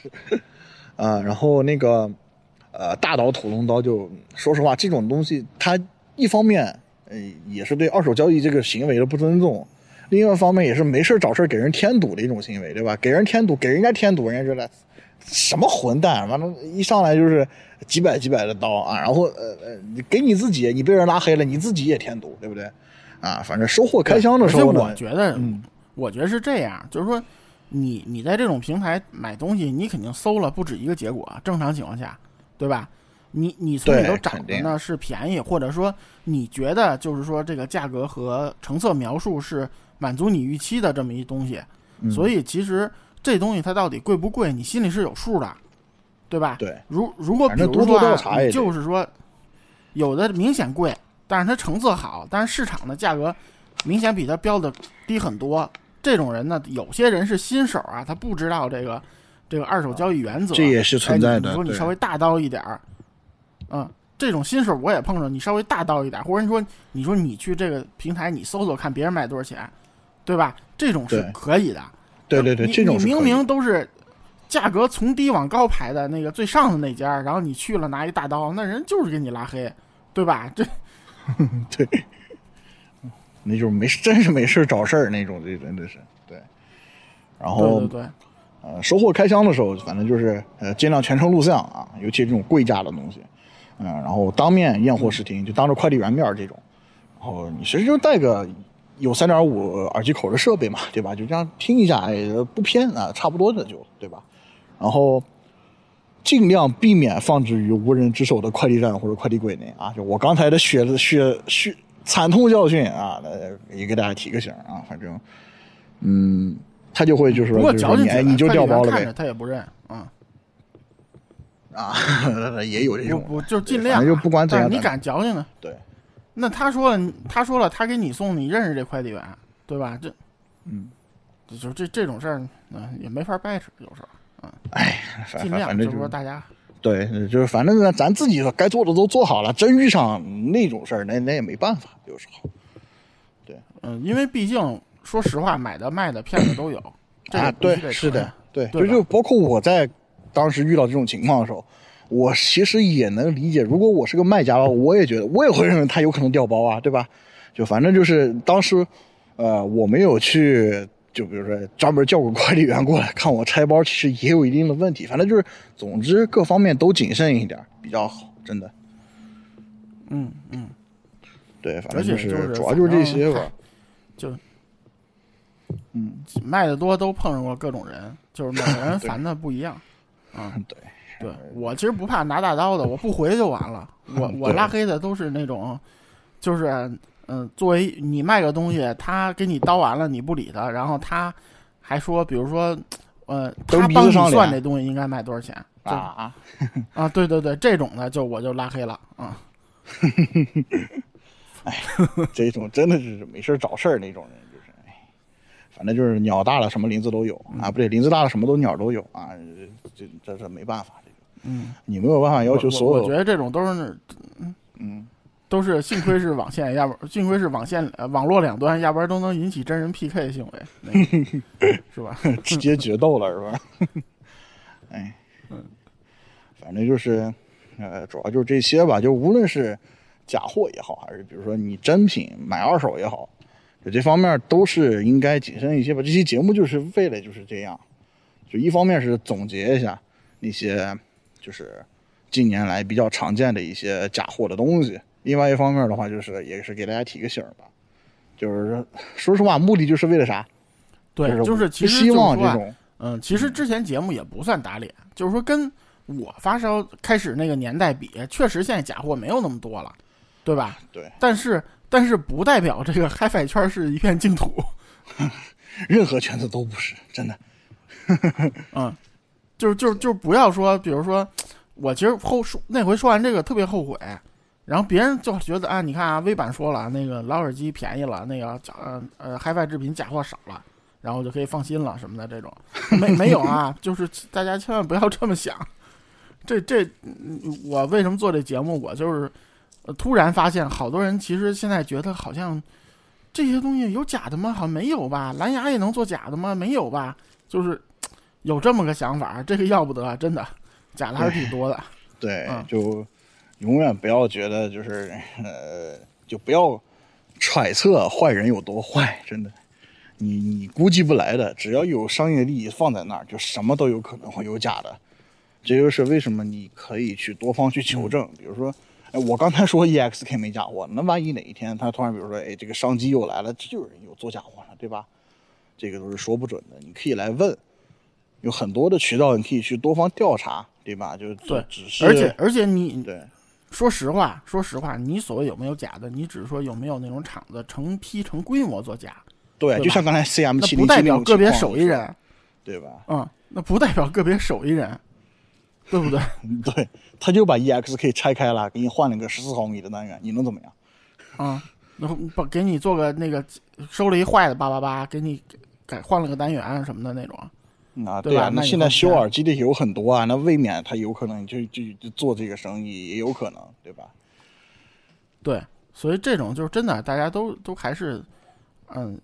是，啊，然后那个呃，大刀屠龙刀，就说实话，这种东西它一方面呃也是对二手交易这个行为的不尊重。另一方面也是没事找事给人添堵的一种行为，对吧？给人添堵，给人家添堵，人家觉得什么混蛋，完了，一上来就是几百几百的刀啊，然后呃呃，给你自己，你被人拉黑了，你自己也添堵，对不对？啊，反正收货开箱的时候呢，我觉得，嗯，我觉得是这样，就是说，你你在这种平台买东西，你肯定搜了不止一个结果，正常情况下，对吧？你你从里头找的呢是便宜，或者说你觉得就是说这个价格和成色描述是。满足你预期的这么一东西，所以其实这东西它到底贵不贵，你心里是有数的，对吧？对。如如果比如说就是说，有的明显贵，但是它成色好，但是市场的价格明显比它标的低很多。这种人呢，有些人是新手啊，他不知道这个这个二手交易原则，这也是存在的。你说你稍微大刀一点儿，嗯。这种新手我也碰着，你稍微大刀一点，或者说你说你去这个平台你搜搜看别人卖多少钱。对吧？这种是可以的。对对对，这种你明明都是价格从低往高排的那个最上的那家，然后你去了拿一大刀，那人就是给你拉黑，对吧？这 对，那就是没真是没事找事儿那种，这真的是对。然后对对对，呃，收货开箱的时候，反正就是呃尽量全程录像啊，尤其这种贵价的东西，嗯，然后当面验货试听，就当着快递员面这种，然后你其实就带个。有三点五耳机口的设备嘛，对吧？就这样听一下，哎，不偏啊，差不多的就，对吧？然后尽量避免放置于无人值守的快递站或者快递柜内啊。就我刚才的血血血惨痛教训啊，也给大家提个醒啊。反正，嗯，他就会就是说，就是你你就掉包了呗。他也不认啊啊，也有这种，不就尽量就不管怎样，你敢矫情呢？对。那他说了，他说了，他给你送，你认识这快递员，对吧？这，嗯，就这这种事儿，嗯，也没法掰扯，有时候，嗯，哎，反正就是说大家，对，就是反正呢，咱自己该做的都做好了，真遇上那种事儿，那那也没办法，有时候，对，嗯，因为毕竟说实话，买的卖的骗子都有，啊，对，是的，对，就就包括我在当时遇到这种情况的时候。我其实也能理解，如果我是个卖家的话，我也觉得，我也会认为他有可能掉包啊，对吧？就反正就是当时，呃，我没有去，就比如说专门叫个快递员过来看我拆包，其实也有一定的问题。反正就是，总之各方面都谨慎一点比较好，真的。嗯嗯，对，反正就是主要就是这些吧。就，嗯，卖的多都碰上过各种人，就是每个人 烦的不一样。啊，对。对我其实不怕拿大刀的，我不回就完了。我 我拉黑的都是那种，就是嗯，作为你卖个东西，他给你刀完了你不理他，然后他还说，比如说，呃，他帮你算这东西应该卖多少钱啊啊啊！对对对，这种的就我就拉黑了啊。哎，这种真的是没事找事儿那种人，就是哎，反正就是鸟大了什么林子都有啊，不对，林子大了什么都鸟都有啊，这这这没办法，这个，嗯，你没有办法要求所有，我觉得这种都是，嗯嗯。都是幸亏是网线，要不幸亏是网线，呃，网络两端，要不然都能引起真人 PK 行为，是吧？直接决斗了，是吧？哎，嗯，反正就是，呃，主要就是这些吧。就无论是假货也好，还是比如说你真品买二手也好，就这方面都是应该谨慎一些吧。这期节目就是为了就是这样，就一方面是总结一下那些就是近年来比较常见的一些假货的东西。另外一方面的话，就是也是给大家提个醒吧，就是说实话，目的就是为了啥？对，就是其实希望这种，嗯，其实之前节目也不算打脸，就是说跟我发烧开始那个年代比，确实现在假货没有那么多了，对吧？对。但是但是不代表这个 HiFi 圈是一片净土，任何圈子都不是真的。嗯，就是就是就是不要说，比如说我其实后说那回说完这个特别后悔。然后别人就觉得啊，你看啊，微版说了，那个老耳机便宜了，那个假呃呃 HiFi 制品假货少了，然后就可以放心了什么的这种，没没有啊？就是大家千万不要这么想。这这，我为什么做这节目？我就是突然发现，好多人其实现在觉得好像这些东西有假的吗？好像没有吧？蓝牙也能做假的吗？没有吧？就是有这么个想法，这个要不得，真的假的还是挺多的。对，就。永远不要觉得就是 呃，就不要揣测坏人有多坏，真的，你你估计不来的。只要有商业利益放在那儿，就什么都有可能会有假的。这就是为什么你可以去多方去求证。比如说，哎，我刚才说 EXK 没假货，那万一哪一天他突然比如说，哎，这个商机又来了，这就有人有做假货了，对吧？这个都是说不准的。你可以来问，有很多的渠道，你可以去多方调查，对吧？就对，只是而且而且你对。说实话，说实话，你所谓有没有假的？你只是说有没有那种厂子成批成规模做假？对，就像刚才 C M 七零，那不代表个别手艺人，对吧？嗯，那不代表个别手艺人，对不对？对，他就把 E X K 拆开了，给你换了个十四毫米的单元，你能怎么样？啊，那不给你做个那个收了一坏的八八八，给你改换了个单元什么的那种。啊，对啊，那现在修耳机的有很多啊，那未免他有可能就就就做这个生意也有可能，对吧？对，所以这种就是真的，大家都都还是，嗯，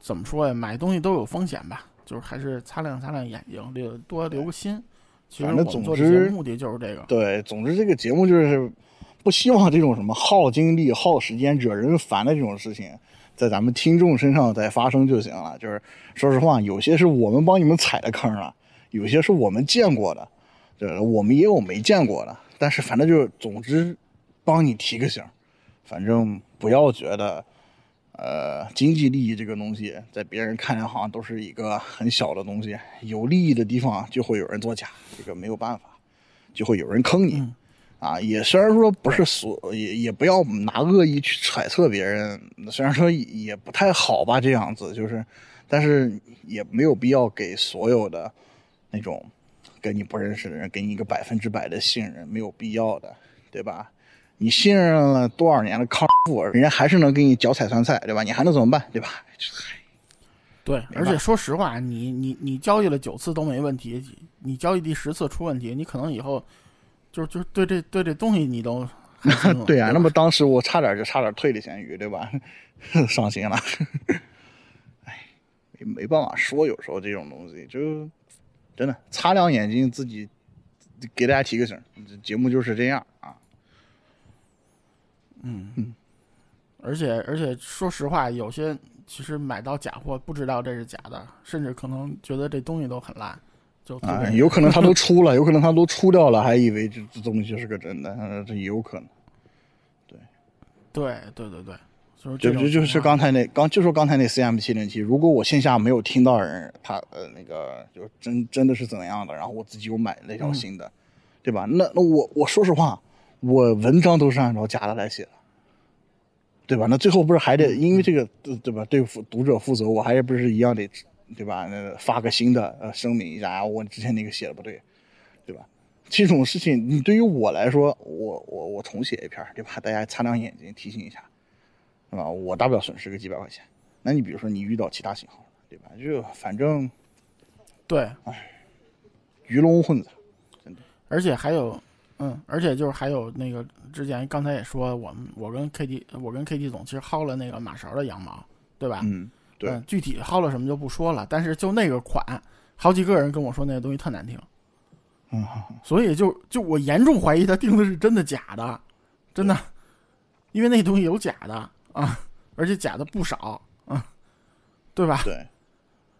怎么说呀？买东西都有风险吧，就是还是擦亮擦亮眼睛，留多留个心。其实我们做这些目的就是这个。对，总之这个节目就是不希望这种什么耗精力、耗时间、惹人烦的这种事情。在咱们听众身上再发生就行了。就是说实话，有些是我们帮你们踩的坑了，有些是我们见过的，对，我们也有没见过的。但是反正就是总之帮你提个醒，反正不要觉得，呃，经济利益这个东西在别人看来好像都是一个很小的东西，有利益的地方就会有人作假，这个没有办法，就会有人坑你。啊，也虽然说不是所，也也不要拿恶意去揣测别人。虽然说也不太好吧，这样子就是，但是也没有必要给所有的那种跟你不认识的人给你一个百分之百的信任，没有必要的，对吧？你信任了多少年的康复，人家还是能给你脚踩酸菜，对吧？你还能怎么办，对吧？对，而且说实话，你你你交易了九次都没问题，你交易第十次出问题，你可能以后。就就对这对这东西你都 对啊，那么当时我差点就差点退了咸鱼，对吧？伤心了，哎，没没办法说，有时候这种东西就真的擦亮眼睛，自己给大家提个醒，节目就是这样啊。嗯嗯，而且而且说实话，有些其实买到假货不知道这是假的，甚至可能觉得这东西都很烂。啊，有可能他都 出了，有可能他都出掉了，还以为这这东西是个真的，这也有可能。对，对，对，对，对，就就就是刚才那刚就说刚才那 C M 七零七，如果我线下没有听到人他呃那个就真真的是怎样的，然后我自己又买那条新的，对吧？那那我我说实话，我文章都是按照假的来写的，对吧？那最后不是还得因为这个对吧？对读者负责，我还不是一样得。对吧？那发个新的呃声明一下，我之前那个写的不对，对吧？这种事情，你对于我来说，我我我重写一篇，对吧？大家擦亮眼睛，提醒一下，是吧？我大不了损失个几百块钱。那你比如说你遇到其他型号，对吧？就反正对，哎，鱼龙混杂，真的。而且还有，嗯，而且就是还有那个之前刚才也说，我们我跟 K D 我跟 K D 总其实薅了那个马勺的羊毛，对吧？嗯，对。具体薅了什么就不说了，但是就那个款，好几个人跟我说那个东西特难听。嗯，所以就就我严重怀疑他订的是真的假的，真的，因为那东西有假的啊，而且假的不少啊，对吧？对，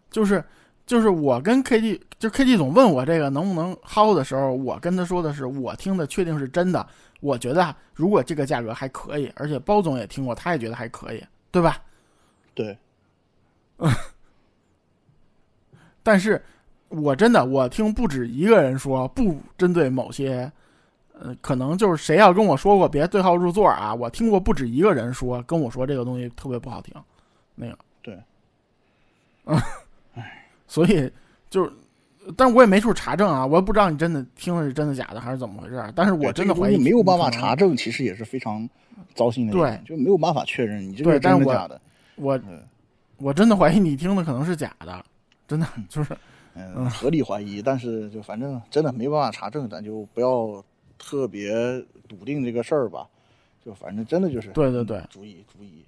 就是就是我跟 K D 就 K D 总问我这个能不能薅的时候，我跟他说的是我听的确定是真的，我觉得如果这个价格还可以，而且包总也听过，他也觉得还可以，对吧？对，但是。我真的，我听不止一个人说，不针对某些，呃，可能就是谁要跟我说过别对号入座啊。我听过不止一个人说，跟我说这个东西特别不好听，那个对，嗯，唉，所以就是，但我也没处查证啊，我也不知道你真的听的是真的假的还是怎么回事。但是我真的怀疑没有办法查证，其实也是非常糟心的，对，就没有办法确认你这个真的假的。我我真的怀疑你听的可能是假的，真的就是。嗯，合理怀疑，但是就反正真的没办法查证，咱就不要特别笃定这个事儿吧。就反正真的就是对对对，注意注意。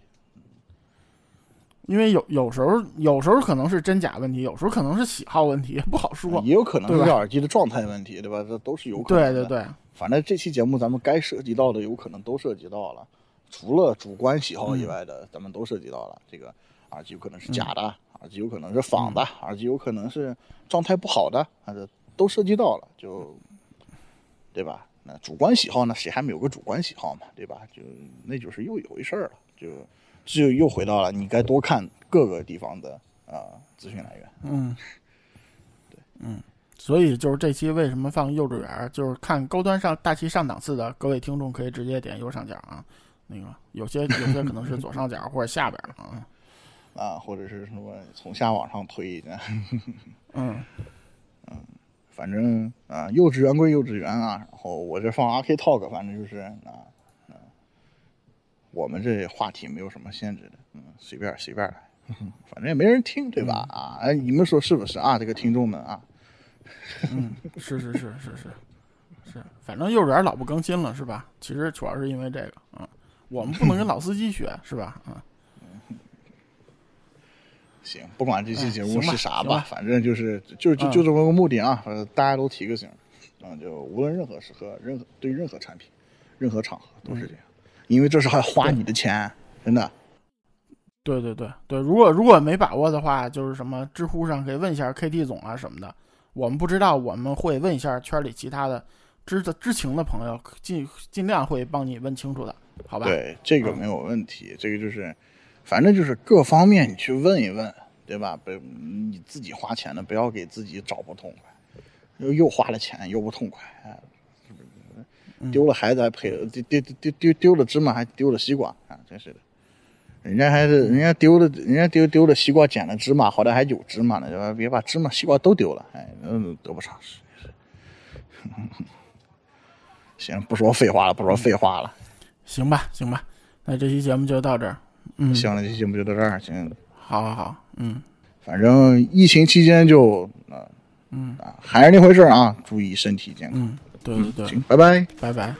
因为有有时候有时候可能是真假问题，有时候可能是喜好问题，不好说。也有可能是耳机的状态问题，对吧？这都是有可能的。对对对，反正这期节目咱们该涉及到的，有可能都涉及到了。除了主观喜好以外的，咱们都涉及到了。这个耳机有可能是假的。耳机有可能是仿的，耳机有可能是状态不好的，啊，这都涉及到了，就对吧？那主观喜好呢？谁还没有个主观喜好嘛？对吧？就那就是又一回事儿了，就就又回到了你该多看各个地方的啊资讯来源。嗯，对，嗯，所以就是这期为什么放幼稚园？就是看高端上大气上档次的各位听众可以直接点右上角啊，那个有些有些可能是左上角或者下边啊。啊，或者是什么从下往上推的，嗯 嗯，反正啊，幼稚园归幼稚园啊，然后我这放 RK Talk，反正就是啊啊，我们这话题没有什么限制的，嗯，随便随便来，反正也没人听，对吧？啊，哎，你们说是不是啊？这个听众们啊，嗯，是是是是是是，反正幼儿园老不更新了，是吧？其实主要是因为这个，嗯，我们不能跟老司机学，是吧？嗯。行，不管这期节目是啥吧，反正就是就就就这么个目的啊，反正大家都提个醒，啊，就无论任何时刻，任何对任何产品，任何场合都是这样，因为这是还花你的钱，真的。对对对对，如果如果没把握的话，就是什么知乎上可以问一下 KT 总啊什么的，我们不知道，我们会问一下圈里其他的知的知情的朋友，尽尽量会帮你问清楚的，好吧？对，这个没有问题，这个就是。反正就是各方面你去问一问，对吧？不，你自己花钱的，不要给自己找不痛快，又又花了钱又不痛快，丢了孩子还赔丢丢丢丢丢了芝麻还丢了西瓜啊！真是的，人家还是人家丢了，人家丢丢了西瓜捡了芝麻，好歹还有芝麻呢，对吧？别把芝麻西瓜都丢了，哎，嗯，得不偿失。行，不说废话了，不说废话了，行吧，行吧，那这期节目就到这儿。嗯，行了，这期节目就到这儿，行。好，好，好，嗯，反正疫情期间就啊，嗯啊，还是那回事啊，注意身体健康。嗯，对对对，行，拜拜，拜拜。